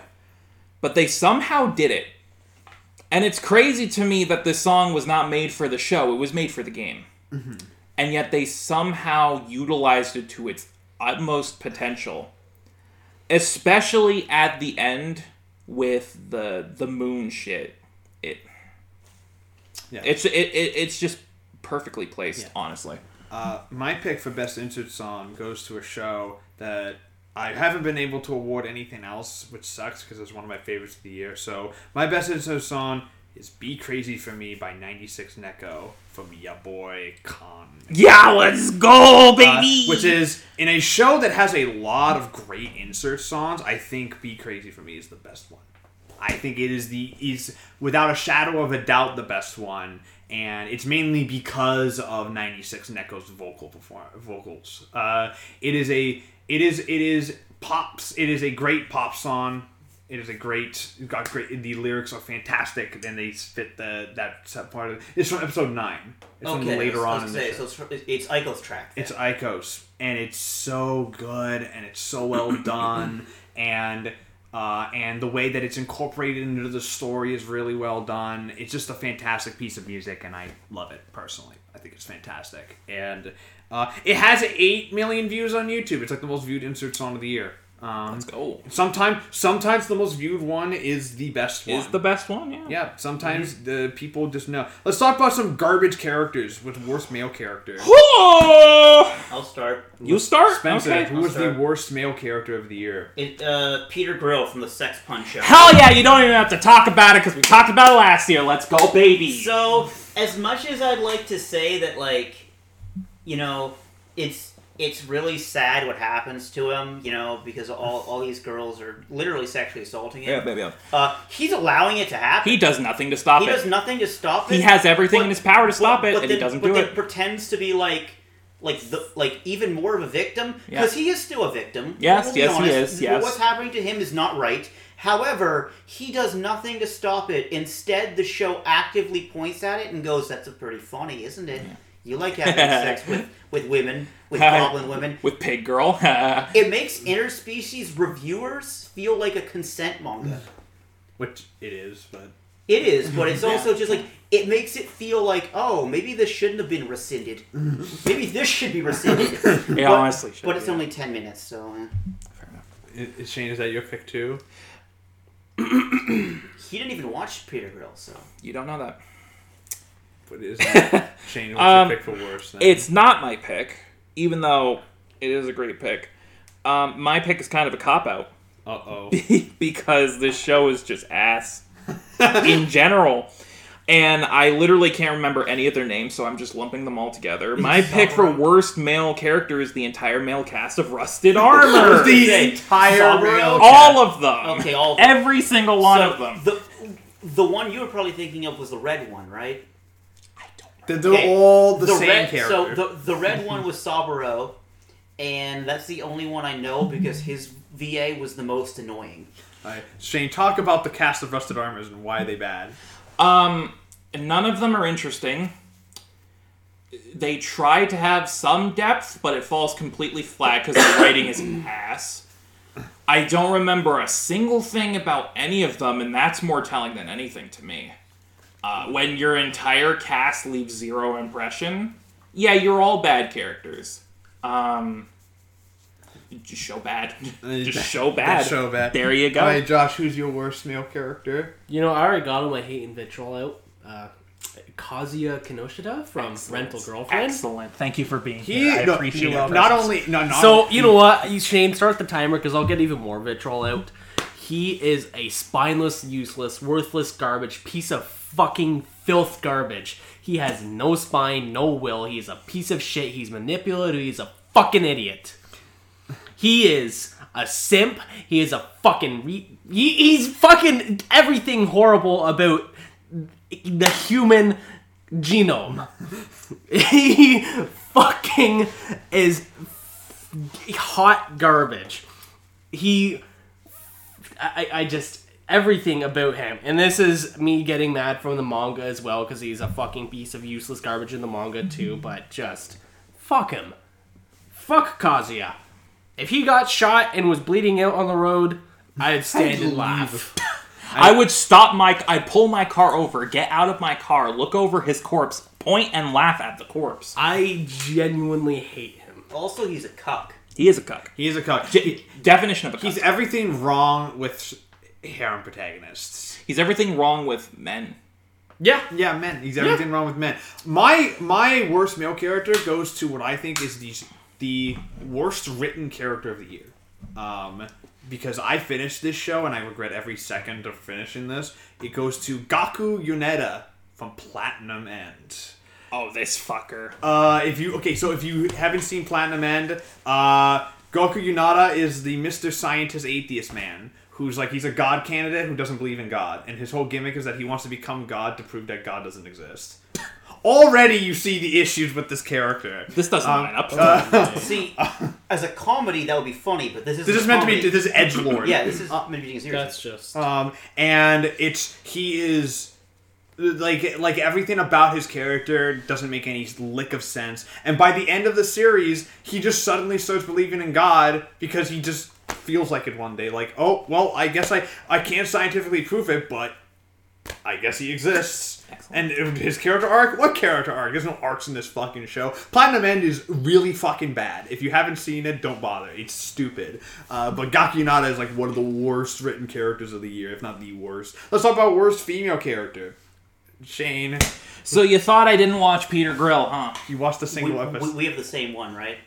but they somehow did it. And it's crazy to me that this song was not made for the show, it was made for the game. And yet they somehow utilized it to its utmost potential. Especially at the end with the the moon shit. It Yeah. It's it, it it's just perfectly placed, honestly. Uh, my pick for best insert song goes to a show that I haven't been able to award anything else, which sucks because it's one of my favorites of the year. So my best insert song is "Be Crazy for Me" by '96 Neko from ya boy Khan. Yeah, let's go, Uh, baby. which is in a show that has a lot of great insert songs. I think "Be Crazy for Me" is the best one. I think it is the is without a shadow of a doubt the best one, and it's mainly because of '96 Neko's vocal perform vocals. Uh, it is a it is it is pops. It is a great pop song. It is a great got great. The lyrics are fantastic. Then they fit the that set part of it's from episode nine. It's from Okay, later on was in the say, so it's, it's Eichel's track. then. It's Eiko's, and it's so good, and it's so well done, and uh, and the way that it's incorporated into the story is really well done. It's just a fantastic piece of music, and I love it personally. I think it's fantastic, and uh, it has eight million views on YouTube. It's like the most viewed insert song of the year. Um, let's go. Sometimes, sometimes the most viewed one is the best one. Is the best one, yeah. yeah, sometimes the people just know. Let's talk about some garbage characters with worst male characters. Oh! I'll start. You start? Spencer, Okay. who was the worst male character of the year? It, uh, Peter Grill from the Sex Punch show. Hell yeah, you don't even have to talk about it because we talked about it last year. Let's go, baby. So, as much as I'd like to say that, like, you know, it's it's really sad what happens to him, you know, because all, all these girls are literally sexually assaulting him. Yeah, baby. Uh, he's allowing it to happen. He does nothing to stop He it. does nothing to stop it. He has everything but- in his power to stop but- it, but and then, he doesn't but do then it. pretends to be like, like the like even more of a victim Yeah. because he is still a victim. Yes, We'll be yes, he is, yes. What's happening to him is not right. However, he does nothing to stop it. Instead, the show actively points at it and goes, "That's a pretty funny, isn't it? You like having sex with with women, with goblin women." With Pig Girl. It makes interspecies reviewers feel like a consent manga. Which it is, but It is, but it's also just like it makes it feel like, oh, maybe this shouldn't have been rescinded. maybe this should be rescinded. yeah, but, honestly. should but it's yeah. only ten minutes, so uh, Fair enough. i- is Shane, is that your pick too? he didn't even watch Peter Grill. So You don't know that. But is Shane, what's Um, your pick for worse? Then? It's not my pick, even though it is a great pick. Um, my pick is kind of a cop out uh oh. because this show is just ass in general. And I literally can't remember any of their names, so I'm just lumping them all together. My pick for worst male character is the entire male cast of Rusted Armor. the entire Saburo? male all of them. Okay, all of them. Every single one So of them. The the one you were probably thinking of was the red one, right? They're, they're Okay, all the, same red, character. So the the red one was Saburo, and that's the only one I know because his VA was the most annoying. Alright, Shane, talk about the cast of Rusted Armors and why are they bad. Um, none of them are interesting. They try to have some depth, but it falls completely flat because the writing is ass. I don't remember a single thing about any of them, and that's more telling than anything to me. Uh, when your entire cast leaves zero impression, yeah, you're all bad characters. Um, just show bad. just show bad. Just show bad. There you go. Alright, Josh, who's your worst male character? You know, I already got all my hate and vitriol out. Uh, Kazuya Kinoshita from Excellent. Rental Girlfriend. Excellent. Thank you for being He here. I no, appreciate no, it. Not only no, not So you know what, Shane, start the timer because I'll get even more vitriol out. He is a spineless, useless, worthless garbage piece of fucking filth garbage. He has no spine, no will. He's a piece of shit. He's manipulative. He's a fucking idiot. He is a simp. He is a fucking. Re- he, he's fucking everything horrible about the human genome. he fucking is hot garbage. He, I, I just everything about him, and this is me getting mad from the manga as well because he's a fucking piece of useless garbage in the manga too. But just fuck him, fuck Kazuya. If he got shot and was bleeding out on the road, I'd stand and laugh. I would stop my. I'd pull my car over, get out of my car, look over his corpse, point and laugh at the corpse. I genuinely hate him. Also, he's a cuck. He is a cuck. He is a cuck. De- definition of a cuck. He's He's, everything wrong with harem protagonists. He's everything wrong with men. Yeah, Yeah, men. He's everything wrong with men. My my worst male character goes to what I think is the the worst written character of the year. Um, because I finished this show and I regret every second of finishing this. It goes to Gaku Yoneda from Platinum End. Oh, this fucker. Uh, if you okay, so if you haven't seen Platinum End, uh, Gaku Yoneda is the Mister Scientist Atheist man who's like he's a god candidate who doesn't believe in God, and his whole gimmick is that he wants to become God to prove that God doesn't exist. Already, you see the issues with this character. This doesn't Um, line up. See, as a comedy, that would be funny, but this is This is meant to be this is edge lord. Yeah, this is meant to be taken seriously. that's just. Um, and it's he is like like everything about his character doesn't make any lick of sense. And by the end of the series, he just suddenly starts believing in God because he just feels like it one day. Like, oh well, I guess I I can't scientifically prove it, but I guess he exists. Excellent. And his character arc, what character arc? There's no arcs in this fucking show. Platinum End is really fucking bad. If you haven't seen it, don't bother. It's stupid. Uh, but Gaku Yoneda is like one of the worst written characters of the year, if not the worst. Let's talk about worst female character. Shane, so you thought I didn't watch Peter Grill, huh? you watched a single we, episode. we have the same one, right?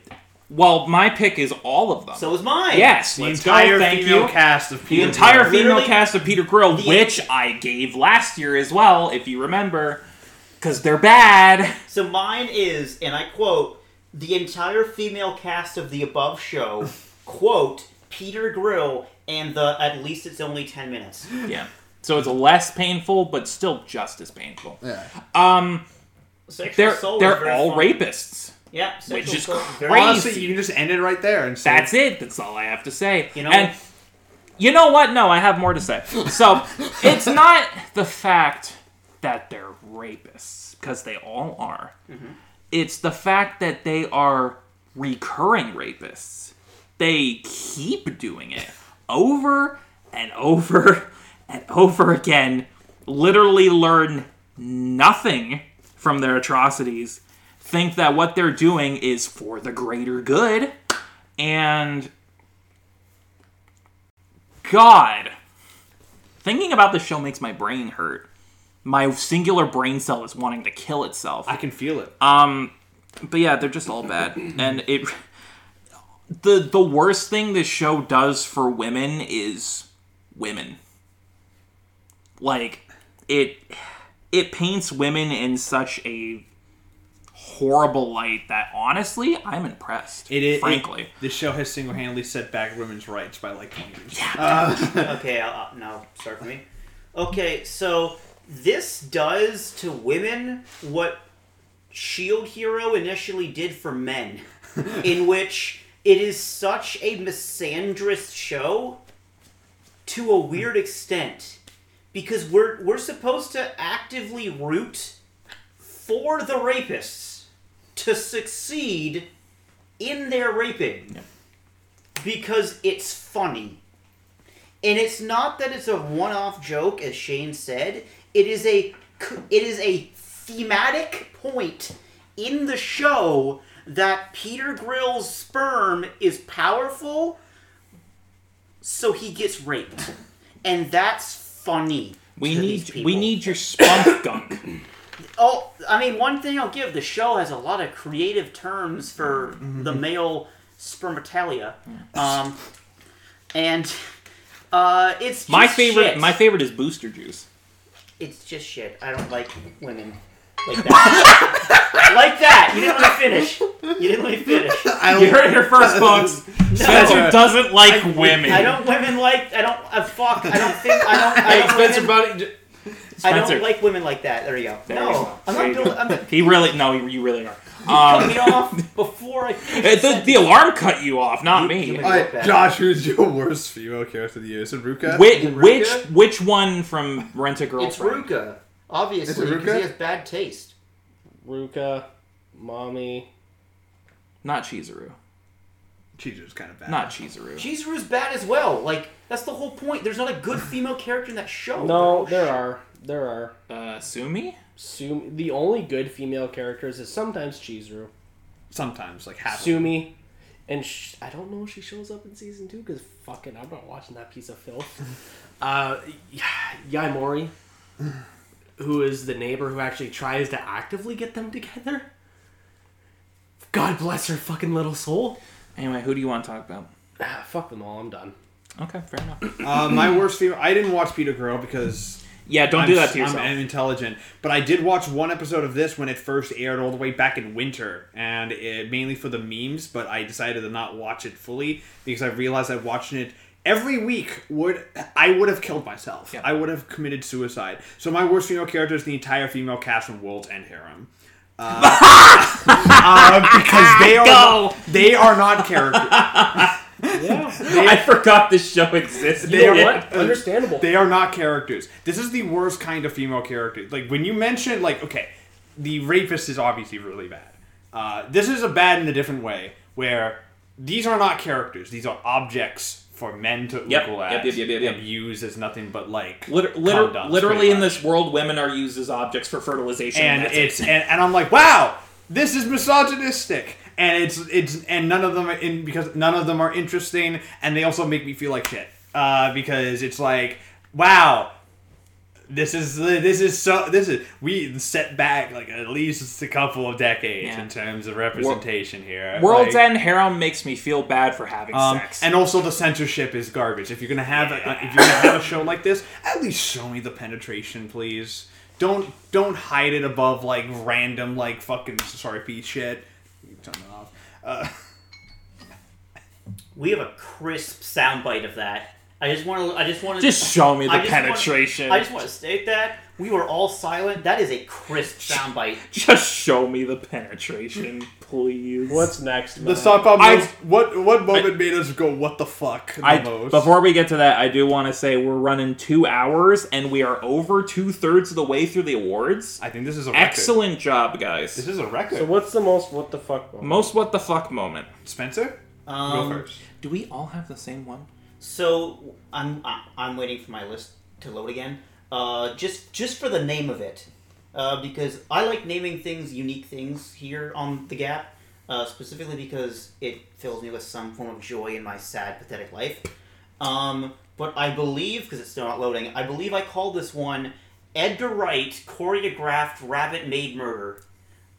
Well, my pick is all of them. So is mine. yes, the let's entire go. Thank female you. cast of Peter. the Peter entire Grill. female Literally- cast of Peter Grill, The- which I gave last year as well, if you remember, because they're bad. So mine is, and I quote, the entire female cast of the above show quote Peter Grill and the at least it's only ten minutes. Yeah. So it's less painful, but still just as painful. Yeah. Um, Sexual they're assault is they're very all funny. rapists. Yeah, sexual which is crazy. Honestly, you can just end it right there and say That's it. That's all I have to say. You know- and you know what? No, I have more to say. So it's not the fact that they're rapists because they all are. Mm-hmm. It's the fact that they are recurring rapists. They keep doing it over and over and over again. Literally learn nothing from their atrocities. Think that what they're doing is for the greater good. And God, thinking about the show makes my brain hurt. My singular brain cell is wanting to kill itself. I can feel it. Um, but yeah, they're just all bad, and it. The the worst thing this show does for women is women. Like it, it paints women in such a horrible light that honestly, I'm impressed. It is. frankly. it- this show has single-handedly set back women's rights by like 20 years. Uh, okay, I'll, I'll, now start for me. Okay, so this does to women what Shield Hero initially did for men, in which it is such a misandrist show to a weird extent because we're we're supposed to actively root for the rapists to succeed in their raping because it's funny. And it's not that it's a one-off joke, as Shane said. It is a it is a thematic point in the show that Peter Grill's sperm is powerful, so he gets raped, and that's funny. We need we need your spunk gunk. Oh, I mean, one thing I'll give the show has a lot of creative terms for the male spermatalia, um, and uh, it's just My favorite shit. my favorite is booster juice. It's just shit. I don't like women like that. like that. You didn't let me finish. You didn't let me finish. I You heard your first, folks. Spencer doesn't like women. I don't women like. I don't. Uh, fuck. I don't think. I don't. I Hey, don't Spencer, women, buddy. I Spencer. don't like women like that. There you go. There no, you go. I'm There not you doing. go. I'm He really no, you, you really are. cut Um, me off before I. finish the, the alarm cut you off, not me. you- All right, Josh, who's your worst female character of the year? Is it Ruka? Which Ruka? which which one from Rent a It's Girlfriend? Ruka, obviously, Is it because he has bad taste. Ruka, mommy. Not Chizuru. Chizu's kind of bad. Not Chizuru. Chizuru's bad as well. Like that's the whole point. There's not a good female character in that show. No, there are. There are. Uh, Sumi? Sumi, the only good female characters is sometimes Chizuru. Sometimes, like half. Sumi, and sh- I don't know if she shows up in season two because fucking I'm not watching that piece of filth. uh, Yaemori, who is the neighbor who actually tries to actively get them together. God bless her fucking little soul. Anyway, who do you want to talk about? Ah, fuck them all. I'm done. Okay, fair enough. Uh, my worst female. I didn't watch Peter Grill because Yeah, don't I'm, do that to yourself. I'm intelligent, but I did watch one episode of this when it first aired all the way back in winter, and it, mainly for the memes. But I decided to not watch it fully because I realized that watching it every week would I would have killed myself. Yeah. I would have committed suicide. So my worst female character is the entire female cast from World's End Harem. Uh, uh, because they are Go! they are not characters. Yeah. I forgot this show existed. They You know are- what? Understandable. They are not characters. This is the worst kind of female character. Like when you mention, like, okay, the rapist is obviously really bad. Uh, this is a bad in a different way, where these are not characters; these are objects for men to Yep, ogle yep, at yep, yep, yep, yep. and use as nothing but like Liter- liter- literally in this world, women are used as objects for fertilization. and that's it's it. and, and I'm like, wow, this is misogynistic, and it's it's and none of them are in because none of them are interesting, and they also make me feel like shit uh, because it's like, wow, this is this is so this is we set back like at least a couple of decades Yeah. in terms of representation here. World's Like, End harem makes me feel bad for having um, sex. and also the censorship is garbage. If you're gonna have a, if you're gonna have a show like this, at least show me the penetration, please. Don't don't hide it above like random like fucking sorry Pete shit. Turn that off. Uh, We have a crisp soundbite of that. I just want to. I just want to. Just show me the I just wanna- penetration. I just want to state that we were all silent. That is a crisp soundbite. Just show me the penetration, please. What's next? man? Let's I- most, what what moment made us go what the fuck the I, most. before we get to that, I do want to say we're running two hours and we are over two thirds of the way through the awards. I think this is a record. Excellent job, guys. This is a record. So what's the most what the fuck? moment? Most what the fuck moment. Spencer, Um, go first. Do we all have the same one? So I'm I'm waiting for my list to load again. Uh, just just for the name of it, uh, because I like naming things unique things here on the Gap, uh, specifically because it fills me with some form of joy in my sad, pathetic life. Um, but I believe because it's still not loading, I believe I called this one Edgar Wright choreographed rabbit maid murder.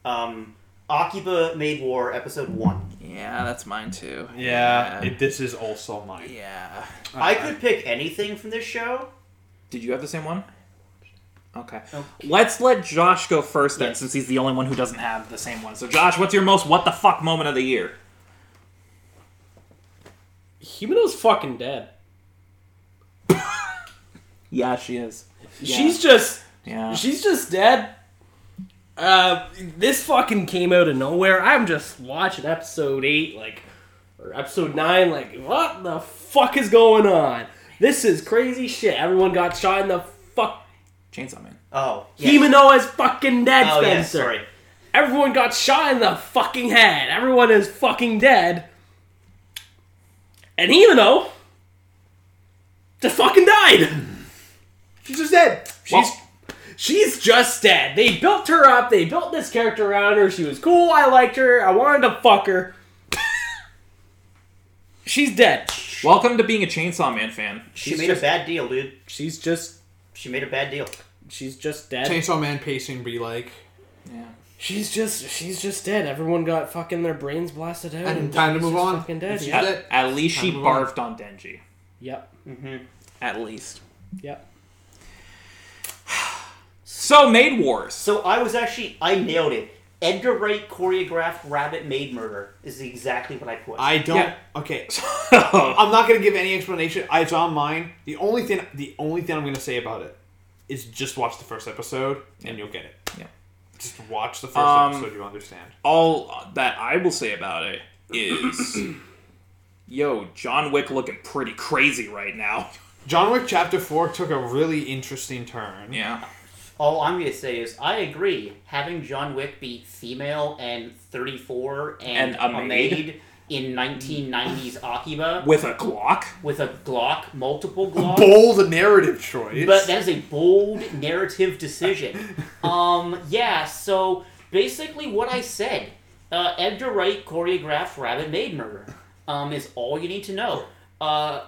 Um, Akiba Maid War episode one. Yeah, that's mine too. Yeah, it, this is also mine. yeah. I could pick anything from this show. Did you have the same one? Okay. Okay. Let's let Josh go first then, Yes. since he's the only one who doesn't have the same one. So, Josh, what's your most what the fuck moment of the year? Himeno's fucking dead. Yeah, she is. Yeah. She's just Yeah. she's just dead. Uh, this fucking came out of nowhere. I'm just watching episode eight, like, or episode nine, like, what the fuck is going on? This is crazy shit. Everyone got shot in the fuck. Chainsaw Man. Oh, yes. Himeno is fucking dead, Oh, Spencer. yes, sorry. Everyone got shot in the fucking head. Everyone is fucking dead. And Himeno just fucking died. She's just dead. She's Well- she's just dead. They built her up. They built this character around her. She was cool. I liked her. I wanted to fuck her. she's dead. Welcome to being a Chainsaw Man fan. She She's made just- a bad deal, dude. She's just She made a bad deal. she's just dead. Chainsaw Man pacing be like Yeah. She's just she's just dead. Everyone got fucking their brains blasted out. And time to she's move just on. Fucking dead. It's Yep. just- At, at least she Time to move on. barfed on Denji. Yep. Mm-hmm. At least. Yep. So, Maid Wars. So I was actually I nailed it. Edgar Wright choreographed rabbit maid murder is exactly what I put. I don't. Yeah. Okay, I'm not gonna give any explanation. I, it's on mine. The only thing, the only thing I'm gonna say about it is just watch the first episode and you'll get it. Yeah. Just watch the first Um, episode, you'll understand. All that I will say about it is, yo, John Wick looking pretty crazy right now. John Wick Chapter Four took a really interesting turn. Yeah. All I'm gonna say is I agree. Having John Wick be female and 34 and, And a maid. in 1990s Akiba With a Glock. with a Glock, multiple Glocks. bold narrative choice. But that is a bold narrative decision. um, yeah, so basically what I said, uh, Edgar Wright choreographed Rabbit Maid Murder, um, is all you need to know. Uh,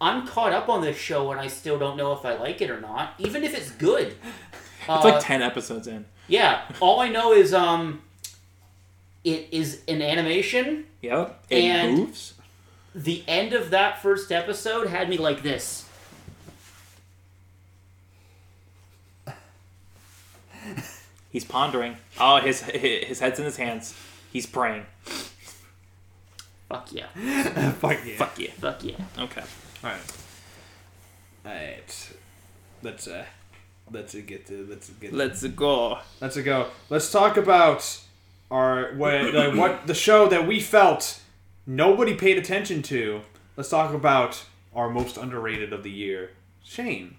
I'm caught up on this show and I still don't know if I like it or not, even if it's good. It's Uh, like 10 episodes in. yeah, all I know is um, it is an animation. Yep. It And- moves. The end of that first episode had me like this. He's pondering. Oh, his his head's in his hands. He's praying. Fuck yeah. Fuck yeah. Fuck yeah. Fuck yeah. Okay. All right. All right. Let's uh, let's uh, get to let's get Let's go. let's go. Let's talk about our what the, what the show that we felt nobody paid attention to. Let's talk about our most underrated of the year. Shane,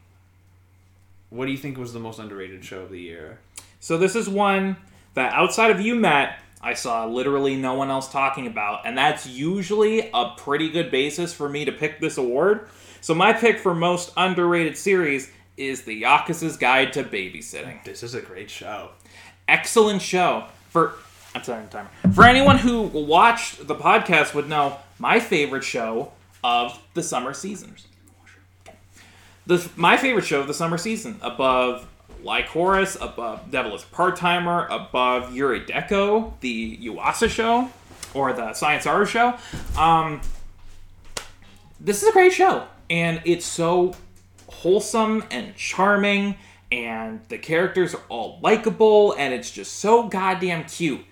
what do you think was the most underrated show of the year? So this is one that outside of you, Matt, I saw literally no one else talking about, and that's usually a pretty good basis for me to pick this award. So my pick for most underrated series is The Yakuza's Guide to Babysitting. This is a great show. Excellent show. For I'm sorry, timer. For anyone who watched the podcast would know my favorite show of the summer season. The, my favorite show of the summer season, above Lycoris, above Devil's Part Timer, above Yurei Deco, the Yuasa show, or the Science SARU show. Um, this is a great show, and it's so wholesome and charming, and the characters are all likable, and it's just so goddamn cute.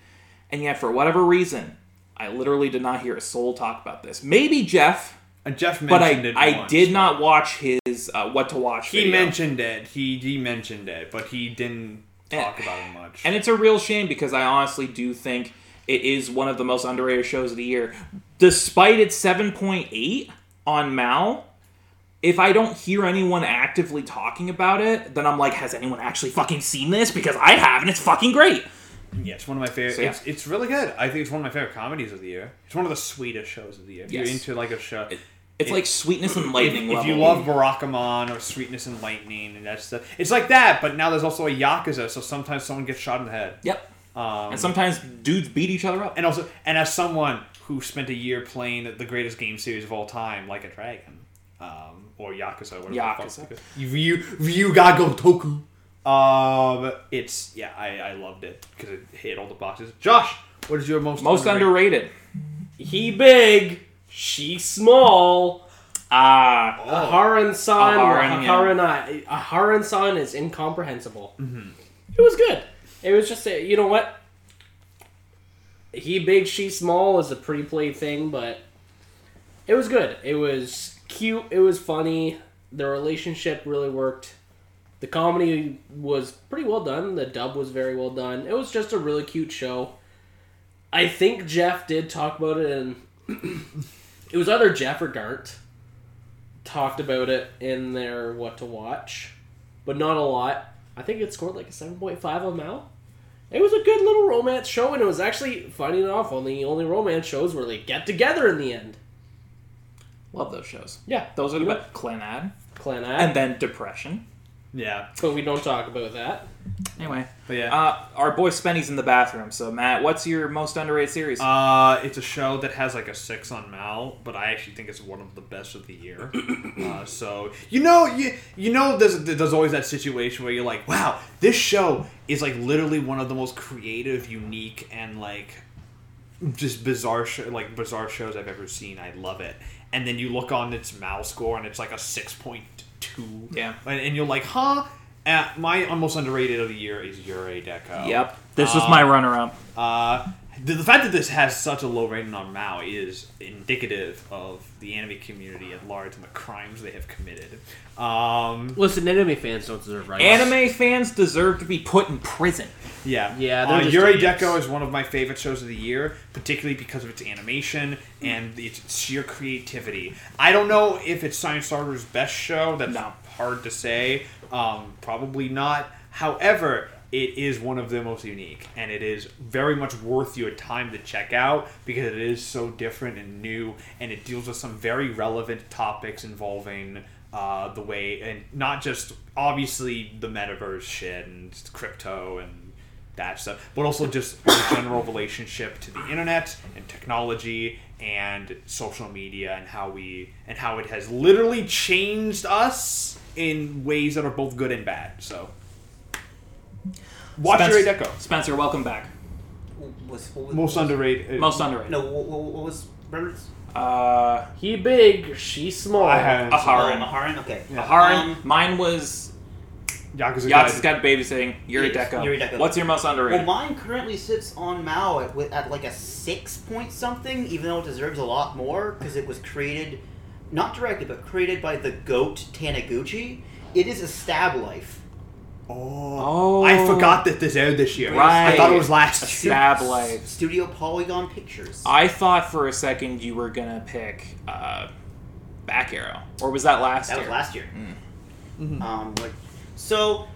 and yet for whatever reason, I literally did not hear a soul talk about this. Maybe Geoff, And Geoff but I mentioned it. I once, did not watch his uh, what to watch. He video. mentioned it. He he mentioned it, but he didn't talk And- about it much. And it's a real shame because I honestly do think it is one of the most underrated shows of the year. Despite its 7.8 on Mal, if I don't hear anyone actively talking about it, then I'm like, has anyone actually fucking seen this? Because I have, and It's fucking great. yeah, it's one of my favorite. So, yeah. It's it's really good. I think it's one of my favorite comedies of the year. It's one of the sweetest shows of the year. If Yes. you're into like a show. It's It- like sweetness and lightning if level. you love Barakamon or Sweetness and Lightning and that stuff, it's like that. But now there's also a Yakuza, so sometimes someone gets shot in the head. Yep. Um, And sometimes dudes beat each other up. and also, and as someone who spent a year playing the greatest game series of all time, like a dragon, um, or Yakuza, whatever. Yakuza. The fuck. Ryu Ryuga Gotoku. Um, it's yeah, I, I loved it because it hit all the boxes. Josh, what is your most Most underrated. He big, she small. Ah. Aharen san, Aharen, yeah. Aharen, Aharen san is incomprehensible. It was good. It was just a, you know what? He big, she small is a pre-play thing, but it was good. It was cute. It was funny. The relationship really worked. The comedy was pretty well done. The dub was very well done. It was just a really cute show. I think Geoff did talk about it, and it was either Geoff or Gart talked about it in their what to watch, but not a lot. I think it scored like a seven point five on Mal. It was a good little romance show, and it was actually funny enough. One of the only romance shows where they get together in the end. Love those shows. Yeah, Those are the best. Clannad. Clan And then Depression. Yeah, but we don't talk about that. Anyway. but yeah. Uh, our boy Spenny's in the bathroom. So, Matt, what's your most underrated series? Uh, it's a show that has like a six on Mal, but I actually think it's one of the best of the year. uh, so you know, you you know, there's there's always that situation where you're like, wow, this show is like literally one of the most creative, unique, and like just bizarre show, like bizarre shows I've ever seen. I love it. And then you look on its Mal score, and it's like a six point two. Yeah. and, and you're like, huh. Uh, my almost underrated of the year is Yurei Deco. yep. This was Uh, my runner up. Uh, the, the fact that this has such a low rating on MAL is indicative of the anime community at large and the crimes they have committed. Um, Listen, anime fans don't deserve rights. Anime fans deserve to be put in prison. yeah, Yeah, they're Uh, just Yuri idiots. Deco is one of my favorite shows of the year, particularly because of its animation and its sheer creativity. I don't know if it's Science SARU's best show. That's No. hard to say. Um, probably not. However, it is one of the most unique, and it is very much worth your time to check out because it is so different and new, and it deals with some very relevant topics involving uh, the way, and not just obviously the metaverse shit and crypto and that stuff, but also just the general relationship to the internet and technology and social media and how we and how it has literally changed us in ways that are both good and bad. So watch Spencer, Yurei Deco. Spencer, welcome back. Was, was, Most underrated. Most underrated. No, what, what, what was Robert's? Uh, He big, she small. I haven't. A hard- Oh, Maharin? Okay. Aharen. Um, Mine was Yakuza Yakuza's Guide. got babysitting. Yuri Yes, Deco. Yurei Deco. What's your most underrated? Well, mine currently sits on MAL at, with- at like a six point something, even though it deserves a lot more because it was created, not directed, but created by the goat Taniguchi. It is Estab Life. Oh. Oh. I forgot that this aired this year. Right. I thought it was last year. Stab life. Studio Polygon Pictures. I thought for a second you were gonna pick uh, Back Arrow, or was that last that year? was last year. Um, like, so,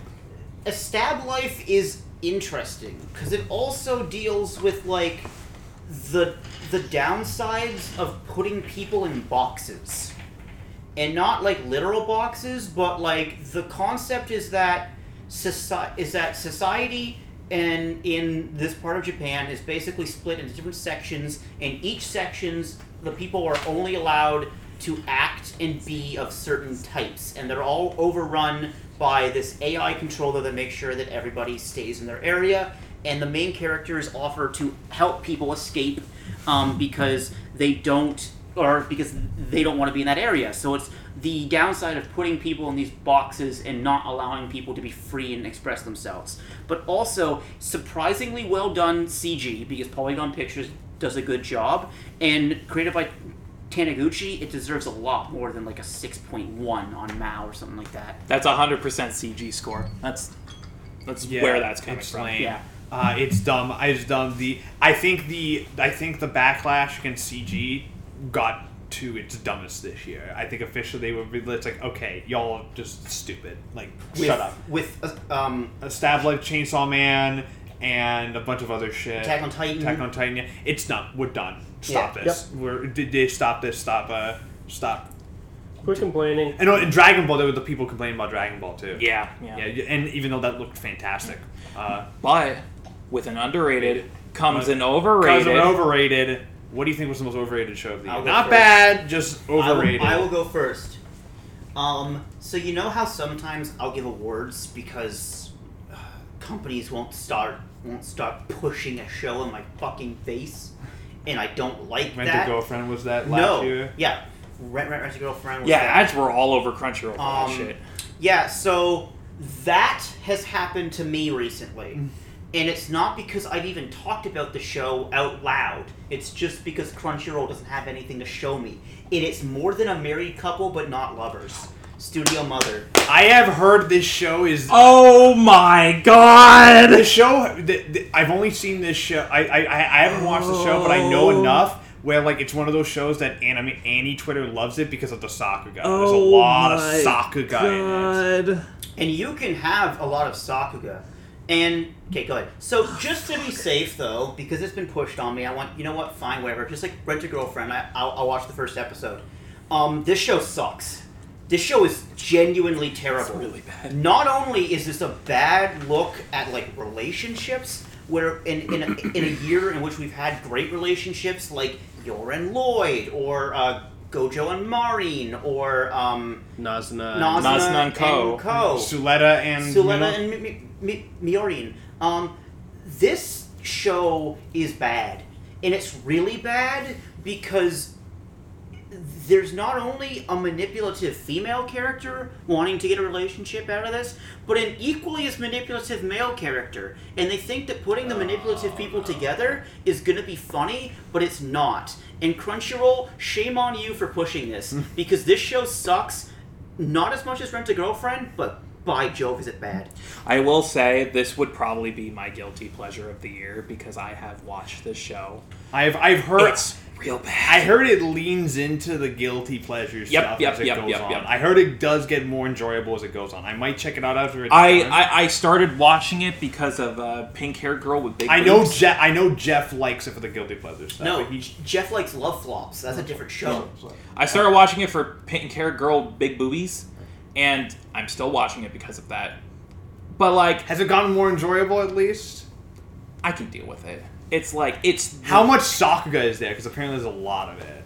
Estab Life is interesting because it also deals with like the the downsides of putting people in boxes, and not like literal boxes, but like the concept is that society is that society and in this part of Japan is basically split into different sections, and each sections the people are only allowed to act and be of certain types, and they're all overrun by this AI controller that makes sure that everybody stays in their area. And the main characters offer to help people escape um, because they don't or because they don't want to be in that area. So it's the downside of putting people in these boxes and not allowing people to be free and express themselves. But also surprisingly well done CG because Polygon Pictures does a good job and created by Taniguchi, it deserves a lot more than like a 6.1 on MAL or something like that. That's a hundred percent CG score. That's that's Yeah, where that's coming from. lame. Yeah. Uh, it's dumb. I just dumb. The I think the I think the backlash against CG got to its dumbest this year. I think officially they were. It's like okay, y'all are just stupid. Like With, shut up. With uh, um, A stab like Chainsaw Man and a bunch of other shit. Attack on Titan. Attack on Titan. Yeah, it's done. We're done. Stop Yeah. this. We're did they stop this? Stop. Uh, stop. Quit complaining. And in Dragon Ball, there were the people complaining about Dragon Ball too. Yeah, yeah. Yeah, and even though that looked fantastic, uh, But with an underrated comes an Because overrated. of overrated. What do you think was the most overrated show of the year? I'll go Not first. bad, just I will, overrated. I will go first. Um, so you know how sometimes I'll give awards because uh, companies won't start won't start pushing a show in my fucking face, and I don't like Rent that. a girlfriend was that last no, year? yeah, rent rent rent a girlfriend. Was yeah, that. ads were all over Crunchyroll for that Um, shit. Yeah, so that has happened to me recently. And it's not because I've even talked about the show out loud. It's just because Crunchyroll doesn't have anything to show me. And it's more than a married couple, but not lovers. Studio Mother. I have heard this show is. Oh my god! The show. The, the, I've only seen this show. I, I I I haven't watched the show, but I know Oh. enough where like it's one of those shows that anime Annie Twitter loves it because of the soccer Sakuga. There's a Oh lot of my Sakuga in it. And you can have a lot of soccer Sakuga. And okay, go ahead. So just to be safe, though, because it's been pushed on me, I want you know what? Fine, whatever. Just like Rent a Girlfriend, I, I'll, I'll watch the first episode. Um, this show sucks. This show is genuinely terrible. really bad. Not only is this a bad look at like relationships, where in in a, in a year in which we've had great relationships like Yor and Loid, or uh, Gojo and Marin or um, Nazuna. Nazuna, Nazuna and Ko. Ko. Suletta and Suletta and Mi- Mi- Miorine. Um, this show is bad, and it's really bad because there's not only a manipulative female character wanting to get a relationship out of this, but an equally as manipulative male character. And they think that putting the manipulative people together is going to be funny, but it's not. And Crunchyroll, shame on you for pushing this, because this show sucks not as much as Rent a Girlfriend, but by Jove, is it bad. I will say this would probably be my guilty pleasure of the year because I have watched this show. I've I've heard. It's real bad. I heard it leans into the guilty pleasure Yep, stuff yep, as it yep, goes yep, on. yep. I heard it does get more enjoyable as it goes on. I might check it out after it's I, done. I, I started watching it because of uh, pink haired girl with big. I know boobs. Geoff. I know Geoff likes it for the guilty pleasure stuff. No, he, Geoff likes Love Flops. That's a different show. I started watching it for pink haired girl big boobies, and I'm still watching it because of that. But like, has it gotten more enjoyable at least? I can deal with it. It's like it's How much Sakuga is there? Because apparently there's a lot of it.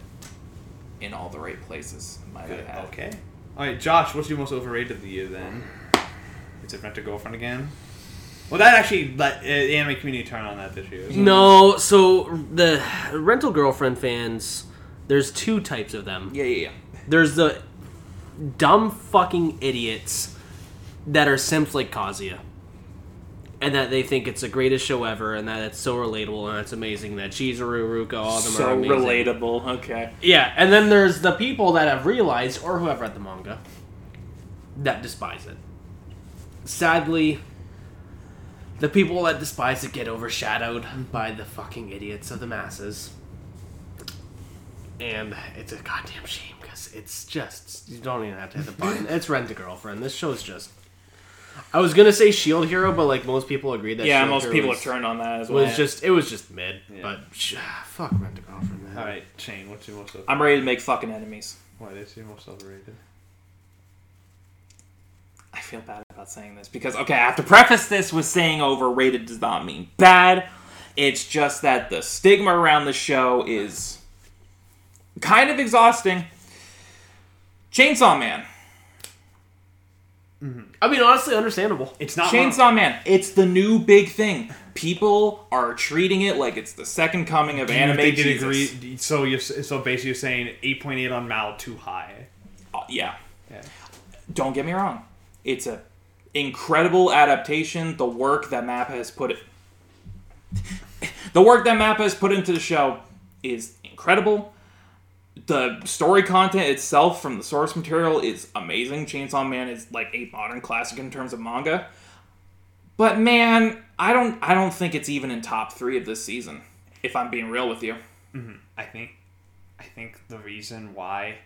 in all the right places. Might I add. Okay. All right, Josh. What's your most overrated of the year then? Is it Rent a Girlfriend again? Well, that actually let uh, the anime community turn on that this year. so- No, so the rental girlfriend fans, there's two types of them. Yeah, yeah, yeah. There's the dumb fucking idiots that are simps like Kazuya. And that they think it's the greatest show ever, and that it's so relatable, and it's amazing that Chizuru, Ruka, all of them So are amazing. relatable. Okay. Yeah, and then there's the people that have realized, or who have read the manga, that despise it. Sadly, the people that despise it get overshadowed by the fucking idiots of the masses. And it's a goddamn shame because it's just you don't even have to hit the button. It's Rent a Girlfriend. This show's just. I was gonna say Shield Hero, but like most people agree that Yeah, Shield most Hero people was, have turned on that as well. It was just it was just mid, Yeah. but sh- ah, fuck Rent a Girlfriend. Man. All right, Shane. What's your most overrated? I'm ready to make fucking enemies. Why is your most overrated? I feel bad about saying this because okay, I have to preface this with saying overrated does not mean bad. It's just that the stigma around the show is kind of exhausting. Chainsaw Man. I mean, honestly, understandable. It's not wrong. Chainsaw Man, it's the new big thing. People are treating it like it's the second coming of Do anime think it Jesus. agree? So you so basically you're saying 8.8 on Mal too high. Uh, yeah. Yeah. Don't get me wrong. It's a incredible adaptation. The work that Mappa has put it The work that Mappa has put into the show is incredible. The story content itself from the source material is amazing. Chainsaw Man is like a modern classic in terms of manga. But man, I don't I don't think it's even in top 3 of this season if I'm being real with you. Mm-hmm. I think, I think the reason why,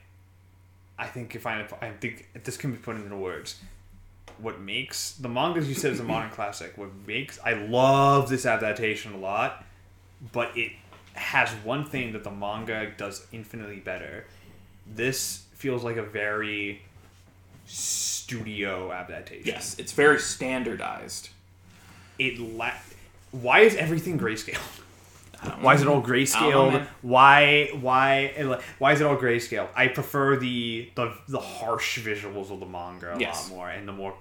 I think if I, I think this can be put into words, what makes the mangas you said is a modern classic. What makes I love this adaptation a lot, but it has one thing that the manga does infinitely better. This feels like a very studio adaptation. Yes, it's very standardized. It la- Why is everything grayscale? Why is it all I don't know, grayscale? Why why why is it all grayscale? I prefer the the, the harsh visuals of the manga a Yes. lot more, and the more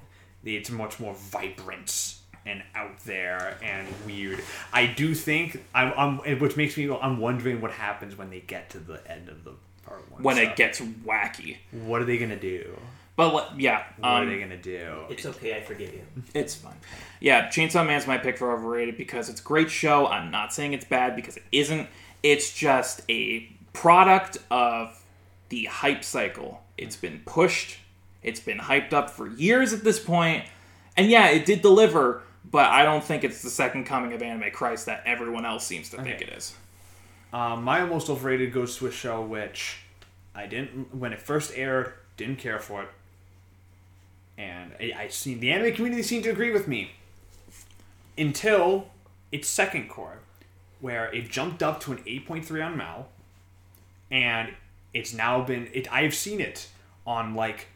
it's much more vibrant and out there and weird. I do think I'm, I'm which makes me I'm wondering what happens when they get to the end of the part one. When it gets wacky. what are they gonna do? But let- yeah, What um, are they gonna do? It's okay, I forgive you. It's fine. Yeah, Chainsaw Man's my pick for overrated because it's a great show. I'm not saying it's bad because it isn't. It's just a product of the hype cycle. It's been pushed. It's been hyped up for years at this point. And yeah, it did deliver, but I don't think it's the second coming of Anime Christ that everyone else seems to think it is. Um, my most overrated goes to a show which I didn't when it first aired didn't care for it, and I, I seen the anime community seemed to agree with me until its second cour, where it jumped up to an eight point three on Mal, and it's now been it. I've seen it on like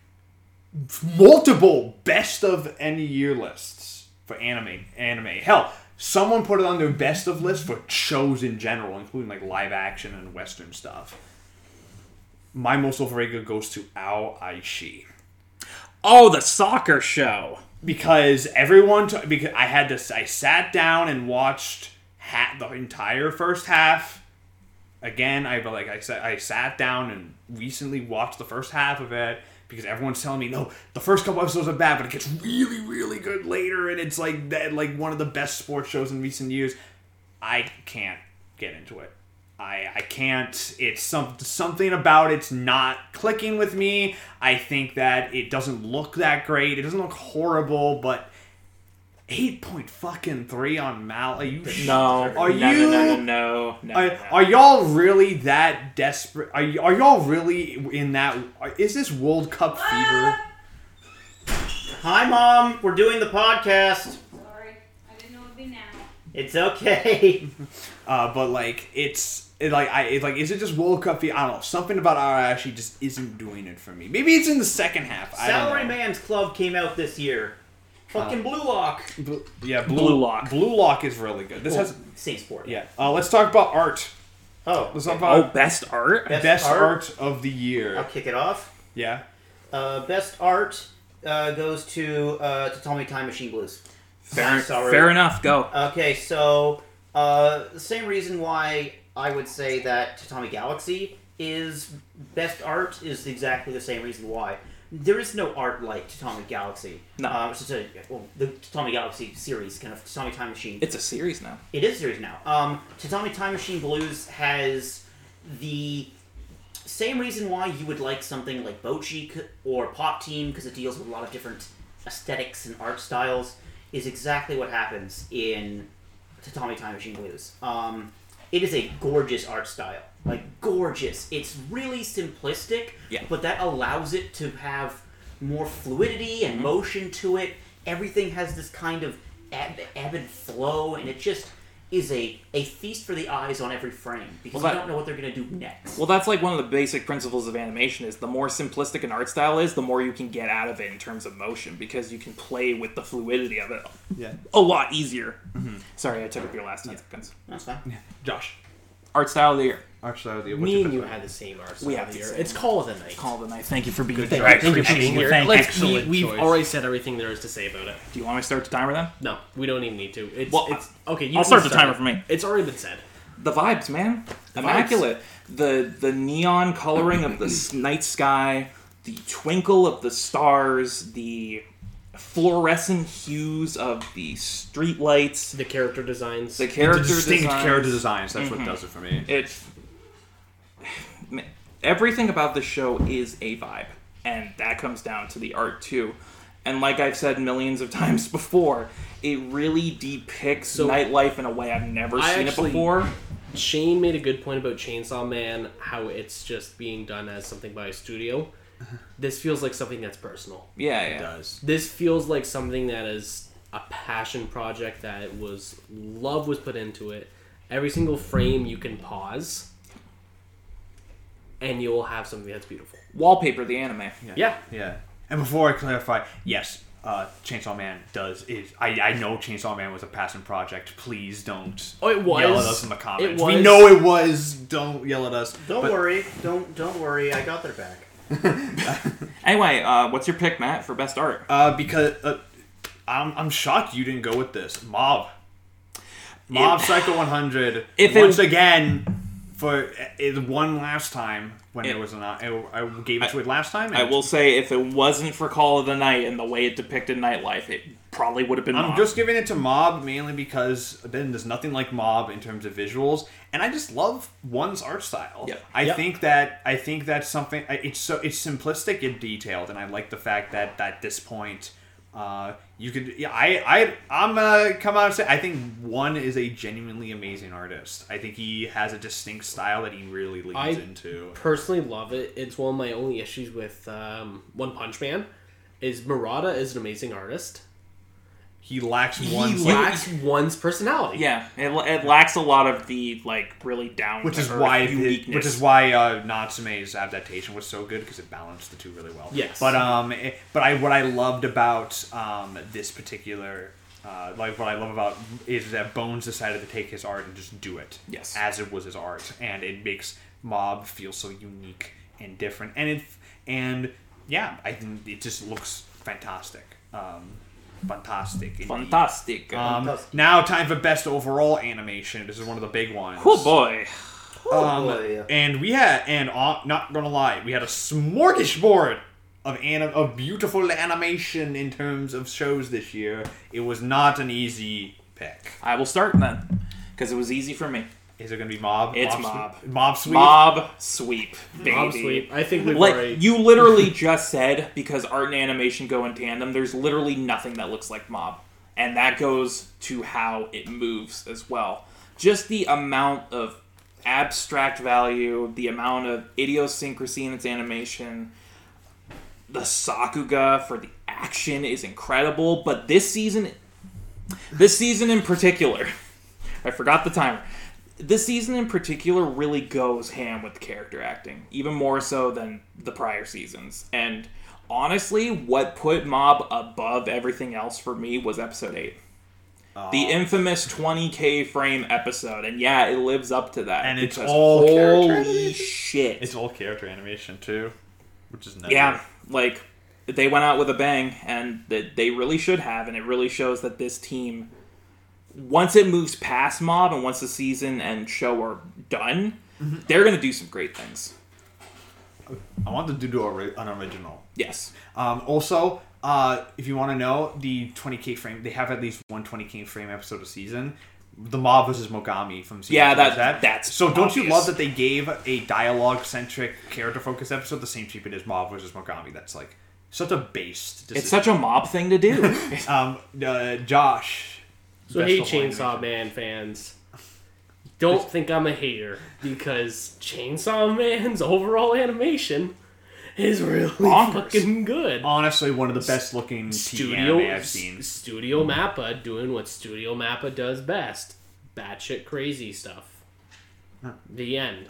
multiple best of any year lists for anime. Anime hell. Someone put it on their best of list for shows in general, including like live action and western stuff. My most overrated goes to Aoashi Oh, the soccer show. because everyone t- because I had to I sat down and watched ha- the entire first half. Again, I like I said I sat down and recently watched the first half of it because everyone's telling me no, the first couple episodes are bad, but it gets really really good later, and it's like that like one of the best sports shows in recent years. I can't get into it. I, I can't. It's some something about it's not clicking with me. I think that it doesn't look that great. It doesn't look horrible, but eight point fucking three on Mal. Are you sh- No. Are no, you? No, no, no, no. no, Are, no. are y'all really that desperate? Are, y- are y'all really in that? Is this World Cup fever? Hi, Mom. We're doing the podcast. Sorry, I didn't know it'd be now. It's okay. Uh, but like it's it, like I it, like is it just World Cup fever? I don't know. Something about our actually just isn't doing it for me. Maybe it's in the second half. I don't know. Salaryman's Club came out this year. Fucking Blue Lock. Bl- yeah, Blue, Blue Lock. Blue Lock is really good. This has Same sport. yeah. Uh, let's talk about art. Oh. Let's talk Oh, about best art? Best best, art? art? of the year. I'll kick it off. Yeah. Uh, best art uh, goes to uh, Tatami Time Machine Blues. Fair, Sorry. fair enough. Go. Okay, so uh, the same reason why I would say that Tatami Galaxy is best art is exactly the same reason why. There is no art like Tatami Galaxy. No. Uh, it's just a, well, the Tatami Galaxy series, kind of Tatami Time Machine. It's a series now. It is a series now. Um, Tatami Time Machine Blues has the same reason why you would like something like Bocchi or Pop Team because it deals with a lot of different aesthetics and art styles is exactly what happens in Tatami Time Machine Blues. Um, it is a gorgeous art style, like gorgeous. It's really simplistic, Yeah. but that allows it to have more fluidity and mm-hmm. motion to it. Everything has this kind of ebb, ebb and flow, and it just is a, a feast for the eyes on every frame because Well, you don't know what they're going to do next. Well, that's like one of the basic principles of animation is the more simplistic an art style is, the more you can get out of it in terms of motion because you can play with the fluidity of it Yeah. a lot easier. Mm-hmm. Sorry, I took up your last 10 seconds. That's fine. Josh. art style of the year. Art style of the. Me What's your and you had the same arsenal We of have the the year. same It's Call of the Night. Call of the night. Thank you for being here. you, I thank you for being you. here. Thank Let's, excellent we, have choice. already said everything there is to say about it. Do you want me to start the timer then? No, we don't even need to. It's, Well, it's okay. You I'll can start the timer for me. It's already been said. The vibes, man. The Immaculate. The the neon coloring of the night sky, the twinkle of the stars, the fluorescent hues of the street lights, The character designs. the the character distinct designs. character designs? That's Mhm. what does it for me. It's everything about the show is a vibe, and that comes down to the art too. And like I've said millions of times before, it really depicts So- nightlife in a way I've never I seen actually- it before. Shane made a good point about Chainsaw Man, how it's just being done as something by a studio. Uh-huh. This feels like something that's personal. Yeah, It yeah. does. This feels like something that is a passion project that was love was put into it. Every single frame you can pause, and you will have something that's beautiful. Wallpaper, the anime. Yeah, Yeah. And before I clarify, yes, uh, Chainsaw Man does is I, I know Chainsaw Man was a passion project. Please don't Oh, it was. yell at us in the comments. It We know it was. Don't yell at us. Don't But- worry. Don't don't worry. I got their back. Anyway, uh, what's your pick, Matt, for best art? Uh, because uh, I'm I'm shocked you didn't go with this Mob. Mob If- Psycho 100. If it- once again for eh, eh, it won last time when It- it, was an I, I gave it to it last time. I will say, if it wasn't for Call of the Night and the way it depicted nightlife, it probably would have been. I'm Mob. just giving it to Mob mainly because then there's nothing like Mob in terms of visuals, and I just love one's art style. Yep. I Yep. think that I think that's something. It's so it's simplistic and detailed, and I like the fact that at this point, uh, you could. Yeah, I I I'm gonna come out and say I think one is a genuinely amazing artist. I think he has a distinct style that he really leans into. I- into. personally love it. It's one of my only issues with um, One Punch Man. Is Murata is an amazing artist. He lacks one. He lacks one's personality. Yeah, it, it lacks a lot of the like really down, which is why it- uniqueness. which is why uh, Natsume's adaptation was so good because it balanced the two really well. Yes. But um, it- but I what I loved about um this particular uh, like what I love about is that Bones decided to take his art and just do it. Yes. As it was his art, and it makes Mob feel so unique and different, and it and yeah, I think it just looks fantastic. Um, fantastic. indeed. fantastic. Um, now time for best overall animation. This is one of the big ones. oh boy, Um, boy. and we had, and uh, not gonna lie, we had a smorgasbord of anim- of beautiful animation in terms of shows this year. It was not an easy pick. I will start then because it was easy for me. Is it gonna be Mob? It's Sweep- Mob. Mob Sweep. Mob sweep, baby. Mob Sweep. I think we've Like already. you literally just said, because art and animation go in tandem. There's literally nothing that looks like Mob, and that goes to how it moves as well. Just the amount of abstract value, the amount of idiosyncrasy in its animation, the Sakuga for the action is incredible. But this season, this season in particular, I forgot the timer. This season in particular really goes ham with character acting, even more so than the prior seasons. And honestly, what put Mob above everything else for me was episode 8. The infamous 20k frame episode. And yeah, it lives up to that. And it's all character holy shit. It's all character animation too, which is nice. Yeah, like they went out with a bang, and they really should have, and it really shows that this team, once it moves past Mob and once the season and show are done, they're gonna do some great things. I want them to do an original. Yes, Um, also, uh, if you want to know, the 20k frame, they have at least one 20k frame episode a season. The Mob versus Mogami from season Yeah, that- that. that's so. Don't you love that they gave a dialogue centric character focused episode the same treatment as Mob versus Mogami? That's like such a based. it's such a Mob thing to do. um, uh, Josh. So hey, Chainsaw animation. Man fans, don't think I'm a hater because Chainsaw Man's overall animation is really Bonkers. fucking good. Honestly, one of the best looking TV Studio I've seen. Studio Mappa doing what Studio Mappa does best: batshit crazy stuff. The end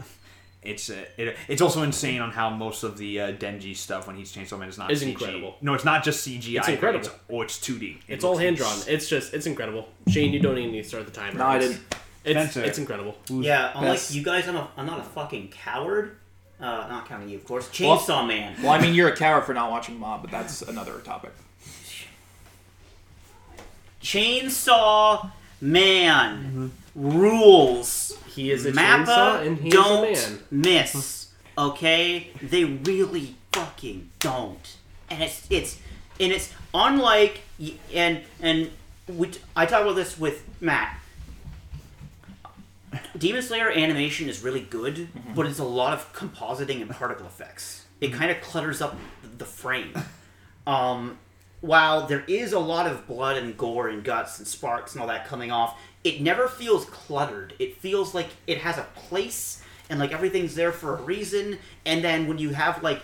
It's uh, it, it's also insane on how most of the uh, Denji stuff when he's Chainsaw Man is not Is CG. incredible. No, it's not just CGI. It's incredible. It's, oh, it's 2D. It it's all hand drawn. It's just it's incredible. Shane, you don't even need to start the timer. no, I It's- didn't. It's Spencer. it's incredible. Yeah, unlike Best- you guys, I'm, a, I'm not a fucking coward. Uh, not counting you, of course. Well- Chainsaw Man. Well, I mean, you're a coward for not watching Mob, but that's another topic. Chainsaw Man rules. He is a Mappa chainsaw and he don't a man. miss. Okay, they really fucking don't, and it's it's and it's unlike and and we, I talk about this with Matt. Demon Slayer animation is really good, but it's a lot of compositing and particle effects. It kind of clutters up the frame. Um, while there is a lot of blood and gore and guts and sparks and all that coming off, it never feels cluttered. It feels like it has a place and like everything's there for a reason. And then when you have like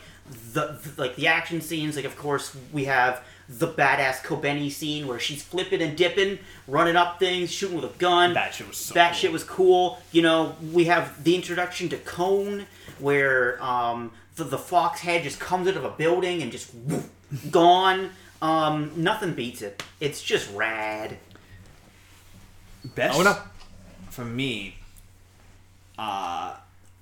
the, the like the action scenes, like of course we have the badass Kobeni scene where she's flipping and dipping, running up things, shooting with a gun. That shit was so That cool. shit was cool. You know, we have the introduction to Kon, where um, the, the fox head just comes out of a building and just woof, gone. Um, nothing beats it. It's just rad. Best Oh, no. for me. Uh,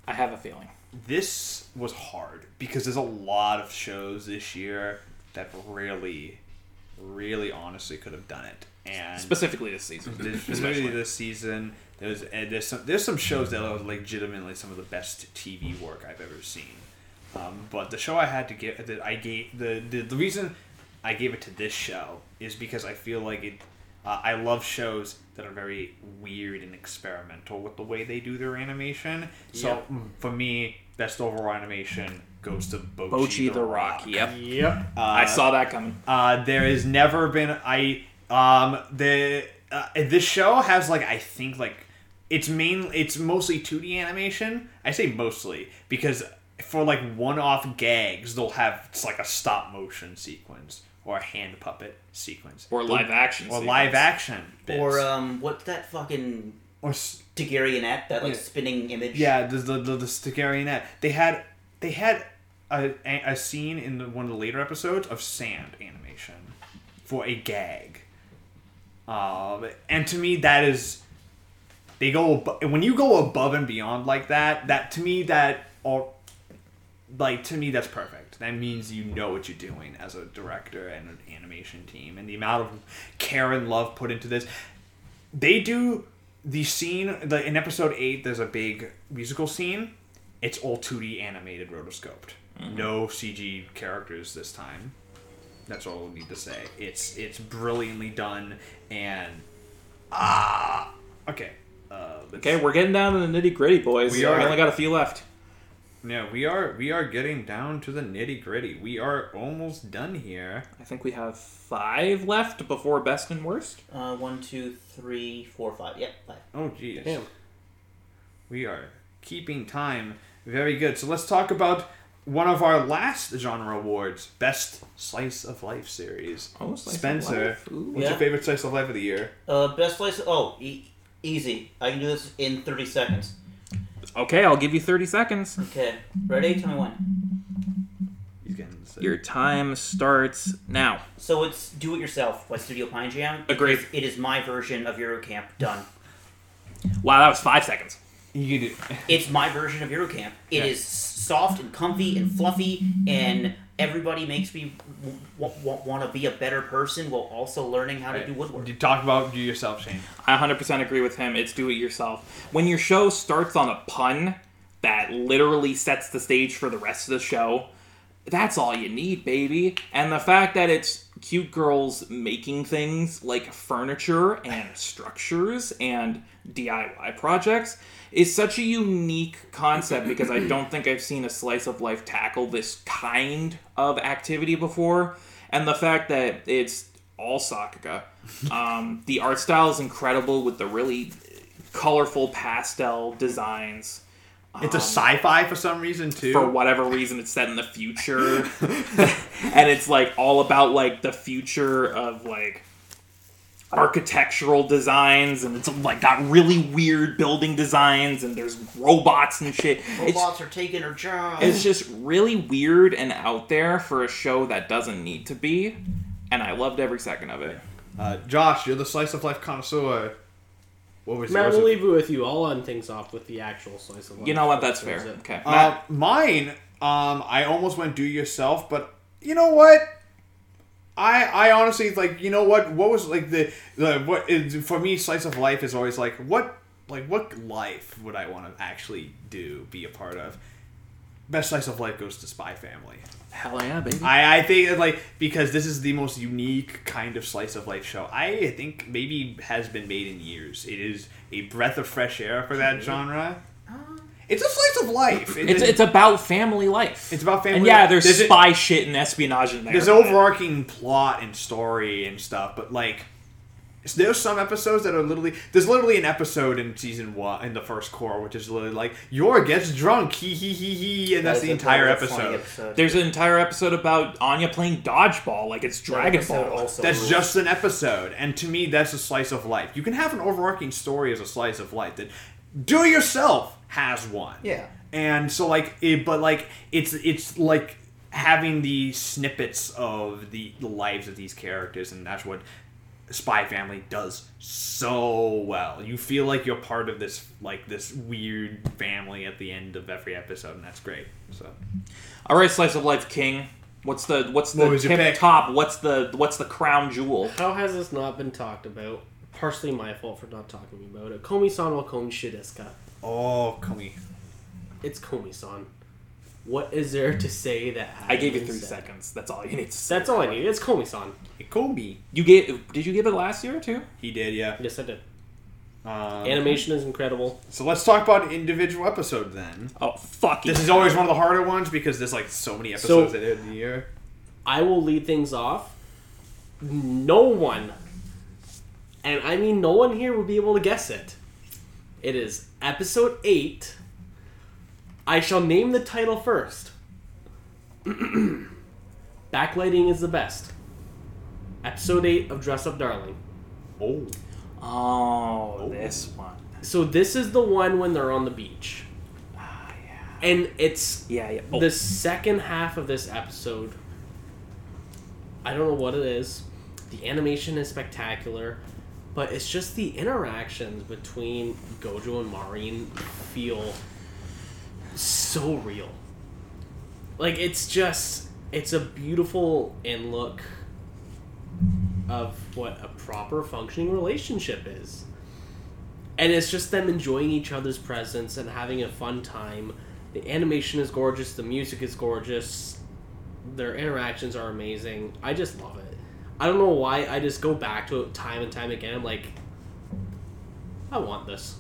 I have a feeling. this was hard because there's a lot of shows this year that really, really honestly could have done it. And Specifically this season. specifically especially. this season, there's and there's some there's some shows that are legitimately some of the best TV work I've ever seen. Um, but the show I had to give that I gave the, the the reason I gave it to this show is because I feel like it. Uh, I love shows that are very weird and experimental with the way they do their animation. So mm, for me, best overall animation goes to Bocchi, Bocchi the Rock. Yep. Yep. I saw that coming. Uh, there has never been I um the uh, this show has like I think like it's main it's mostly 2D animation. I say mostly because for like one-off gags they'll have it's like a stop motion sequence or a hand puppet sequence Or live action. or sequence. live action bits. Or um, what's that fucking or s- Daguerreonet, that like Yeah. spinning image? Yeah, the the the, the Stigarianet. They had they had a, a, a scene in the, one of the later episodes of sand animation for a gag. Um, and to me, that is they go abo- when you go above and beyond like that. That to me, that all like to me, that's perfect. That means you know what you're doing as a director and an animation team, and the amount of care and love put into this they do the scene the, in episode 8 there's a big musical scene it's all 2d animated rotoscoped no cg characters this time that's all i need to say it's it's brilliantly done and ah okay uh Okay, we're getting down to the nitty gritty, boys. We We are. only got a few left. Yeah we are we are getting down to the nitty gritty we are almost done here I think we have five left before best and worst. Uh, one, two, three, four, five. Yep, five. oh geez Damn. we are keeping time very good so let's talk about one of our last genre awards best slice of life series Oh, slice of spencer life. Ooh. what's Yeah. your favorite slice of life of the year Uh, best place. Oh, e- easy. I can do this in thirty seconds. Okay, I'll give you 30 seconds. Okay, ready? Tell me when. he's getting sick. Your time starts now. So it's Do It Yourself by Studio Pine Jam. Agreed. It is my version of Yuru Camp. Done. Wow, that was five seconds. you do It's my version of Yuru Camp. It is soft and comfy and fluffy, and everybody makes me w- w- want to be a better person while also learning how to do woodwork. you talk about you yourself shane I 100% agree with him. It's do it yourself. When your show starts on a pun that literally sets the stage for the rest of the show, that's all you need, baby. And the fact that it's cute girls making things like furniture and structures and DIY projects is such a unique concept because I don't think I've seen a slice of life tackle this kind of activity before. And the fact that it's all Sakuga. Um, the art style is incredible with the really colorful pastel designs. it's a sci-fi for some reason too For whatever reason, it's set in the future, and it's like all about like the future of like architectural designs, and it's like got really weird building designs, and there's robots and shit. It's, Robots are taking her job. it's just really weird and out there for a show that doesn't need to be, and I loved every second of it. uh, josh you're the slice of life connoisseur What was Matt, yours? we'll leave it with you. I'll end things off with the actual slice of life. You know what? That's fair. Okay. Uh, mine, um, I almost went do yourself, but you know what? I I honestly like you know what what was like the the what is, for me slice of life is always like what like what life would I want to actually do be a part of. Best slice of life goes to Spy Family. hell yeah, baby. I, I think like because this is the most unique kind of slice of life show I think maybe has been made in years. It is a breath of fresh air for that genre. It's a slice of life. It- It's it's about family life. It's about family And yeah, life. there's, There's a- spy shit and espionage in there. there's an overarching plot and story and stuff, but like there's some episodes that are literally there's literally an episode in season one in the first cour which is literally like Yor gets drunk he he he he and that's That the entire very funny episode. There's an entire episode about Anya playing dodgeball like it's Dragon episode Ball. also That's rules. just an episode, and to me, that's a slice of life. You can have an overarching story as a slice of life. That Do It Yourself has one. Yeah. and so like it, but like it's it's like having the snippets of the, the lives of these characters, and that's what Spy Family does so well. You feel like you're part of this like this weird family at the end of every episode, and that's great. So All right, slice of life king. What's the what's the What tip top? What's the what's the crown jewel? How has this not been talked about? Partially my fault for not talking about it. Komi-san wa komi desu ka? Oh, Komi. It's Komi-san. What is there to say that? I gave you three said? seconds. That's all you need to say. That's all I need. It's Komi-san. Komi. You gave? Did you give it last year too? He did, yeah. Yes, I did. Um, Animation is incredible. So let's talk about individual episode then. Oh fuck! This is always one of the harder ones because there's like so many episodes that in the year. I will lead things off. No one, and I mean no one here will be able to guess it. It is episode 8. I shall name the title first. Backlighting is the best. Episode 8 of Dress Up Darling. Oh, Oh, this one. So this is the one when they're on the beach. Ah, yeah. And it's Yeah, yeah. Oh, the second half of this episode i don't know what it is the animation is spectacular but it's just the interactions between gojo and Marin feel so real. Like it's just it's a beautiful in look of what a proper functioning relationship is. And it's just them enjoying each other's presence and having a fun time. The animation is gorgeous the music is gorgeous. Their interactions are amazing. I just love it i don't know why i just go back to it time and time again i'm like i want this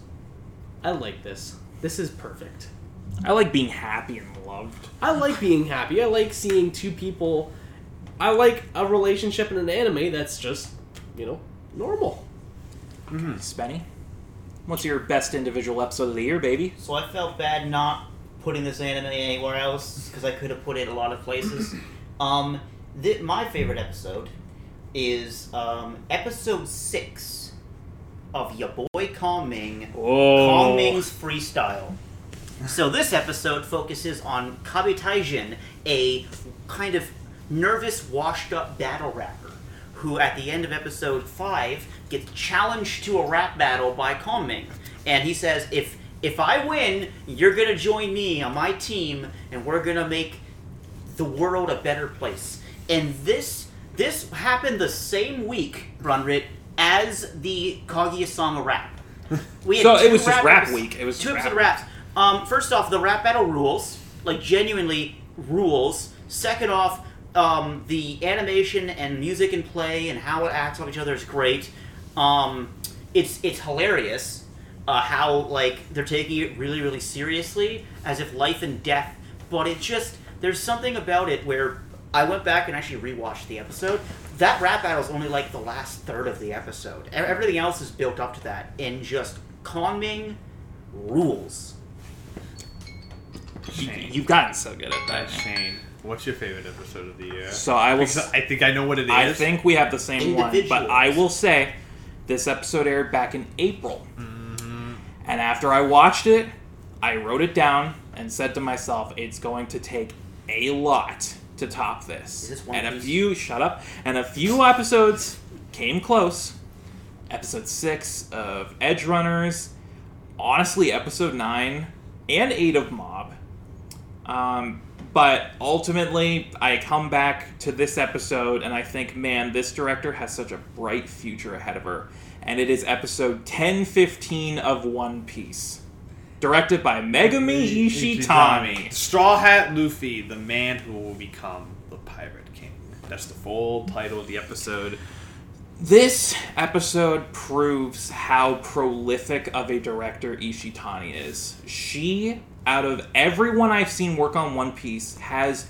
i like this this is perfect I like being happy and loved. i like being happy i like seeing two people i like a relationship in an anime that's just you know normal Hmm, Spenny, what's your best individual episode of the year, baby? So I felt bad not putting this anime anywhere else because I could have put it a lot of places. um, th- my favorite episode is um, episode six of your boy Kongming. Ming. Oh, Kong Ming's freestyle. So this episode focuses on Kabe Taijin, a kind of nervous, washed-up battle rapper, who at the end of episode five gets challenged to a rap battle by Kongming, and he says, "If if I win, you're gonna join me on my team, and we're gonna make the world a better place." And this this happened the same week, Brunrit, as the Kaguya-sama rap. We had So it was just rap week. It was two rap of raps. Um, first off, the rap battle rules, like genuinely rules. Second off, um, the animation and music and play and how it acts on each other is great. Um, it's it's hilarious uh, how like they're taking it really really seriously as if life and death. But it just there's something about it where I went back and actually rewatched the episode. That rap battle is only like the last third of the episode. E- Everything else is built up to that and just Kongming rules. You, you've gotten so good at that. Shane, what's your favorite episode of the year? So I will. Because I think I know what it is. I think we have the same one, but I will say this episode aired back in April. Mm-hmm. And after I watched it, I wrote it down and said to myself, it's going to take a lot to top this. Is this One and a few, shut up, and a few episodes came close, episode six of Edgerunners, honestly, episode nine and eight of Mob. Um, but ultimately, I come back to this episode and I think, man, this director has such a bright future ahead of her. And it is episode 1015 of One Piece. Directed by Megumi Ishitani. Straw Hat Luffy, the man who will become the Pirate King. That's the full title of the episode. This episode proves how prolific of a director Ishitani is. She, out of everyone I've seen work on One Piece, has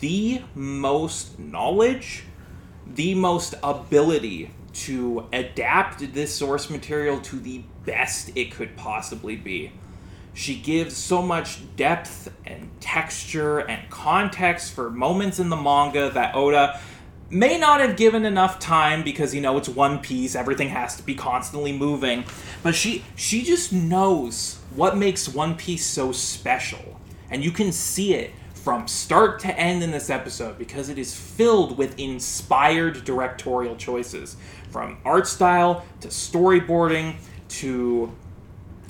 the most knowledge, the most ability to adapt this source material to the best it could possibly be. She gives so much depth and texture and context for moments in the manga that Oda may not have given enough time because you know it's one piece everything has to be constantly moving. But she she just knows what makes one piece so special. And you can see it from start to end in this episode because it is filled with inspired directorial choices. From art style to storyboarding to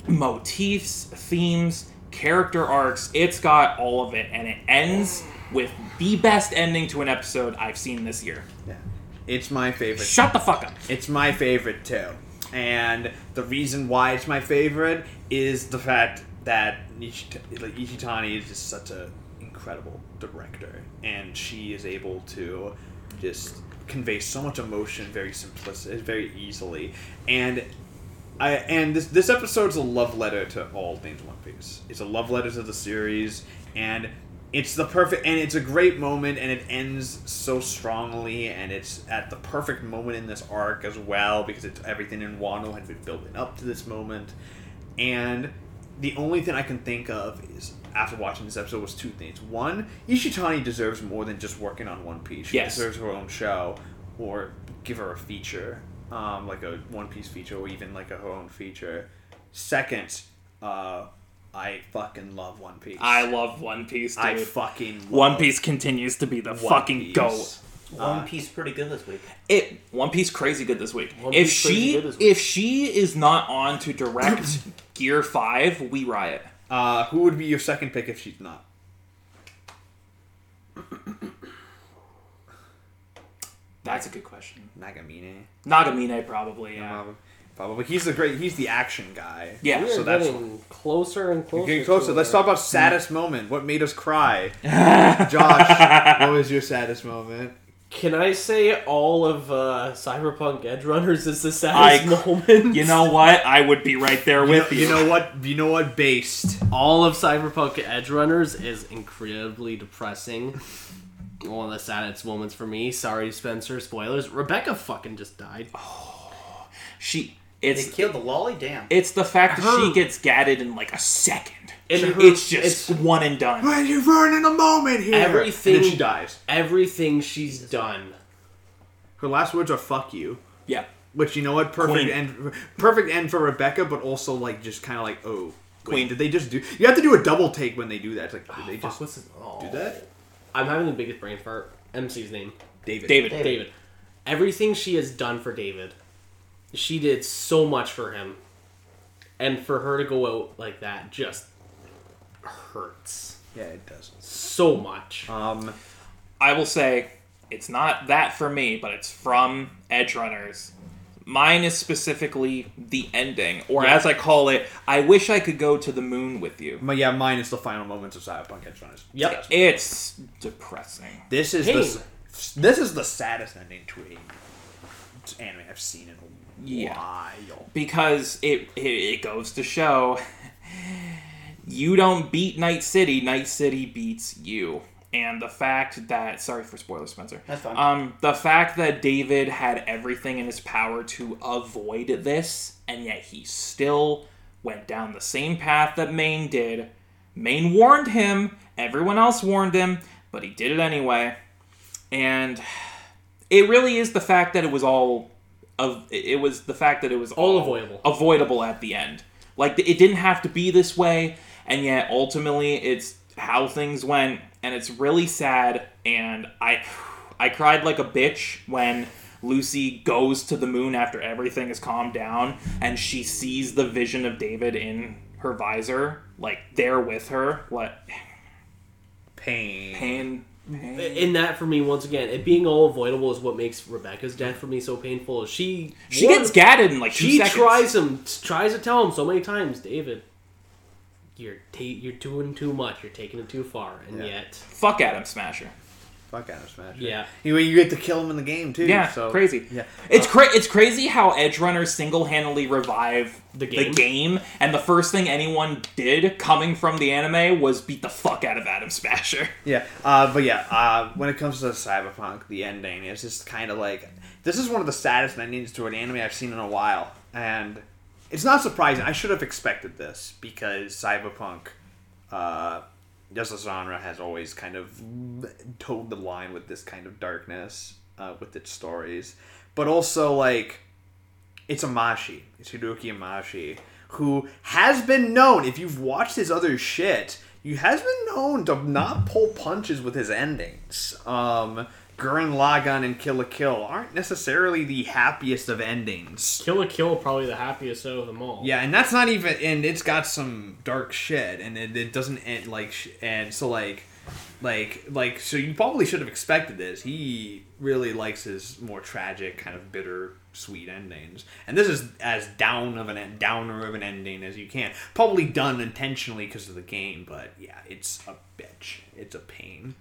motifs, themes, character arcs. It's got all of it, and it ends with the best ending to an episode I've seen this year. Yeah. It's my favorite. Shut the fuck up. It's my favorite too. And the reason why it's my favorite is the fact that Ishitani is just such an incredible director. And she is able to just convey so much emotion very simplistic, very easily. And I and this this episode's a love letter to all things One Piece. It's a love letter to the series, and it's the perfect and it's a great moment, and it ends so strongly, and it's at the perfect moment in this arc as well because it's everything in Wano had been building up to this moment, and the only thing I can think of is after watching this episode was two things. One, Ishitani deserves more than just working on One Piece. She Yes. deserves her own show, or give her a feature, um, like a One Piece feature, or even like a her own feature. Second, uh, I fucking love One Piece. I love One Piece, dude. I fucking love One Piece continues to be the One fucking Piece. goat. One Piece pretty good this week. It One Piece crazy good this week. One if Piece crazy she good this week. if she is not on to direct Gear Five, we riot. Uh, who would be your second pick if she's not? That's a good question. Nagamine. Nagamine probably. Yeah. Um, probably. He's the great. He's the action guy. Yeah. We're So that's- getting closer and closer. Getting closer. to Let's it. talk about saddest moment. What made us cry? Josh, what was your saddest moment? Can I say all of uh, Cyberpunk Edge Runners is the saddest I- moment? You know what? I would be right there You know, with you. you know what? You know what? Based. all of Cyberpunk Edgerunners is incredibly depressing. One of the saddest moments for me. Sorry, Spencer. Spoilers. Rebecca fucking just died. Oh, she. They killed the lolly. Damn. it's the fact that she gets gatted in like a second. And her- it's just it's- one and done. Why you're ruining a moment here? Everything- And then she dies. Everything she's done. Her last words are "fuck you," Yeah. which you know what? Perfect Queen. end. Perfect end for Rebecca, but also like just kind of like, oh, Queen. Queen. Did they just do? You have to do a double take when they do that. It's like, did oh, they Fuck, just what's his, oh. do that? Oh. I'm having the biggest brain fart. MC's name. David. David. David. David. Everything she has done for David, she did so much for him. And for her to go out like that just hurts Yeah, it does. so much. Um, I will say it's not that for me, but it's from Edgerunners. Mine is specifically the ending, or Yeah. as I call it, I wish I could go to the moon with you. but yeah, mine is the final moments of Cyberpunk Edgerunners. Yep. It's depressing. This is Hey. the this is the saddest ending to a anime I've seen in a Yeah. while. because it, it it goes to show you don't beat Night City, Night City beats you. And the fact that sorry for spoilers, Spencer. That's fine. Um, the fact that David had everything in his power to avoid this, and yet he still went down the same path that Maine did. Maine warned him, everyone else warned him, but he did it anyway. And it really is the fact that it was all of it was the fact that it was All avoidable. avoidable at the end. Like it didn't have to be this way, and yet ultimately it's how things went, and it's really sad. And I, I cried like a bitch when Lucy goes to the moon after everything is calmed down, and she sees the vision of David in her visor, like there with her. Like Pain. pain, pain. in that for me once again it being all avoidable is what makes rebecca's death for me so painful she She one- gets gadded in like two she seconds. tries him tries to tell him so many times david you're ta- you're doing too much you're taking it too far and Yeah. yet Fuck Adam Smasher. Fuck Adam Smasher. Yeah. Anyway, you get to kill him in the game too. Yeah, so crazy. Yeah. It's cra- it's crazy how Edgerunners single handedly revive The the game? game, and the first thing anyone did coming from the anime was beat the fuck out of Adam Smasher. Yeah, uh, but yeah, uh, when it comes to Cyberpunk, the ending is just kind of like this is one of the saddest endings to an anime I've seen in a while, and it's not surprising. I should have expected this because Cyberpunk, uh, just as genre, has always kind of towed the line with this kind of darkness uh, with its stories, but also like it's Imaishi. It's Hiroki Imaishi, who has been known, if you've watched his other shit, you has been known to not pull punches with his endings. Um, Gurren Lagann and Kill la Kill aren't necessarily the happiest of endings. kill la kill probably the happiest out of them all Yeah, and that's not even, and it's got some dark shit, and it, it doesn't end like, and so like, like, like, so you probably should have expected this. He really likes his more tragic, kind of bitter, sweet endings, and this is as down of an downer of an ending as you can. Probably done intentionally because of the game, but yeah, it's a bitch. It's a pain.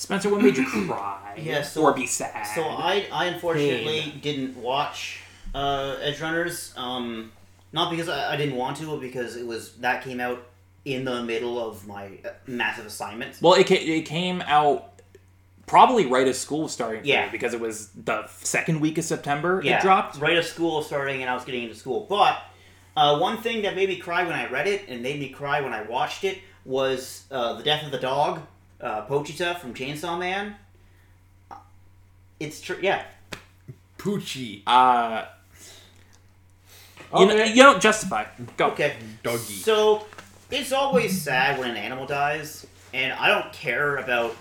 Spencer, what made you cry? Yeah, so- or be sad? So I, I unfortunately didn't watch uh, Edgerunners. Um, not because I, I didn't want to, but because it was that came out in the middle of my uh, massive assignment. well, it, ca- it came out probably right as school was starting. Yeah. me, because it was the second week of September. yeah, It dropped. right as school was starting, and I was getting into school. But uh, one thing that made me cry when I read it and made me cry when I watched it was uh, the death of the dog, uh, Pochita from Chainsaw Man. It's true. Yeah, Poochie. Uh, you, know, you don't justify. Go. Okay. Doggy. So it's always sad when an animal dies, and I don't care about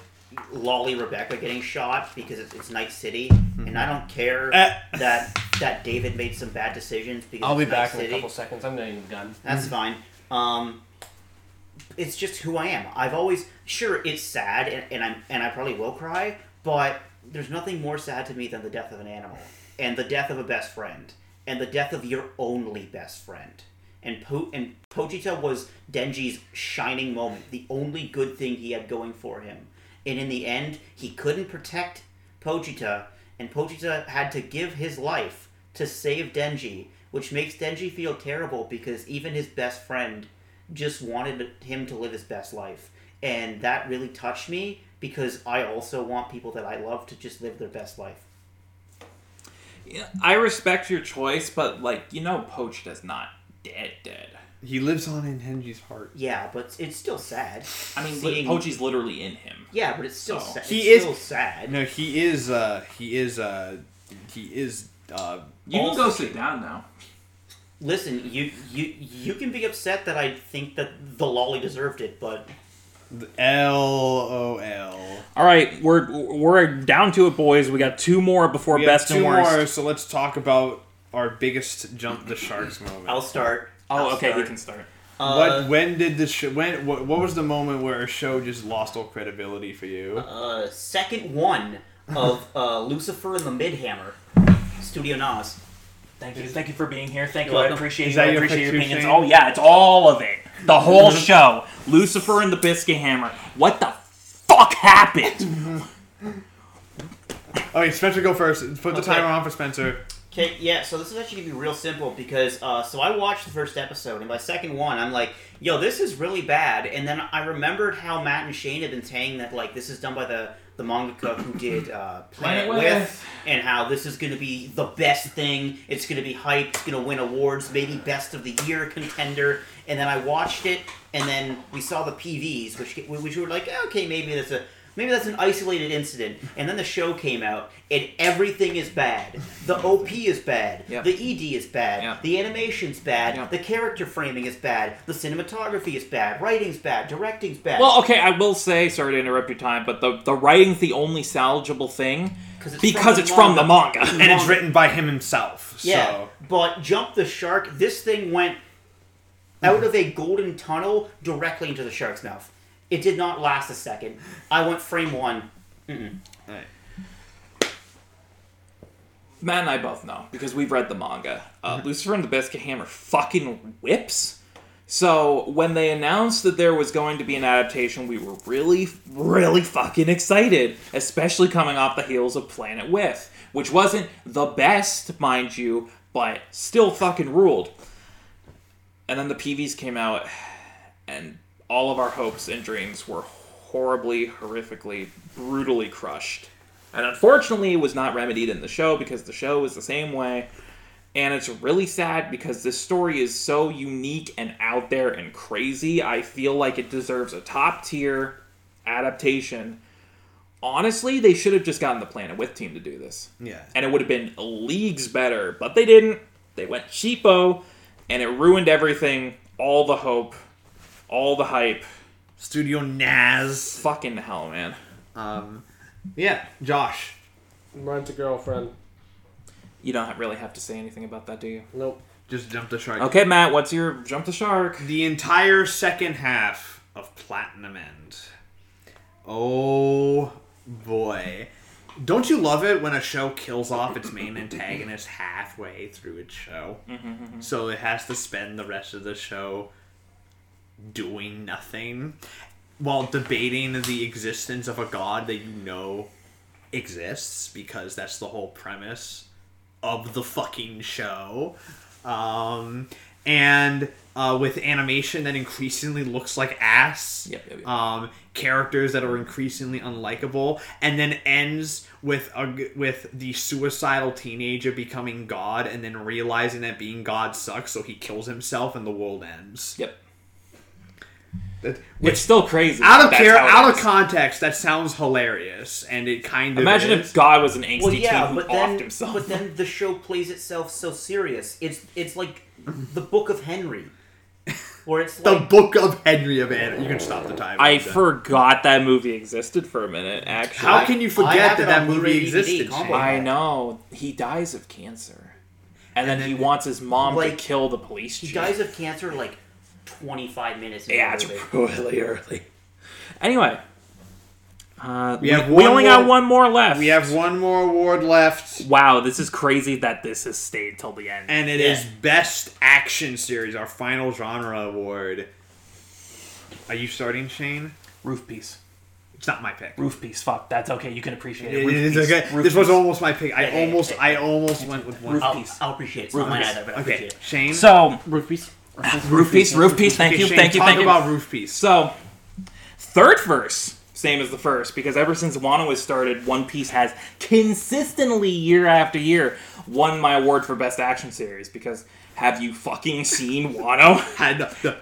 Lolly Rebecca getting shot because it's, it's Night City, and I don't care Eh. that that David made some bad decisions because i'll be Night back in a couple seconds i'm getting the gun That's fine. Um, it's just who I am. I've always sure it's sad, and, and I'm and I probably will cry, but there's nothing more sad to me than the death of an animal, and the death of a best friend, and the death of your only best friend. And po- and Pochita was Denji's shining moment, the only good thing he had going for him. And in the end, he couldn't protect Pochita, and Pochita had to give his life to save Denji, which makes Denji feel terrible because even his best friend just wanted him to live his best life. And that really touched me because I also want people that I love to just live their best life. Yeah, I respect your choice, but like you know, Poached is not dead. Dead. He lives on in Denji's heart. Yeah, but it's still sad. I mean, Seeing- Poachy's literally in him. Yeah, but it's still So- sad. He it's is- still sad. No, he is. uh He is. uh He is. uh You can go sit down now. Listen, you you you can be upset that I think that the lolly deserved it, but L O L. All right, we're we're down to it, boys. We got two more before We best two and worst. more, so let's talk about our biggest jump the sharks moment. I'll start. Oh, I'll okay, start. you can start. Uh, what? When did the show? When? What, what was the moment where a show just lost all credibility for you? uh, second one of uh, Lucifer and the Midhammer, Studio Naz. Thank you, thank you for being here. Thank You're you. I appreciate Is you. I that your appreciate your picture, opinions. Shane? Oh yeah, it's all of it. The whole show. Lucifer and the Biscuit Hammer. What the fuck happened? Okay, Spencer, go first. Put the Okay. timer on for Spencer. Okay, yeah, so this is actually gonna be real simple because uh, so I watched the first episode and by second one I'm like, yo, this is really bad. And then I remembered how Matt and Shane had been saying that like this is done by the the mangaka who did uh, Planet Planet with, With. and how this is gonna be the best thing. It's gonna be hyped. It's gonna win awards, maybe best of the year contender. And then I watched it, and then we saw the PVs, which which were like, okay, maybe that's a Maybe that's an isolated incident. And then the show came out, and everything is bad. The OP is bad. Yep. The ED is bad. Yep. The animation's bad. Yep. The character framing is bad. The cinematography is bad. Writing's bad. Directing's bad. Well, okay, I will say, sorry to interrupt your time, but the the writing's the only salvageable thing 'Cause it's because from the it's from the manga. manga. and it's written by him himself. Yeah, So but Jump the Shark, this thing went out of a golden tunnel directly into the shark's mouth. It did not last a second. I went frame one. Mm-mm. Matt and I both know because we've read the manga. Uh, Lucifer and the Biscuit Hammer fucking whips. So when they announced that there was going to be an adaptation, we were really, really fucking excited, especially coming off the heels of Planet With, which wasn't the best, mind you, but still fucking ruled. And then the PVs came out, and all of our hopes and dreams were horribly, horrifically, brutally crushed. And unfortunately, it was not remedied in the show because the show is the same way. And it's really sad because this story is so unique and out there and crazy. I feel like it deserves a top tier adaptation. Honestly, they should have just gotten the Planet With team to do this. yeah, And it would have been leagues better, but they didn't. They went cheapo, and it ruined everything. All the hope, all the hype. Studio Naz. Fucking hell, man. Um, yeah, Josh. Rent a girlfriend. You don't really have to say anything about that, do you? Nope. Just jump the shark. Okay, Matt, what's your jump the shark? The entire second half of Platinum End. Oh boy. Don't you love it when a show kills off its main antagonist halfway through its show? So it has to spend the rest of the show doing nothing while debating the existence of a god that you know exists because that's the whole premise of the fucking show. Um, and uh, with animation that increasingly looks like ass. Yep, yep, yep. Um, characters that are increasingly unlikable, and then ends with a, with the suicidal teenager becoming God, and then realizing that being God sucks, so he kills himself, and the world ends. Yep. That- It's still crazy. out of That's care, how it out of context, that sounds hilarious, and it kind of Imagine is. if God was an angsty Well, yeah, teen who but offed then, himself. but then the show plays itself so serious. It's it's like the Book of Henry, where it's the like Book of Henry of Anna. You can stop the time. I forgot that movie existed for a minute. Actually, How can you forget that that movie existed? I know he dies of cancer, and then, And he then- wants his mom Like, to kill the police he chief. dies of cancer like twenty five minutes. into yeah, the it's really early. Anyway, uh, we, We have we only more- got one more left. We have one more award left, Wow, this is crazy that this has stayed till the end. and it is Best Action Series, our final genre award. Are you starting, Shane? roof piece, It's not my pick. roof piece. Fuck, that's okay. You can appreciate it. It Roof is piece, okay. roof This was almost my pick. I Yeah, yeah, almost, yeah. I almost went with one. Roof I'll, piece. I'll appreciate it. It's Roof not mine piece. either, but I Okay, appreciate it. Shane. So Roof piece. roof piece, roof piece. Thank Okay, you, Shane, thank you, talk thank you. about Roof Piece. So, third verse, same as the first, because ever since Wano was started, One Piece has consistently, year after year, won my award for Best Action Series. Because have you fucking seen Wano?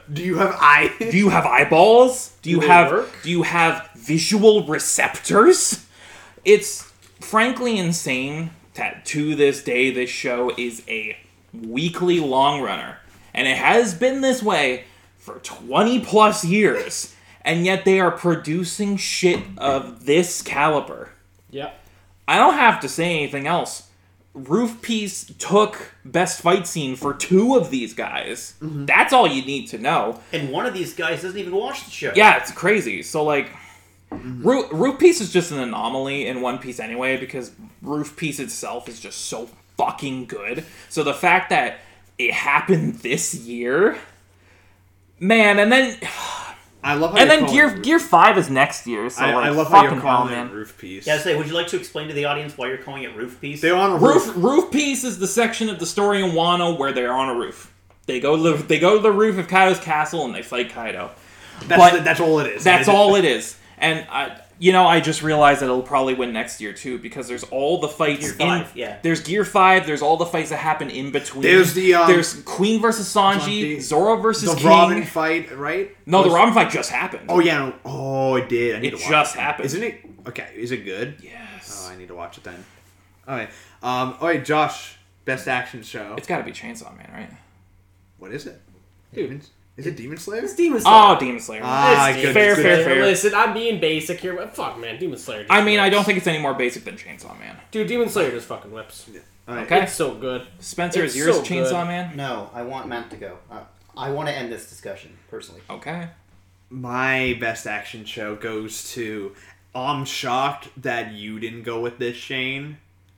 Do you have eye? Do you have eyeballs? Do you have work? do you have visual receptors? It's frankly insane that to this day this show is a weekly long runner. And it has been this way for 20 plus years. And yet they are producing shit of this caliber. Yeah. I don't have to say anything else. Roof Piece took best fight scene for two of these guys. Mm-hmm. That's all you need to know. And one of these guys doesn't even watch the show. Yeah, it's crazy. So like, mm-hmm. Roof, Roof Piece is just an anomaly in One Piece anyway because Roof Piece itself is just so fucking good. So the fact that it happened this year, man, and then I love how and then Gear Gear Five is next year. So I, like, I love how you're fucking hell, calling man. it Roof Piece. Yeah, I say, would you like to explain to the audience why you're calling it Roof Piece? They're on a roof. Roof Roof Piece is the section of the story in Wano where they're on a roof. They go to the, they go to the roof of Kaido's castle and they fight Kaido. That's, but- the- that's all it is. That's all it is. And I, you know, I just realized that it'll probably win next year too because there's all the fights Gear in. five, yeah. There's Gear Five. There's all the fights that happen in between. There's the, um, there's Queen versus Sanji, Sanji. Zoro versus The King. Robin fight, right? no, the Was- Robin fight just happened. Oh yeah. no. Oh, it did. I need It to watch just happened. Isn't it? Okay, is it good? Yes. Oh, I need to watch it then. All right, Um. All right, Josh. Best action show. It's got to be Chainsaw Man, right? what is it? Demons. Is it Demon Slayer? It's Demon Slayer. Oh, Demon Slayer. Ah, It's good. fair, good. fair, fair. Listen, I'm being basic here, but fuck, man, Demon Slayer. just I mean, I don't think it's any more basic than Chainsaw Man. dude, Demon Slayer just fucking whips. All right. Okay. It's so good. Spencer, It's is yours so Chainsaw good. Man? No, I want Matt to go. Uh, I want to end this discussion personally. Okay. My best action show goes to. I'm shocked that you didn't go with this, Shane.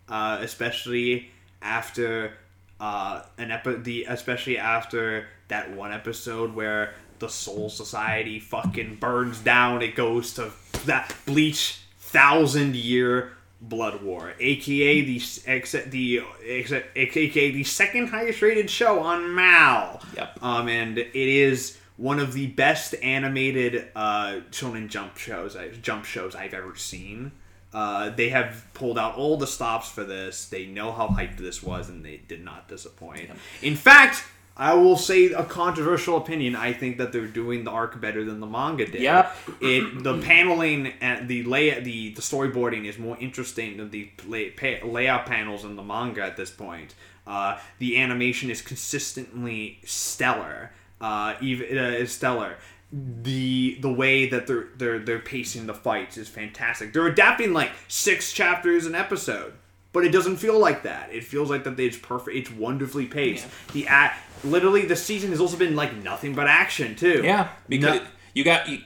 Uh, especially after uh, an epi- the especially after that one episode where the Soul Society fucking burns down. It goes to that Bleach thousand year blood war, aka the ex- the ex- aka the second highest rated show on Mal. Yep. Um, and it is one of the best animated uh, Shonen Jump shows, I- jump shows I've ever seen. Uh, they have pulled out all the stops for this. They know how hyped this was, and they did not disappoint. In fact, I will say a controversial opinion. I think that they're doing the arc better than the manga did. Yep. It the paneling and the lay the the storyboarding is more interesting than the lay, pa- layout panels in the manga at this point. Uh, the animation is consistently stellar. Uh, even uh, is stellar. The the way that they're they're they're pacing the fights is fantastic. They're adapting like six chapters an episode, but it doesn't feel like that. It feels like that it's perfect. It's wonderfully paced. The act, literally, the season has also been like nothing but action too. Yeah, because No- you got you,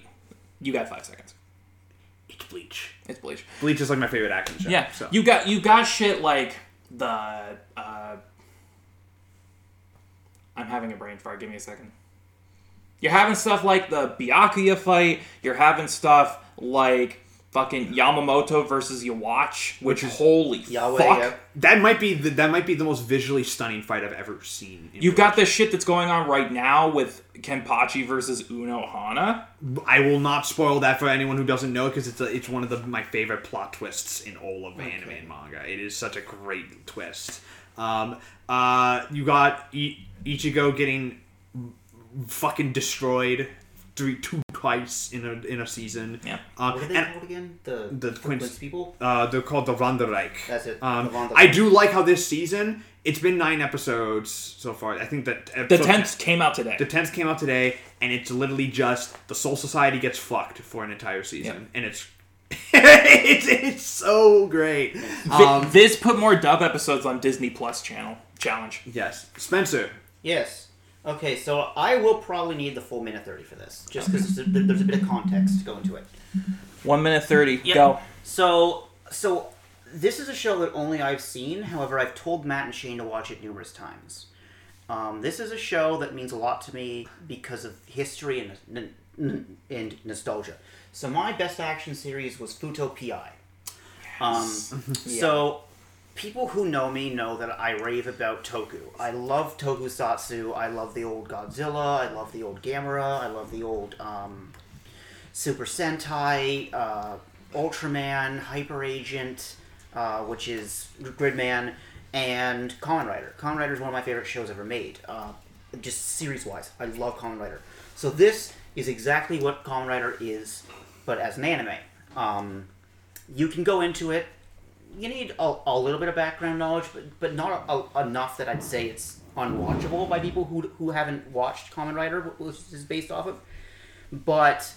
you got five seconds. it's Bleach. It's Bleach. Bleach is like my favorite action show. Yeah, so. you got you got shit like the. Uh, I'm having a brain fart. Give me a second. You're having stuff like the Byakuya fight. You're having stuff like fucking Yamamoto versus Yhwach, which is holy Yahweh, fuck. yeah. that might be the, that might be the most visually stunning fight I've ever seen. in You've got this shit that's going on right now with Kenpachi versus Uno Hana. I will not spoil that for anyone who doesn't know because it's a, it's one of the, my favorite plot twists in all of anime and manga. It is such a great twist. Um, uh, you got I- Ichigo getting fucking destroyed three two twice in a in a season. Yeah. Uh, What are they called again? The the Quince- Quince people. uh, they're called the Wandenreich. That's it, Um, the Wandenreich. I do like how this season. It's been nine episodes so far. I think that The tenth came out today. The tenth came out today, and it's literally just the Soul Society gets fucked for an entire season, Yep. and it's it's it's so great. Vi- Um, Viz put more dub episodes on Disney Plus channel challenge. yes, Spencer. Yes. Okay, so I will probably need the full minute thirty for this, just because there's a bit of context to go into it. One minute thirty. Yep. Go. So, so this is a show that only I've seen. However, I've told Matt and Shane to watch it numerous times. Um, this is a show that means a lot to me because of history and, n- n- and nostalgia. So my best action series was Fuuto PI. Um, So people who know me know that I rave about Toku. I love Tokusatsu. I love the old Godzilla. I love the old Gamera. I love the old um, Super Sentai, uh, Ultraman, Hyper Agent, uh, which is Gridman, and Kamen Rider. Kamen Rider is one of my favorite shows ever made, uh, just series wise. I love Kamen Rider. So this is exactly what Kamen Rider is, but as an anime. Um, you can go into it. You need a, a little bit of background knowledge, but, but not a, enough that I'd say it's unwatchable by people who, who haven't watched Kamen Rider, which is based off of. But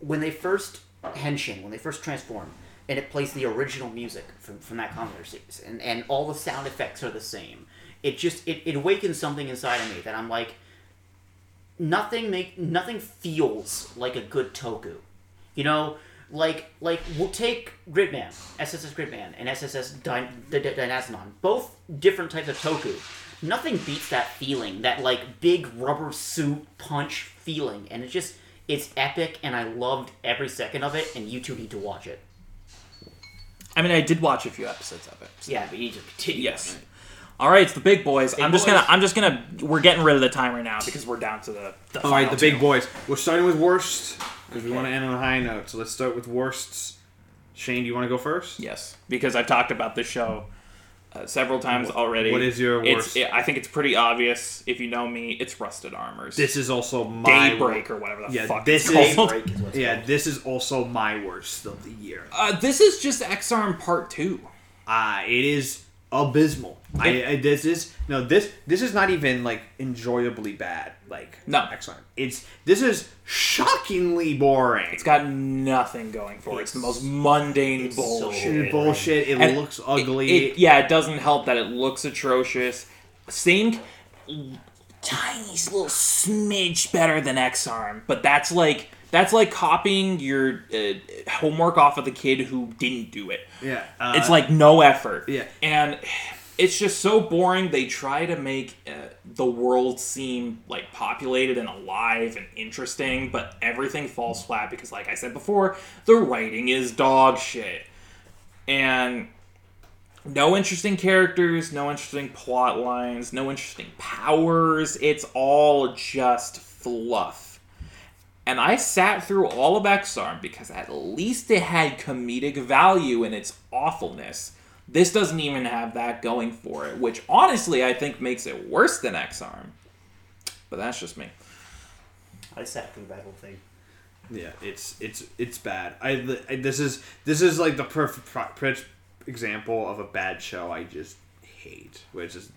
when they first henshin, when they first transform, and it plays the original music from, from that Kamen Rider series, and, and all the sound effects are the same, it just it, it awakens something inside of me that I'm like, nothing make nothing feels like a good toku. You know, like like we'll take Gridman, SSS Gridman, and SSS Dy- Dy- Dy- Dynazenon, both different types of toku. Nothing beats that feeling, that like big rubber suit punch feeling, and it's just it's epic, and I loved every second of it. And you two need to watch it. I mean, I did watch a few episodes of it. Yeah, but you need to continue. Yes. All right, it's the big boys. I'm just boys. gonna. I'm just gonna. We're getting rid of the timer now because we're down to the. the All right, final the big boys. We're starting with worst because we want to end on a high note. So let's start with worsts. Shane, do you want to go first? Yes, because I've talked about this show uh, several times already. what is your It's, worst? I think it's pretty obvious if you know me. It's Rusted Armors. This is also my Daybreak or whatever the Yeah, fuck this it's is- called. Is what's Yeah, called. this is also my worst of the year. Uh, this is just Ex-Arm Part Two. Uh, it is abysmal. I, I this is no this this is not even like enjoyably bad. Like No. excellent. It's this is shockingly boring. It's got nothing going for it. It's the most mundane it's bullshit. It's bullshit. It And looks ugly. it- yeah, it doesn't help that it looks atrocious. Same, tiny little smidge better than Ex Arm, but that's like that's like copying your uh, homework off of the kid who didn't do it. yeah, uh, it's like no effort. yeah. and it's just so boring. They try to make uh, the world seem like populated and alive and interesting, but everything falls flat because, like I said before, the writing is dog shit, and no interesting characters, no interesting plot lines, no interesting powers. It's all just fluff. And I sat through all of Ex-Arm because at least it had comedic value in its awfulness. This doesn't even have that going for it, which honestly I think makes it worse than Ex-Arm. But that's just me. I sat through that whole thing. Yeah, it's it's it's bad. I, I this is this is like the perfect pro- perfect example of a bad show I just hate, which is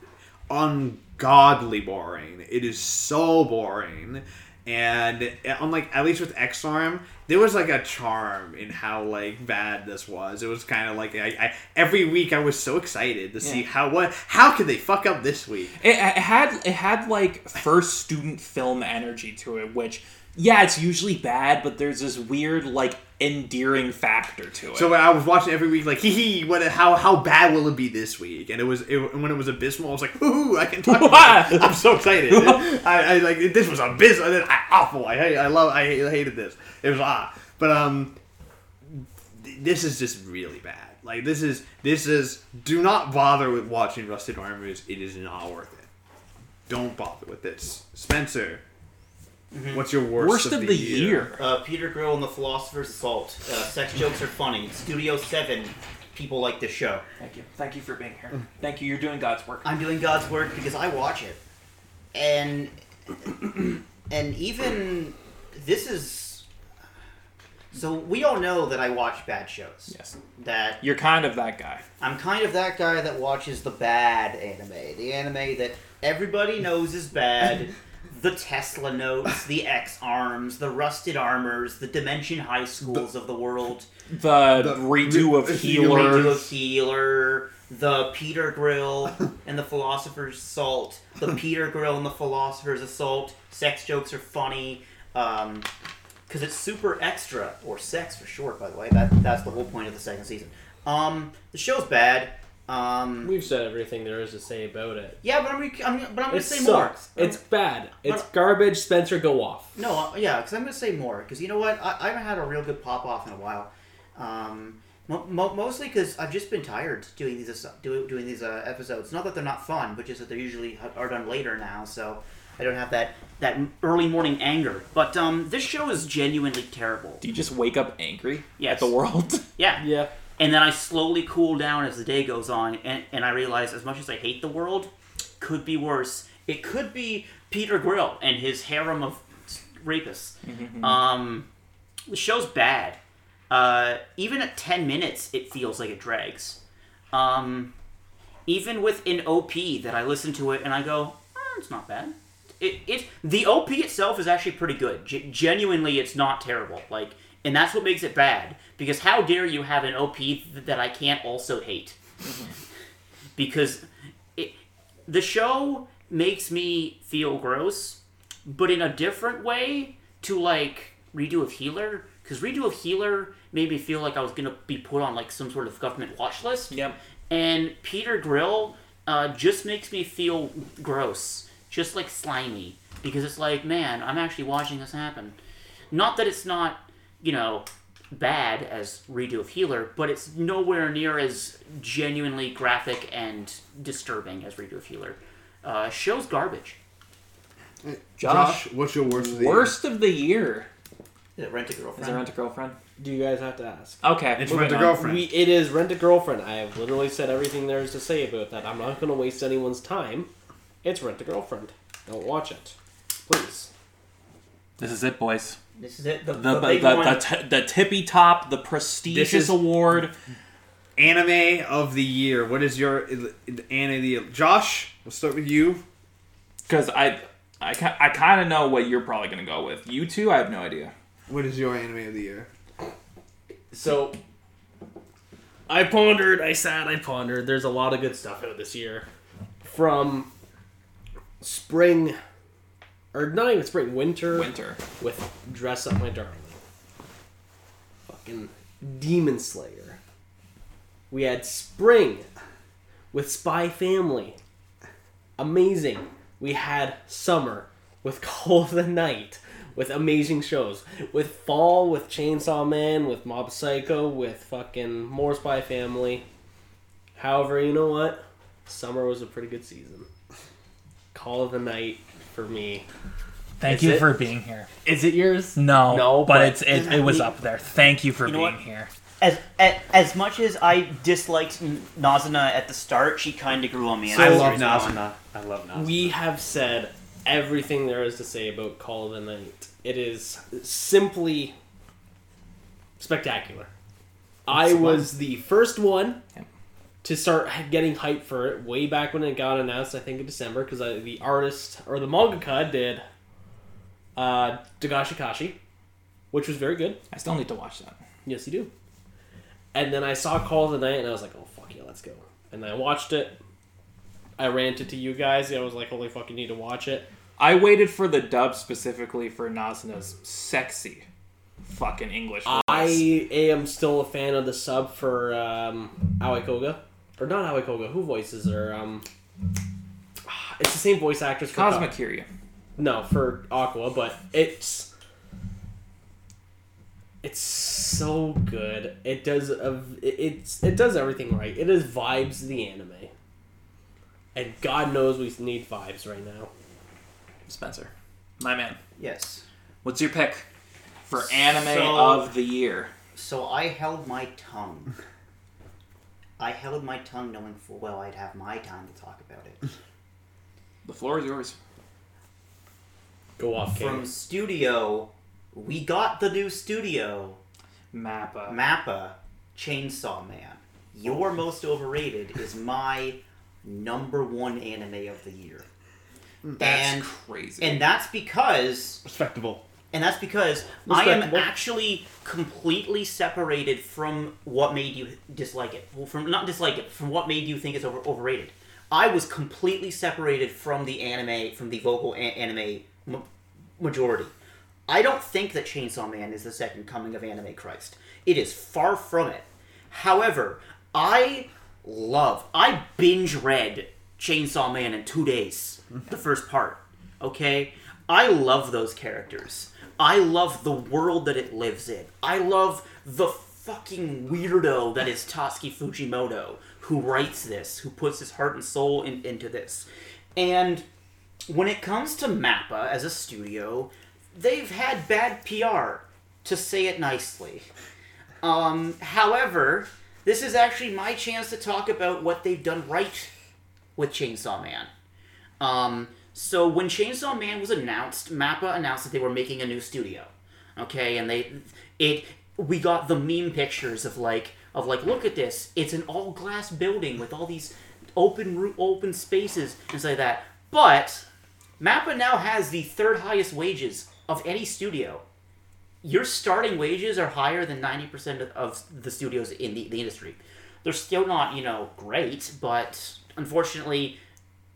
ungodly boring. It is so boring, and uh, unlike at least with Ex Arm, there was like a charm in how like bad this was. It was kind of like I, I every week I was so excited to see how what how could they fuck up this week. It, it had it had like first student film energy to it, which yeah, it's usually bad, but there's this weird like endearing factor to it. So I was watching every week, like, hee hee, what? How how bad will it be this week? And it was, it, when it was abysmal, I was like, ooh, I can talk about it. I'm so excited. I, I like this was abysmal, I, awful. I hate, I love, I, hated this. It was ah, but um, this is just really bad. Like this is this is. Do not bother with watching Rusted Armors. It is not worth it. Don't bother with this, Spencer. What's your worst, Worst of the year. Uh, Peter Grill and the Philosopher's Assault. Uh, sex jokes are funny. Studio Seven. People like this show. Thank you. Thank you for being here. Thank you. You're doing God's work. I'm doing God's work because I watch it, and and even this is. So we all know that I watch bad shows. Yes. That You're kind of that guy. I'm kind of that guy that watches the bad anime, the anime that everybody knows is bad. The Tesla notes, the Ex-Arms, the rusted armors, the Dimension High Schools of the world, The, The- redo of Healer. Redo of Healer, the Peter Grill and the Philosopher's Assault, the Peter Grill and the Philosopher's Assault. Sex jokes are funny. Um, because it's super extra or sex for short. By the way, that that's the whole point of the second season. Um, the show's bad. Um, We've said everything there is to say about it. yeah, but I'm, gonna- I'm gonna- but I'm gonna It say sucks. more. It's bad. It's But- garbage. Spencer, go off. no, uh, yeah, because I'm gonna say more. Because you know what, I, I haven't had a real good pop off in a while. Um, mo- mo- mostly because I've just been tired doing these ass- do, doing these uh, episodes. Not that they're not fun, but just that they're usually ha- are done later now. So I don't have that that early morning anger. But um, this show is genuinely terrible. Do you just wake up angry Yes. at the world? Yeah, Yeah. And then I slowly cool down as the day goes on, and, and I realize as much as I hate the world, could be worse. It could be Peter Grill and his harem of rapists. Um, the show's bad. Uh, even at ten minutes, it feels like it drags. Um, even with an OP that I listen to it and I go, eh, it's not bad. It, it the OP itself is actually pretty good. G- genuinely, it's not terrible. Like, and that's what makes it bad. Because how dare you have an OP th- that I can't also hate? because it, the show makes me feel gross, but in a different way to like redo of healer. Because redo of healer made me feel like I was gonna be put on like some sort of government watch list. Yep. And Peter Grill uh, just makes me feel gross, just like slimy, because it's like, man, I'm actually watching this happen. Not that it's not, you know, bad as redo of Healer, but it's nowhere near as genuinely graphic and disturbing as redo of Healer. Uh, show's garbage. Josh, what's your worst? Of the worst of the year. Is it Rent a Girlfriend? Is Girlfriend? there Rent a Girlfriend? Do you guys have to ask? Okay. It's Rent a. Girlfriend. We, it is Rent a Girlfriend. I have literally said everything there is to say about that. I'm not going to waste anyone's time. It's Rent a Girlfriend. Don't watch it. Please. This is it, boys. This is it. The, The the, the, the, t- the tippy top, the prestigious is- award. Anime of the year. What is your anime of the year? Josh, we'll start with you. Because I, I, I kind of know what you're probably gonna go with. You two, I have no idea. What is your anime of the year? So, I pondered, I sat, I pondered. There's a lot of good stuff out this year. From spring, or not even spring, winter, Winter. with Dress Up My Darling. Fucking Demon Slayer. We had spring with Spy Family. Amazing. We had summer with Call of the Night with amazing shows. With fall with Chainsaw Man, with Mob Psycho, with fucking more Spy Family. However, you know what? Summer was a pretty good season. Call of the Night for me. Thank Is you it? for being here. Is it yours? No, No, but, but- it's it, it was up there. Thank you for You being here. as, as as much as I disliked N- Nazuna at the start, she kind of grew on me. as I love series went on. Nazuna. I love Nazuna. We have said everything there is to say about Call of the Night. It is simply spectacular. I was the first one to start getting hype for it way back when it got announced. I think in December because the artist or the mangaka did uh, Dagashi Kashi, which was very good. I still need to watch that. Yes, you do. And then I saw Call of the Night, and I was like, "Oh fuck yeah, let's go!" And I watched it. I ranted to you guys. I was like, "Holy fuck, you need to watch it." I waited for the dub specifically for Nazuna's sexy fucking English voice. I am still a fan of the sub for um, Aoi Koga, or not Aoi Koga. Who voices her? Um, it's the same voice actress for Cosmic Kiryu. No, for Aqua, but it's it's so good. It does a, it- it's it does everything right. It is vibes the anime, and God knows we need vibes right now. Spencer, my man. Yes. What's your pick for anime So- of the year? So I held my tongue. I held my tongue knowing full well I'd have my time to talk about it. The floor is yours. Go off, King. From studio, we got the new studio, Mappa. Mappa Chainsaw Man. Your most overrated is my number one anime of the year. That's and crazy. and that's because Respectable. And that's because I am actually completely separated from what made you dislike it. Well, from not dislike it, from what made you think it's over, overrated. I was completely separated from the anime, from the vocal a- anime ma- majority. I don't think that Chainsaw Man is the second coming of anime Christ. It is far from it. However, I love, I binge read Chainsaw Man in two days, the first part. Okay? I love those characters. I love the world that it lives in. I love the fucking weirdo that is Tatsuki Fujimoto, who writes this, who puts his heart and soul in, into this. And when it comes to Mappa as a studio, they've had bad PR, to say it nicely. Um, however, this is actually my chance to talk about what they've done right with Chainsaw Man. Um, so when Chainsaw Man was announced, Mappa announced that they were making a new studio. Okay, and they it we got the meme pictures of like of like look at this, it's an all glass building with all these open open spaces and stuff like that. But Mappa now has the third highest wages of any studio. Your starting wages are higher than 90% of, of the studios in the, the industry. They're still not, you know, great, but unfortunately,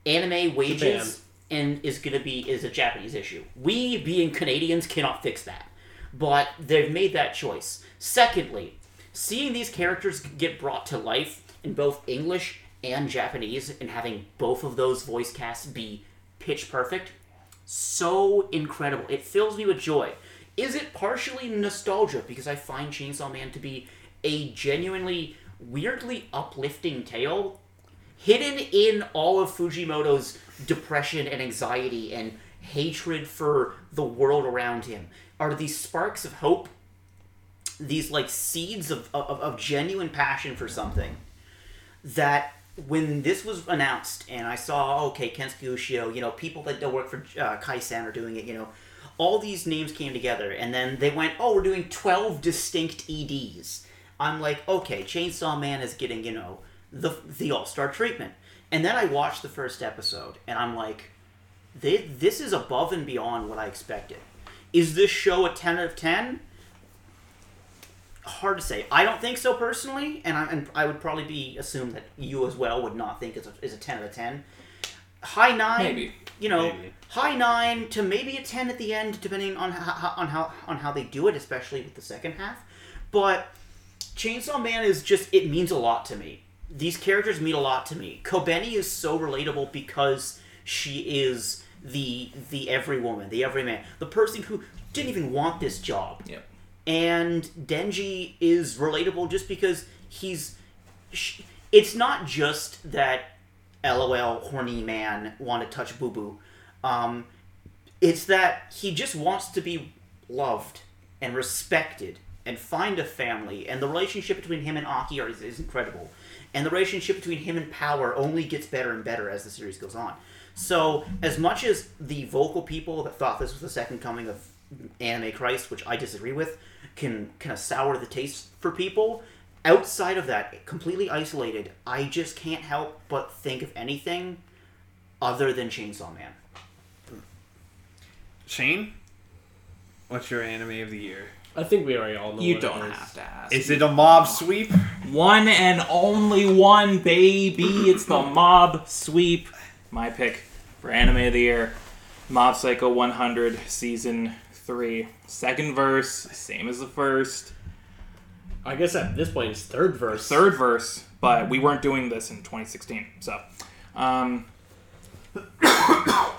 anime wages and is going to be is a Japanese issue. We being Canadians cannot fix that. But they've made that choice. Secondly, seeing these characters get brought to life in both English and Japanese and having both of those voice casts be pitch perfect so incredible. It fills me with joy. Is it partially nostalgia because I find Chainsaw Man to be a genuinely weirdly uplifting tale hidden in all of Fujimoto's depression and anxiety and hatred for the world around him. are these sparks of hope, these like seeds of, of, of genuine passion for something that when this was announced and I saw, okay, Kensuke Ushio, you know, people that don't work for uh, Kai-san are doing it, you know, all these names came together and then they went, oh, we're doing 12 distinct EDs. I'm like, okay, Chainsaw Man is getting, you know, the, the all-star treatment. And then I watched the first episode and I'm like, this, this is above and beyond what I expected. Is this show a 10 out of 10? Hard to say. I don't think so personally, and I, and I would probably be assume that you as well would not think it's a, is a 10 out of 10. High 9, Maybe. you know, Maybe. high 9 to maybe a 10 at the end depending on how, on how on how they do it, especially with the second half. But Chainsaw Man is just it means a lot to me. These characters mean a lot to me. Kobeni is so relatable because she is the the every woman, the every man, the person who didn't even want this job. Yep. And Denji is relatable just because he's. sh- It's not just that LOL horny man want to touch boo boo. Um, it's that he just wants to be loved and respected and find a family. And the relationship between him and Aki is, is incredible. And the relationship between him and Power only gets better and better as the series goes on. So, as much as the vocal people that thought this was the second coming of Anime Christ, which I disagree with, can kind of sour the taste for people, outside of that, completely isolated, I just can't help but think of anything other than Chainsaw Man. Shane, what's your anime of the year? I think we already all know. You what don't it is. have to ask. Is it a mob sweep? One and only one, baby. It's the Mob Sweep. My pick for Anime of the Year Mob Psycho 100, Season 3. Second verse, same as the first. I guess at this point it's third verse. Third verse, but we weren't doing this in 2016. So, um,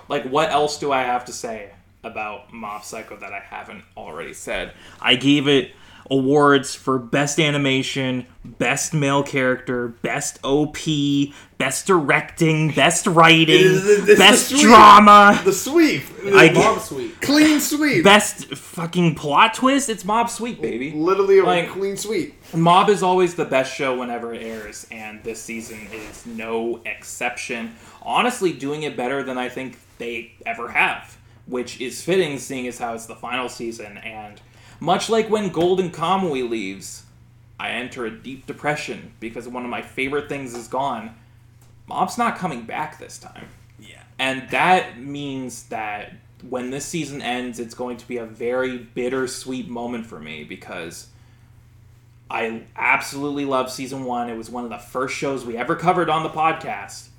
like, what else do I have to say about Mob Psycho that I haven't already said? I gave it awards for best animation, best male character, best OP, best directing, best writing, is the- it's best sweep. drama, The sweep. I The get- Mob sweep. clean sweep. best fucking plot twist. It's Mob Sweep, baby. Literally a Like- clean sweep. Mob is always the best show whenever it airs, and this season is no exception. Honestly, doing it better than I think they ever have, which is fitting seeing as how it's the final season. And much like when Golden Kamui leaves, I enter a deep depression because one of my favorite things is gone. Mob's not coming back this time. Yeah. And that means that when this season ends, it's going to be a very bittersweet moment for me because I absolutely love season one. It was one of the first shows we ever covered on the podcast.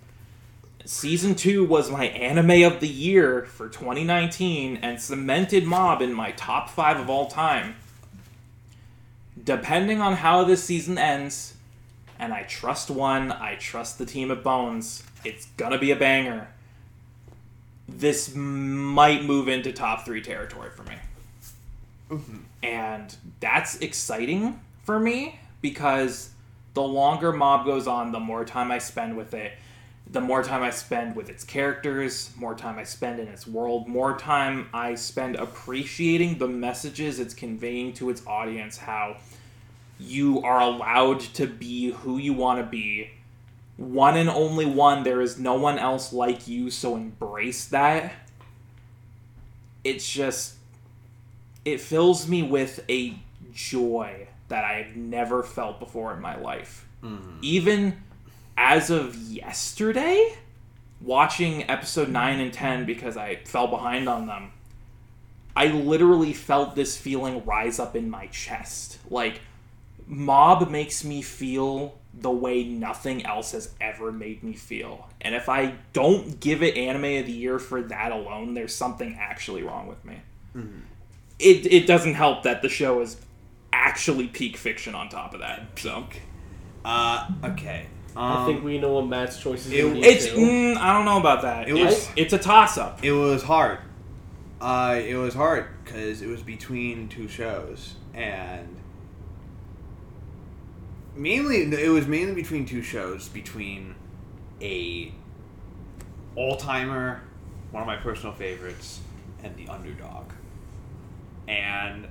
Season two was my anime of the year for 2019 and cemented Mob in my top five of all time. Depending on how this season ends, and I trust one, I trust the team at Bones, it's gonna be a banger. This might move into top three territory for me mm-hmm. and that's exciting for me because the longer mob goes on the more time i spend with it the more time i spend with its characters more time i spend in its world more time i spend appreciating the messages it's conveying to its audience how you are allowed to be who you want to be. One and only one there is no one else like you so embrace that. It's just it fills me with a joy that I've never felt before in my life. Mm-hmm. Even as of yesterday, watching episode 9 and 10 because I fell behind on them, I literally felt this feeling rise up in my chest. Like, Mob makes me feel the way nothing else has ever made me feel. And if I don't give it anime of the year for that alone, there's something actually wrong with me it it doesn't help that the show is actually peak fiction on top of that. So Uh, okay. Um, I think we know what Matt's choice is. it- it's too. mm, I don't know about that. It it's, was- it's a toss up. It was hard. Uh, it was hard because it was between two shows, and mainly it was mainly between two shows. Between a all timer, one of my personal favorites, and the underdog. and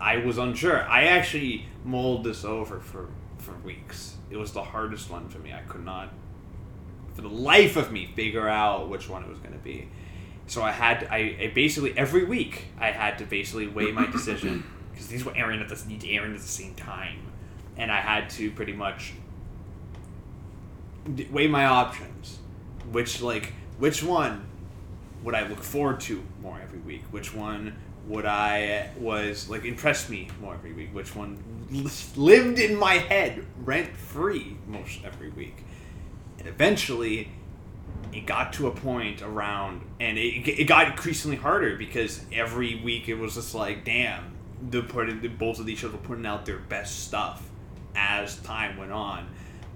I was unsure. I actually mulled this over for for weeks. It was the hardest one for me. I could not, for the life of me, figure out which one it was going to be. So I had to, I, I basically every week I had to basically weigh my decision because these were airing at the need airing at the same time, and I had to pretty much weigh my options. Which like which one would I look forward to more every week? Which one would I was like impressed me more every week? Which one lived in my head rent free most every week? And eventually, it got to a point around, and it, it got increasingly harder because every week it was just like, damn, the both of these shows were putting out their best stuff as time went on.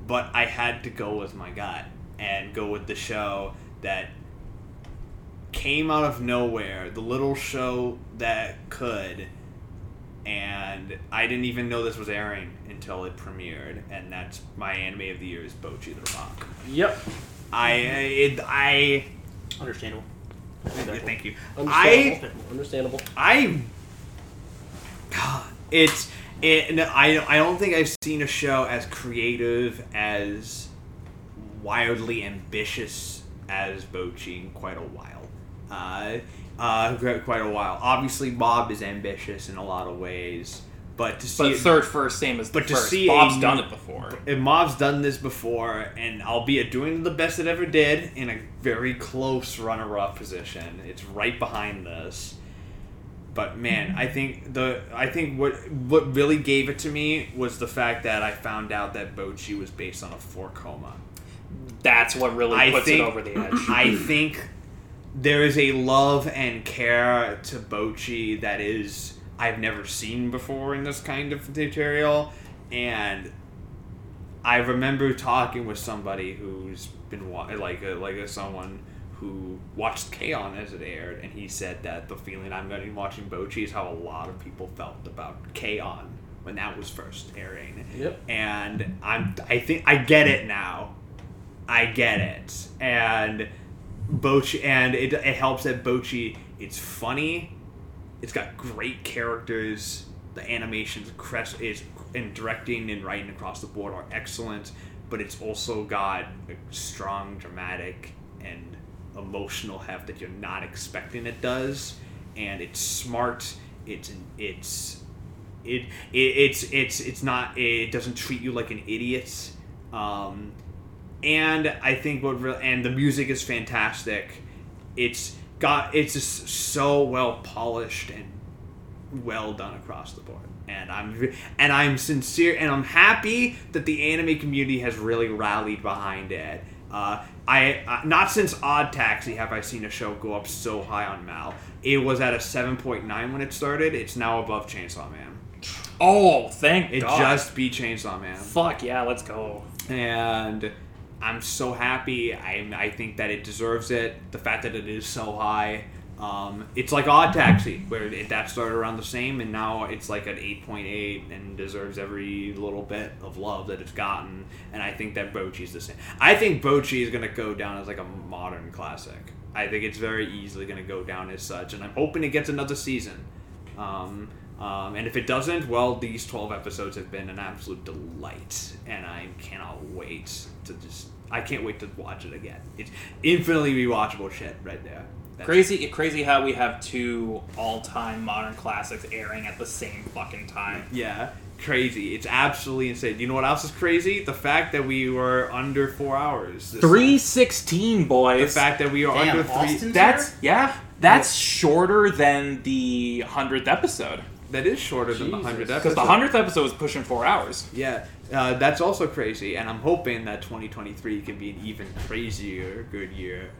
But I had to go with my gut and go with the show that came out of nowhere, the little show that could, and I didn't even know this was airing until it premiered, and that's my anime of the year is Bocchi the Rock. Yep. I it, I Understandable. thank you. I Understandable. Understandable. I God, it's it. no, I I don't think I've seen a show as creative as wildly ambitious as Bocchi in quite a while. Uh, uh, quite quite a while. Obviously, Bob is ambitious in a lot of ways, but to see But it- third first, same as the But to first. see Bob's a- done it before. and Mob's done this before, and albeit doing the best it ever did in a very close runner-up position, it's right behind this. But man, I think the I think what what really gave it to me was the fact that I found out that Bocchi was based on a four koma. That's what really I puts think- it over the edge. I think there is a love and care to Bocchi that is I've never seen before in this kind of material, and I remember talking with somebody who's been wa- like a, like a, someone who watched K-On! as it aired, and he said that the feeling I'm getting watching Bocchi is how a lot of people felt about K-On! when that was first airing Yep. and I'm I think I get it now. I get it. And Bocchi and it, it helps that Bocchi it's funny. It's got great characters. The animations is and directing and writing across the board are excellent, but it's also got a strong dramatic and emotional heft that you're not expecting it does. And it's smart. It's it's it, it it's it's it's not it doesn't treat you like an idiot um and i think what real and the music is fantastic it's got it's just so well polished and well done across the board and i'm and i'm sincere and i'm happy that the anime community has really rallied behind it uh, I uh, not since Odd Taxi have I seen a show go up so high on Mal. It was at a seven point nine when it started. It's now above Chainsaw Man. oh, thank It God. just beat Chainsaw Man, Fuck yeah, let's go. and I'm so happy. I I think that it deserves it. The fact that it is so high, um, it's like Odd Taxi, where it, that started around the same, and now it's like an 8.8 and deserves every little bit of love that it's gotten. And I think that Bocchi's the same. I think Bocchi is gonna go down as like a modern classic. I think it's very easily gonna go down as such, and I'm hoping it gets another season. Um, um, and if it doesn't, well, these 12 episodes have been an absolute delight, and I cannot wait to just. I can't wait to watch it again. It's infinitely rewatchable shit right there. That's- Crazy, crazy how we have two all-time modern classics airing at the same fucking time. Yeah, crazy. It's absolutely insane. You know what else is crazy? The fact that we were under four hours. Three sixteen, Three time. sixteen, The fact that we are Damn, under three. Austin's That's here? yeah. That's shorter than the hundredth episode That is shorter than the Jesus. hundredth because the hundredth episode was pushing four hours. Yeah, uh, that's also crazy, and I'm hoping that 2023 can be an even crazier good year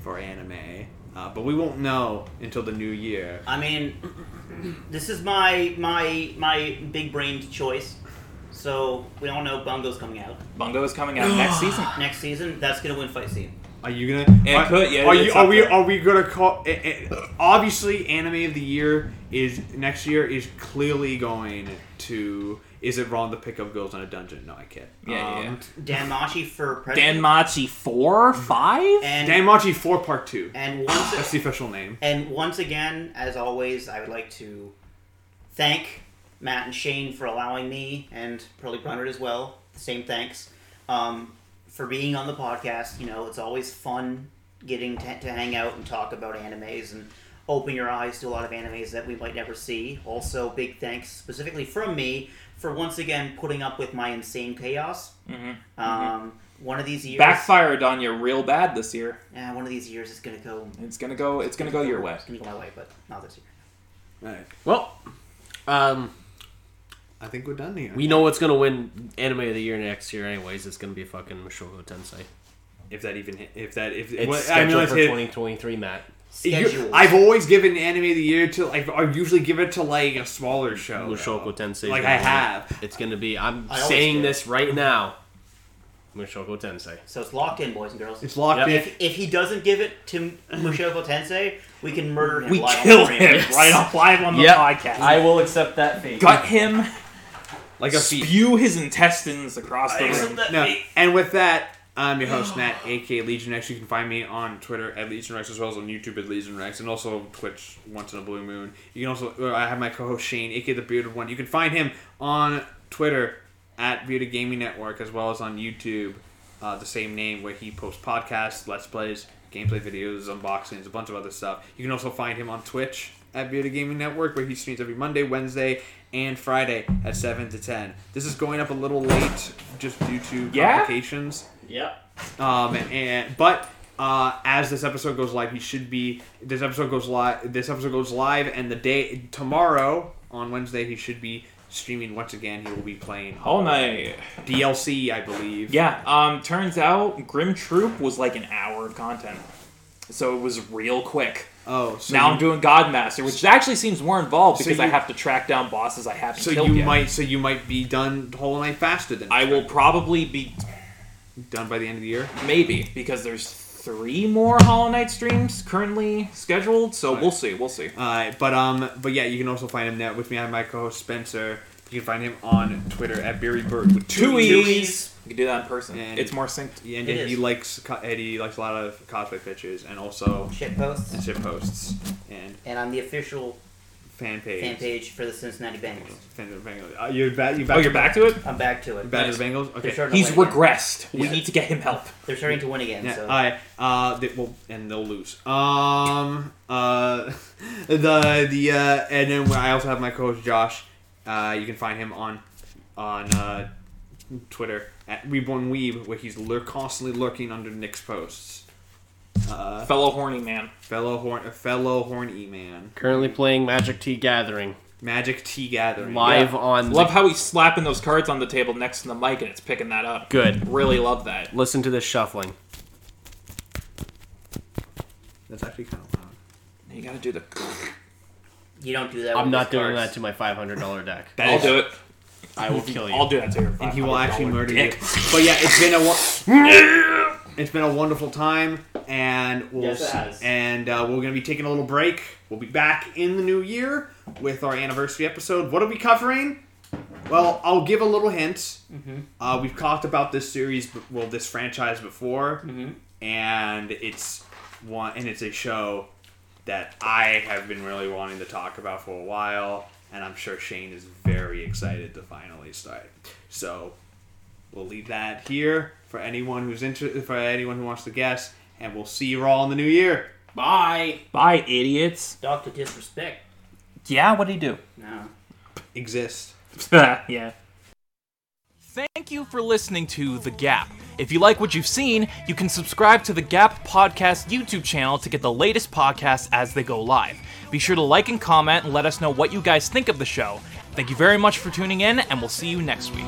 for anime. Uh, but we won't know until the new year. I mean, this is my my my big brained choice. So we all know Bungo's coming out Bungo is coming out next season. next season. That's gonna win fight scene. Are you gonna? It are, could, yeah, Are you? Are we? there. Are we gonna call? eh, eh, obviously, anime of the year is next year is clearly going to. Is it wrong to pick up girls in a dungeon? No, I can't. Yeah, yeah, Um, Dan Machi for president. Danmachi four, five. and Danmachi four part two. and That's once the official name. and once again, as always, I would like to thank Matt and Shane for allowing me, and probably Brunner as well. Same thanks um, for being on the podcast. You know, it's always fun getting to, to hang out and talk about animes and open your eyes to a lot of animes that we might never see. Also, big thanks specifically from me for once again putting up with my insane chaos. Mhm. Um, One of these years, Backfired on you real bad this year. Yeah, one of these years it's gonna go. It's gonna go. It's gonna go your way. It's gonna go my way, but not this year. Alright. Well, um, I think we're done here. we know what's gonna win anime of the year next year, anyways. It's gonna be fucking Mushoku Tensei. if that even hit, if that if It's well, I scheduled know it's for 2023, Matt. you- Schedule. I've always given anime of the year to like I usually give it to like a smaller show. Mushoku though. Tensei. Like I win it. have. It's gonna be. I'm I always saying do. this right now. Mushoku Tensei. So it's locked in, boys and girls. It's locked Yep. in. if, if he doesn't give it to Mushoku Tensei, we can murder him. We live kill on stream. him right off live on the Yep. podcast. I will accept that fate. gut him, Like a feat. spew his intestines across the room. No, and with that, I'm your host Matt, aka LegionWrex. You can find me on Twitter at LegionWrex as well as on YouTube at LegionWrex, and also Twitch once in a blue moon. You can also uh, I have my co-host Shane, aka the Bearded One. You can find him on Twitter at Bearded Gaming Network as well as on YouTube, uh, the same name where he posts podcasts, let's plays, gameplay videos, unboxings, a bunch of other stuff. You can also find him on Twitch at Bearded Gaming Network where he streams every Monday, Wednesday, and Friday at seven to ten. This is going up a little late just due to Yeah? complications. Yep. Um, and but uh, as this episode goes live, he should be. This episode goes live. This episode goes live, and the day tomorrow on Wednesday, he should be streaming once again. He will be playing Hollow Knight. DLC, I believe. Yeah. Um. Turns out Grimm Troupe was like an hour of content, so it was real quick. Oh, so now you, I'm doing Godmaster, which actually seems more involved So because I have to track down bosses I haven't So killed you yet. might. So you might be done Hollow Knight faster than I will probably be done by the end of the year. maybe because there's three more Hollow Knight streams currently scheduled. So we'll see. We'll see. Uh, but um, but yeah, you can also find him there with me. I have my co-host Spencer. You can find him on Twitter at Beery Bird with two Two E's. E's. You can do that in person. And- it's more synced. And It he is. likes Eddie he likes a lot of cosplay pictures and also Shit posts. and shit posts and And I'm the official fan page. fan page for the Cincinnati Bengals. Fan of the Bengals. Uh, you're back. You back. Oh, you're back to it. I'm back to it. Back to the Bengals. Okay. He's win again. regressed. We Yeah. need to get him help. They're starting to win again. Yeah. so I uh they, well and they'll lose. Um uh the the uh and then I also have my coach Josh. Uh, you can find him on on uh, Twitter at Reborn Weeb, where he's lur- constantly lurking under Nick's posts. Uh, Fellow horny man. fellow horn, fellow horny man, Currently playing Magic the Gathering Magic the Gathering. live Yeah. on. Love how he's slapping those cards on the table next to the mic and it's picking that up. Good. Really love that. Listen to this shuffling. That's actually kind of loud. You gotta do the. you don't do that. I'm with not doing cards. that to my $500 deck. That I'll do it. I will kill you. I'll do that to your. and he will actually murder dick. you. But yeah, it's been a wo- it's been a wonderful time, and we'll Yes, it s- has. and uh, we're gonna be taking a little break. We'll be back in the new year with our anniversary episode. What are we covering? Well, I'll give a little hint. Uh, we've talked about this series, b- well, this franchise before, and it's one, and it's a show that I have been really wanting to talk about for a while, and I'm sure Shane is very excited to finally start. So we'll leave that here for anyone who's inter- for anyone who wants to guess, and we'll see you all in the new year. Bye. Bye, idiots. Doctor disrespect. Yeah, what'd he do? No. Exist. yeah. Thank you for listening to The Gap. If you like what you've seen, you can subscribe to The Gap Podcast YouTube channel to get the latest podcasts as they go live. Be sure to like and comment and let us know what you guys think of the show. Thank you very much for tuning in, and we'll see you next week.